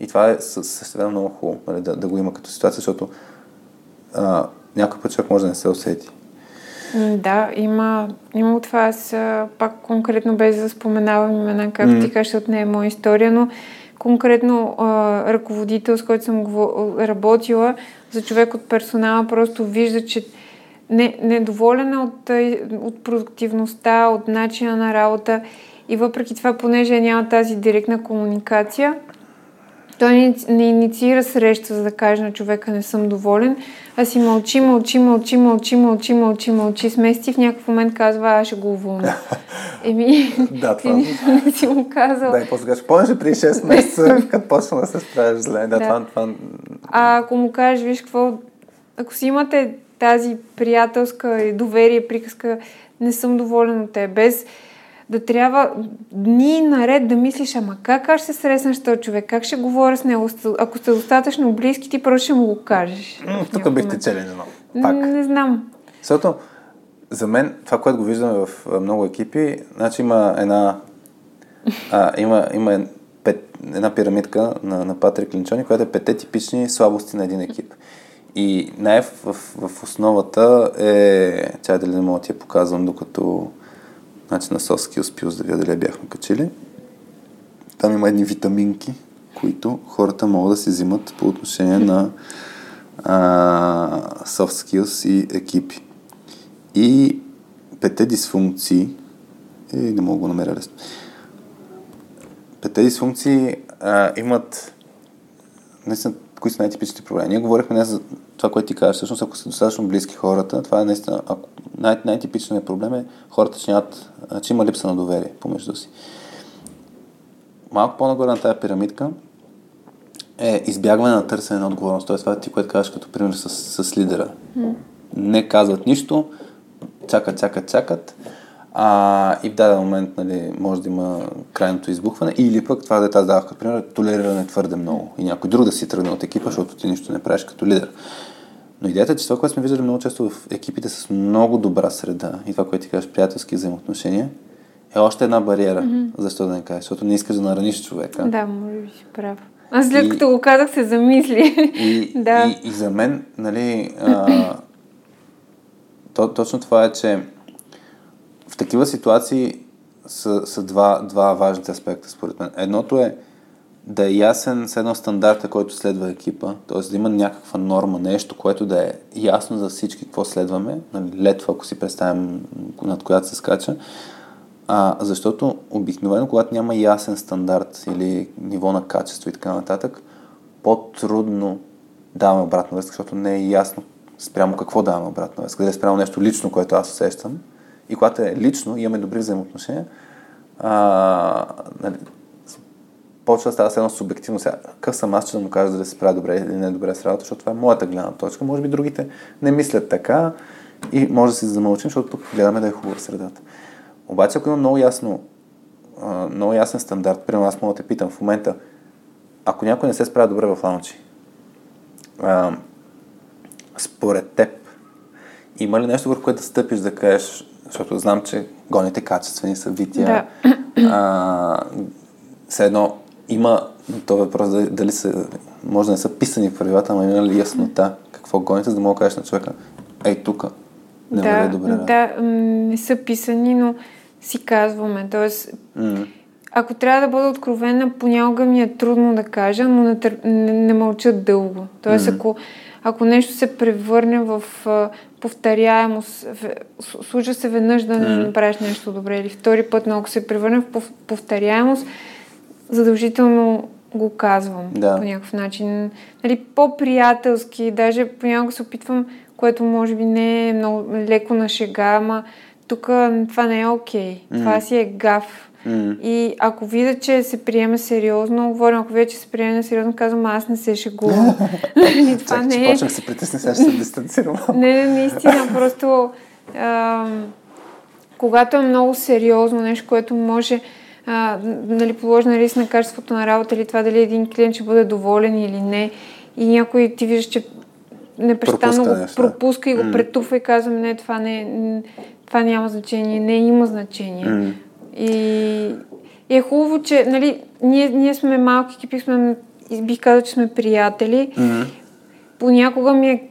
И това е съ- също много хубаво нали, да, да го има като ситуация, защото а, някой път човек може да не се усети. Да, има, има от а, пак конкретно без да споменавам имена, както М. ти кажеш, защото не е моя история, но конкретно а, ръководител, с който съм работила, за човек от персонала просто вижда, че не, недоволен е от, от продуктивността, от начина на работа и въпреки това, понеже няма тази директна комуникация, той не, не инициира среща, за да каже на човека не съм доволен, а си мълчи, мълчи, мълчи, мълчи, мълчи, мълчи, мълчи с месеци. В някакъв момент казва, аз ще го уволня. Еми, Да, ти това- нищо не си му казал. Да, и после кажеш, помниш преди 6 месеца, като почна да се справяш зле. Да, Да. Това, това А ако му кажеш, виж какво, ако си имате тази приятелска и доверие, приказка, не съм доволен от теб, без да трябва дни наред да мислиш, ама как аз ще се срещна с този човек, как ще говоря с него, ако сте достатъчно близки, ти просто ще му го кажеш. Тук бихте едно. М, Пак. Не знам. Защото за мен, това, което го виждаме в много екипи, значи има една, а, има, има пет, една пирамидка на, на Патрик Линчони, която е петте типични слабости на един екип. И най- в, в, в основата е, чай дали не мога да ти я показвам, докато значи на Soft Skills Pills да видя дали бяхме качили. Там има едни витаминки, които хората могат да си взимат по отношение на а, soft skills и екипи. И пете дисфункции, и не мога да намеря лесно. Пете дисфункции а, имат наистина, кои са най-типичните проблеми. Ние говорихме не за това, което ти кажеш. Всъщност, ако са достатъчно близки хората, това е наистина, ако най- най-типичният проблем е хората, че, нямат, че има липса на доверие помежду си. Малко по-нагоре на тази пирамидка е избягване на търсене на отговорност. Тоест, това е ти, което казваш като пример с, с лидера. Mm. Не казват нищо, чакат, чакат, чакат. А, и в даден момент нали, може да има крайното избухване. Или пък това да аз давах като пример, толериране твърде много. И някой друг да си тръгне от екипа, защото ти нищо не правиш като лидер. Но идеята е, че това, което сме виждали много често в екипите с много добра среда и това, което ти кажеш, приятелски взаимоотношения, е още една бариера. Mm-hmm. Защо да не кажеш? Защото не искаш да нараниш човека. Да, може би си прав. Аз след и, като го казах се замисли. И, да. и, и за мен, нали, а, то, точно това е, че в такива ситуации са, са два, два важните аспекта, според мен. Едното е да е ясен с едно стандарта, който следва екипа, т.е. да има някаква норма, нещо, което да е ясно за всички какво следваме, нали, летва, ако си представим над която се скача, а, защото обикновено, когато няма ясен стандарт или ниво на качество и така нататък, по-трудно даваме обратна връзка, защото не е ясно спрямо какво даваме обратна връзка. Дали е спрямо нещо лично, което аз усещам. И когато е лично, имаме добри взаимоотношения, а, нали, почва да става едно субективно. Сега, какъв съм аз, че да му кажа дали се справя добре или не добре с работа, защото това е моята гледна точка. Може би другите не мислят така и може да си замълчим, защото тук гледаме да е хубава средата. Обаче, ако има много ясно, много ясен стандарт, примерно аз мога да те питам в момента, ако някой не се справя добре в лаунчи, според теб, има ли нещо върху което да стъпиш да кажеш, защото знам, че гоните качествени събития, да. а, все едно има този въпрос дали, са, може да не са писани в правилата, но има ли яснота какво гоните, за да мога да кажеш на човека, ей тук, не да, добре. Да, да, не са писани, но си казваме. Тоест, mm. ако трябва да бъда откровена, понякога ми е трудно да кажа, но не, тър... не, не мълча дълго. Тоест, mm. ако, ако нещо се превърне в повторяемост, случва се веднъж да не направиш нещо добре или втори път, но ако се превърне в повторяемост, задължително го казвам да. по някакъв начин. Нали, по-приятелски, даже понякога се опитвам, което може би не е много леко на шега, ама тук това не е окей. Okay. Mm. Това си е гаф. Mm. И ако видя, че се приема сериозно, говорим, ако видя, че се приема сериозно, казвам, аз не се шегувам. Нали, това не е... Почнах се притесня, сега ще се дистанцирам. не, не, наистина, просто а, когато е много сериозно нещо, което може а, нали, положена риск на качеството на работа или това дали един клиент ще бъде доволен или не. И някой ти вижда, че непрестанно го пропуска и го mm. претупва и казва, не, това не, това няма значение. Не, има значение. Mm. И, и е хубаво, че нали, ние, ние сме малки екипи, сме, бих казал, че сме приятели. Mm. Понякога ми е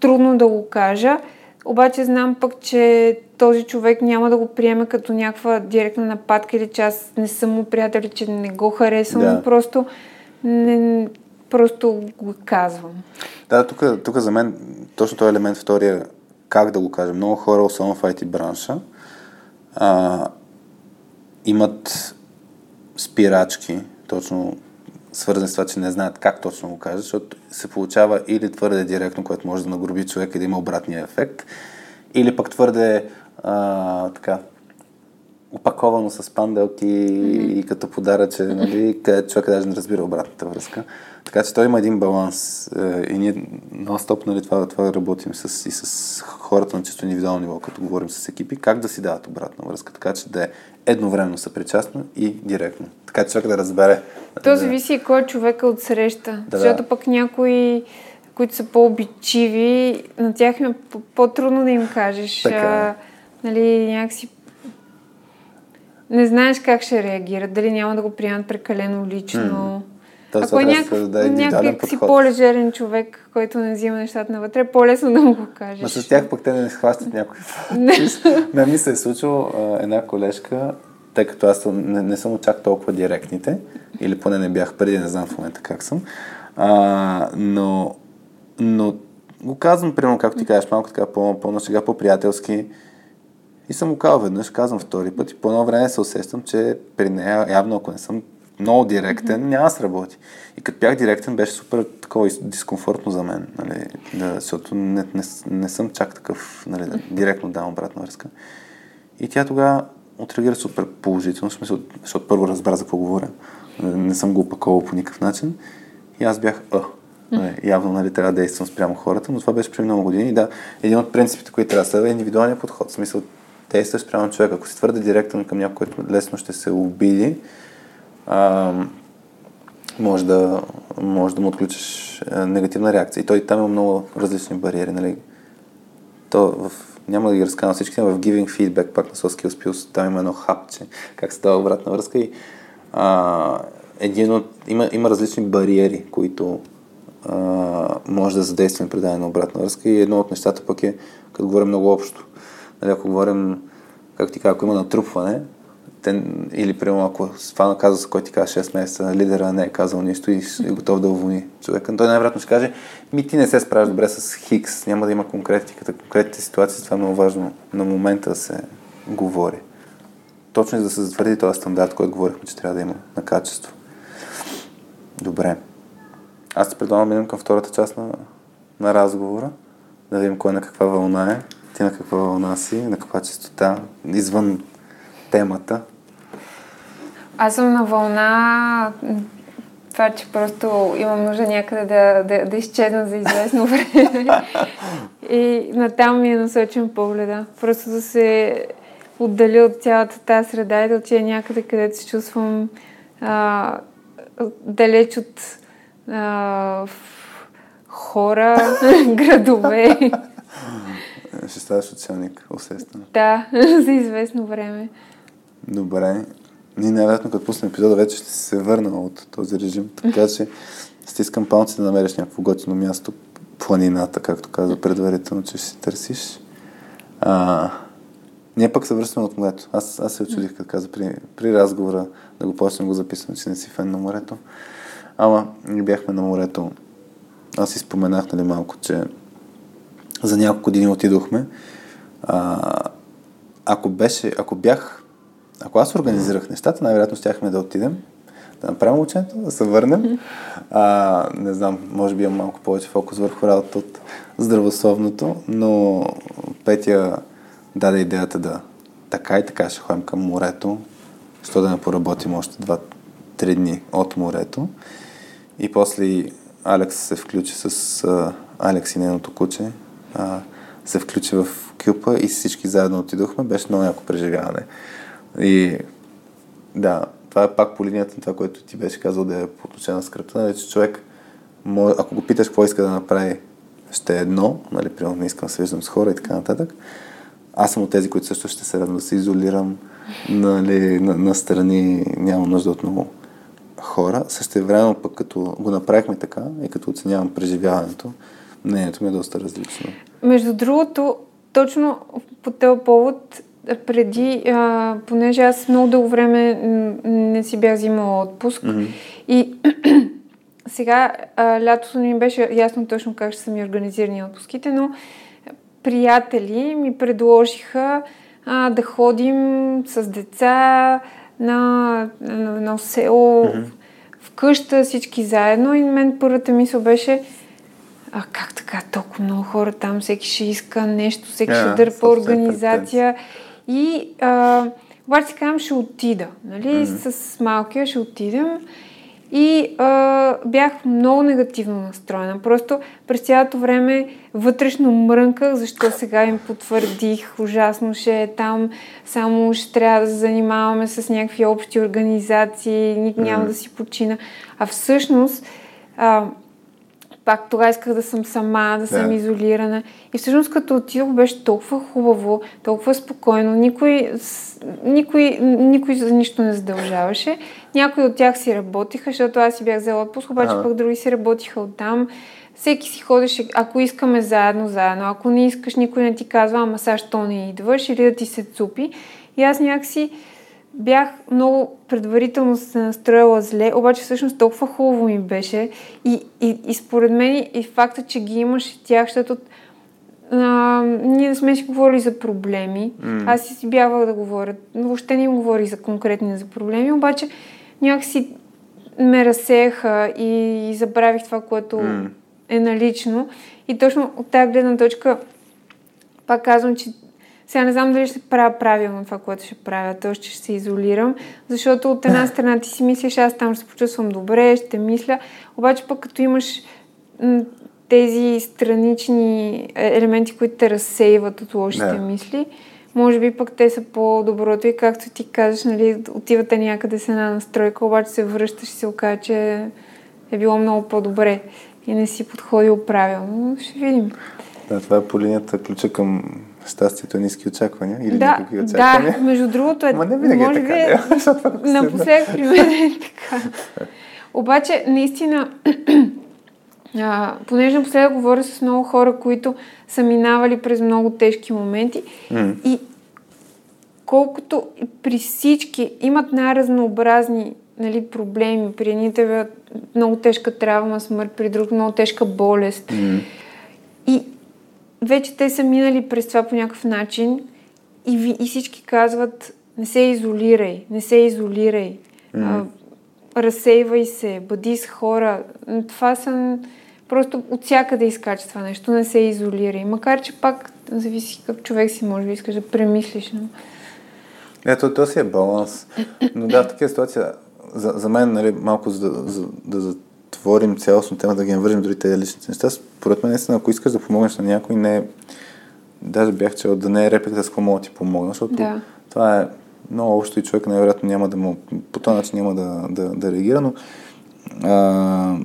трудно да го кажа, обаче знам пък, че този човек няма да го приеме като някаква директна нападка или че аз не съм му приятел, че не го харесвам, да. просто не, просто го казвам. Да, тук, тук за мен точно този елемент, втория, как да го кажа, много хора, особено в IT бранша, а, имат спирачки, точно свързани с това, че не знаят как точно го кажат, защото се получава или твърде директно, което може да нагруби човек и да има обратния ефект, или пък твърде а, така, опаковано с панделки mm-hmm. и като подаръче, нали, къде човек даже не разбира обратната връзка. Така че той има един баланс е, и ние нон-стоп нали, това, това работим с, и с хората на чисто индивидуално ниво, като говорим с екипи, как да си дават обратна връзка, така че да е едновременно съпричастно и директно. Така че човек да разбере. То да... зависи кой е човека от среща. Да, защото да. пък някои които са по-обичиви, на тях е по-трудно да им кажеш. Така. Нали, някакси не знаеш как ще реагират, дали няма да го приемат прекалено лично. Mm. Ако е някакъв, да е някакъв си по-лежерен човек, който не взима нещата навътре, е по-лесно да му го кажеш. Ма с тях пък те не схващат някой. Не ми се е случило една колежка, тъй като аз не, не съм чак толкова директните, или поне не бях преди, не знам в момента как съм, а, но, но го казвам, примерно, както ти кажеш, малко така по, по сега по-приятелски. И съм го казал веднъж, казвам втори път и по едно време се усещам, че при нея, явно ако не съм много директен, няма да сработи. И като бях директен, беше супер такова дискомфортно за мен, нали, да, защото не, не, не съм чак такъв, нали, да, директно давам обратна връзка. И тя тогава отреагира супер положително, в смисъл, защото първо разбра за какво говоря. Не, съм го опаковал по никакъв начин. И аз бях, а, нали, явно нали, трябва да действам спрямо хората, но това беше преди много години. И да, един от принципите, които трябва да следва е индивидуалния подход. В смисъл, действаш спрямо човек. Ако си твърде директен към някой, който лесно ще се обиди, а, може да, може да му отключиш а, негативна реакция. И той там има много различни бариери. Нали? То в, няма да ги разказвам всички, но в Giving Feedback, пак на Soft Skills Pills, там има едно хапче, как се дава обратна връзка и а, един от, има, има различни бариери, които а, може да задействаме при дадена обратна връзка и едно от нещата пък е, като говорим много общо. Нали, ако говорим, как ти кажа, ако има натрупване, те, или примерно ако фана казва, за който ти казва 6 месеца, лидера не е казал нищо и е готов да уволни човека, той най-вероятно ще каже, ми ти не се справяш добре с Хикс, няма да има конкретиката, конкретните ситуации, това е много важно на момента да се говори. Точно за да се затвърди този стандарт, който говорихме, че трябва да има на качество. Добре. Аз ти предлагам да минем към втората част на, на разговора, да видим кой на каква вълна е, ти на каква вълна си, на каква частота, извън темата. Аз съм на вълна това, че просто имам нужда някъде да, да, да изчезна за известно време. И натам ми е насочен погледа. Просто да се отдаля от цялата тази среда и да отида някъде, където се чувствам а, далеч от а, хора, градове. Ще ставаш социалник, усещане. Да, за известно време. Добре. Ние най-вероятно, като пуснем епизода, вече ще се върна от този режим. Така че стискам палци да намериш някакво готино място, планината, както каза предварително, че ще си търсиш. А, ние пък се връщаме от морето. Аз, аз се очудих, като каза при, при разговора да го почнем го записвам, че не си фен на морето. Ама, ние бяхме на морето. Аз си споменах, нали, малко, че за няколко години отидохме. А, ако, беше, ако бях ако аз организирах нещата, най-вероятно щяхме да отидем, да направим учението, да се върнем. А, не знам, може би имам малко повече фокус върху работа от здравословното, но Петя даде идеята да така и така ще ходим към морето, що да не поработим още 2-3 дни от морето. И после Алекс се включи с а, Алекс и нейното куче, а, се включи в кюпа и всички заедно отидохме. Беше много яко преживяване. И да, това е пак по линията на това, което ти беше казал да е по отношение на скръпта, нали, че човек, ако го питаш какво иска да направи, ще е едно, нали, примерно не искам да се виждам с хора и така нататък. Аз съм от тези, които също ще се радвам да се изолирам нали, на, на страни, нямам нужда от много хора. Също време пък като го направихме така и като оценявам преживяването, мнението ми е доста различно. Между другото, точно по този повод преди, а, понеже аз много дълго време не си бях взимала отпуск mm-hmm. и сега а, лятото ми беше ясно точно как ще са ми организирани отпуските, но приятели ми предложиха а, да ходим с деца на едно село, mm-hmm. в къща, всички заедно и мен първата мисъл беше а как така, толкова много хора там, всеки ще иска нещо, всеки yeah, ще дърпа организация. И а, обаче си казвам, ще отида. Нали? Mm-hmm. С малкия ще отидем. И а, бях много негативно настроена. Просто през цялото време вътрешно мрънках, защо сега им потвърдих, ужасно ще е там, само ще трябва да се занимаваме с някакви общи организации, няма mm-hmm. да си почина. А всъщност а, пак тогава исках да съм сама, да съм да. изолирана. И всъщност като отидох беше толкова хубаво, толкова спокойно. Никой, никой, никой за нищо не задължаваше. Някои от тях си работиха, защото аз си бях взела отпуск, обаче ага. пък други си работиха оттам. Всеки си ходеше, ако искаме заедно, заедно. Ако не искаш, никой не ти казва, ама сега що не идваш или да ти се цупи. И аз някакси бях много предварително се настроила зле, обаче всъщност толкова хубаво ми беше и, и, и според мен и факта, че ги имаш тях, защото а, ние не сме си говорили за проблеми. Mm. Аз си бягах да говоря. Въобще не им говорих за конкретни за проблеми, обаче някакси ме разсеяха и, и забравих това, което М. е налично. И точно от тази гледна точка, пак казвам, че сега не знам дали ще правя правилно това, което ще правя, т.е. ще се изолирам, защото от една страна ти си мислиш, аз там ще се почувствам добре, ще мисля, обаче пък като имаш тези странични е, елементи, които те разсейват от лошите Да. мисли, може би пък те са по-доброто и както ти кажеш, нали, отивате някъде с една настройка, обаче се връщаш и се окаже, че е било много по-добре и не си подходил правилно. Ще видим. Да, това е по линията ключа към щастието ниски очаквания или да, някакви очаквания. да, между другото е... Ма не винаги е може така, би се- Напоследък при мен е така. Обаче, наистина, а, понеже напоследък говоря с много хора, които са минавали през много тежки моменти М. и колкото при всички имат най-разнообразни нали, проблеми. При едните бе много тежка травма, смърт, при друг много тежка болест. М. И вече те са минали през това по някакъв начин и, ви, и всички казват не се изолирай, не се изолирай, а, разсейвай се, бъди с хора. Това са просто от всякъде изкача това нещо, не се изолирай. Макар, че пак зависи какъв човек си, може би искаш да премислиш. Но... Ето, то си е баланс. Но да, в такива ситуации, за, за мен, нали, малко за, за, да затворим цялостно тема, да ги навържим дори тези личните неща, според мен, наистина, ако искаш да помогнеш на някой, не. Даже бях чел да не е репликата с какво мога да ти помогна, защото Да. това е много общо и човек най-вероятно няма да му... По този начин няма да, да, да реагира, но а,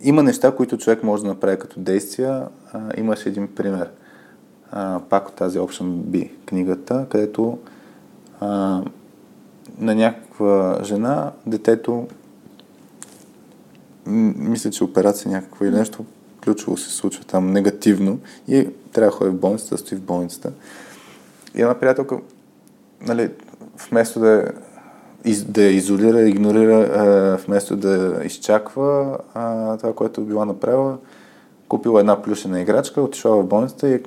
има неща, които човек може да направи като действия. А, имаш един пример. А, пак от тази Option B книгата, където а, на някаква жена детето мисля, че операция някаква или нещо ключово се случва там негативно и трябва да ходи в болницата, да стои в болницата. И една приятелка, нали, вместо да, я из, да изолира, игнорира, а, вместо да изчаква а, това, което е била направила, купила една плюшена играчка, отишла в болницата и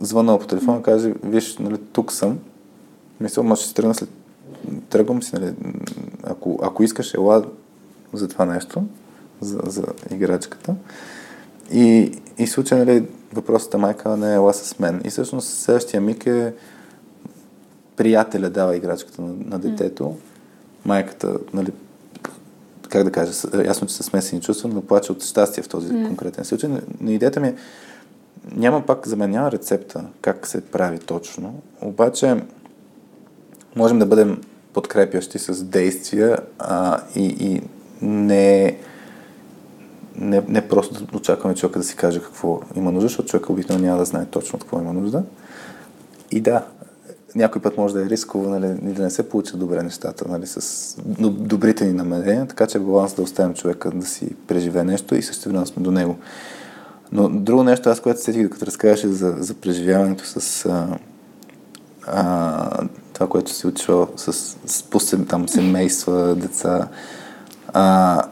звъннала по телефона и каже, виж, нали, тук съм. Мисля, може ще се тръгна след... Тръгвам си, нали, ако, ако искаш, ела за това нещо, за, за играчката. И, и случай, нали, въпросата майка не е ела с мен. И всъщност следващия миг е приятеля дава играчката на, на детето. Майката, нали, как да кажа, ясно, че са смесени чувства, но плаче от щастие в този конкретен случай. Но, но идеята ми е, няма пак, за мен няма рецепта как се прави точно, обаче можем да бъдем подкрепящи с действия а, и, и не, не, не просто да очакваме човека да си каже какво има нужда, защото човека обикновено няма да знае точно какво има нужда. И да, някой път може да е рисково нали, да не се получат добре нещата нали, с добрите ни намерения, така че е баланс да оставим човека да си преживее нещо и също сме до него. Но друго нещо, аз което сетих, докато разказваше за, за преживяването с а, а, това, което се учва с, с сем- там семейства, деца. А,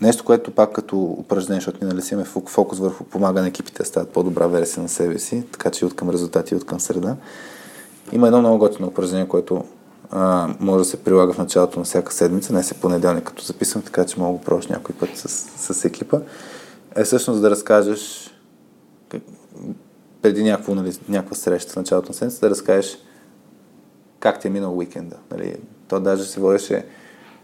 нещо, което пак като упражнение, защото ние нали имаме фок- фокус върху помагане екипите да стават по-добра версия на себе си, така че и от към резултати, и от към среда. Има едно много готино упражнение, което а, може да се прилага в началото на всяка седмица, не се понеделник, като записвам, така че мога да пробваш някой път с, с екипа. Е всъщност да разкажеш преди някакво, нали, някаква среща в началото на седмица, да разкажеш как ти е минал уикенда. Нали? То даже се водеше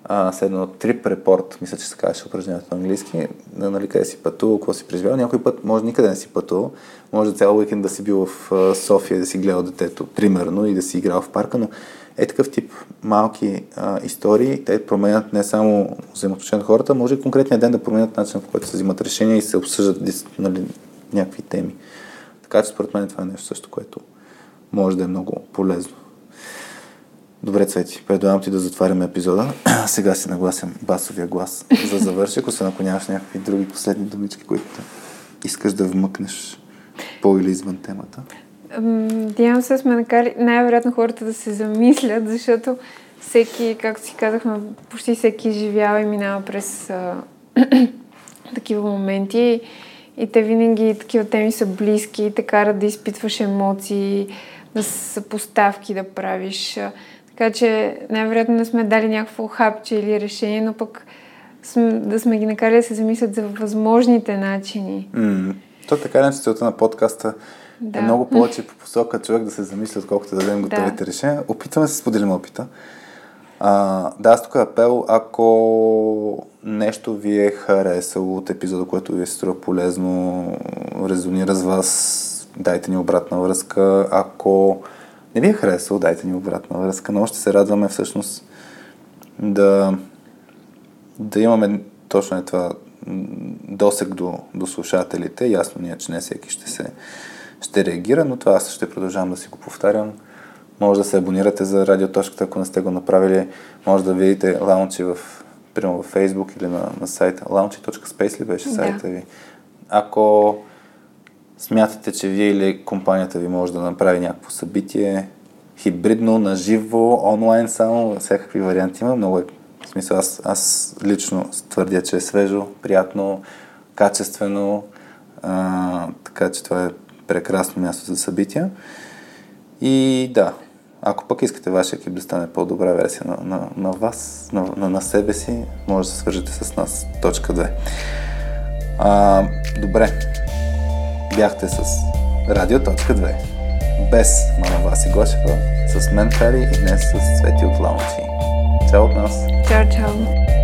а, с едно трип репорт, мисля, че се казваше упражнението на английски, на, нали, къде си пътувал, какво си преживял. Някой път може никъде не си пътувал, може цял уикенд да си бил в София, да си гледал детето, примерно, и да си играл в парка, но е такъв тип малки а, истории, те променят не само взаимоотношения на хората, може и конкретния ден да променят начина, по който се взимат решения и се обсъждат нали, някакви теми. Така че според мен това е нещо също, което може да е много полезно. Добре, Цвети, предлагам ти да затваряме епизода. Сега си нагласям басовия глас за завършек, освен ако нямаш някакви други последни думички, които искаш да вмъкнеш по или извън темата. Ам, Надявам се, сме накали най-вероятно хората да се замислят, защото всеки, както си казахме, почти всеки живява и минава през такива моменти и те винаги такива теми са близки и те карат да изпитваш емоции, да съпоставки да правиш. Така че най-вероятно не сме дали някакво хапче или решение, но пък да сме ги накарали да се замислят за възможните начини. Mm. То така че целта на подкаста е да. е много повече по посока човек да се замисли, отколкото да дадем готовите да. решения. Опитваме се да споделим опита. А, да, аз тук апел, ако нещо ви е харесало от епизода, което ви е струва полезно, резонира с вас, дайте ни обратна връзка. Ако не ви е харесало, дайте ни обратна връзка, но ще се радваме всъщност да, да имаме точно е това досег до, до слушателите. Ясно ни е, че не всеки ще се ще реагира, но това аз ще продължавам да си го повтарям. Може да се абонирате за радиоточката, ако не сте го направили. Може да видите лаунчи в, примерно в Facebook или на, на сайта. launchi.space ли беше сайта ви? Ако смятате, че вие или компанията ви може да направи някакво събитие, хибридно, наживо, онлайн само, всякакви варианти има. Много е, в смисъл, аз, аз лично твърдя, че е свежо, приятно, качествено, а, така че това е прекрасно място за събития. И да, ако пък искате вашия екип да стане по-добра версия на, на, на вас, на, на, на себе си, може да се свържете с нас. Точка 2. А, добре. Бяхте с Радио.2. Без мама Васи Гошева, с мен Кари и днес с Свети от Лаунчи. Чао от нас! Чао, чао!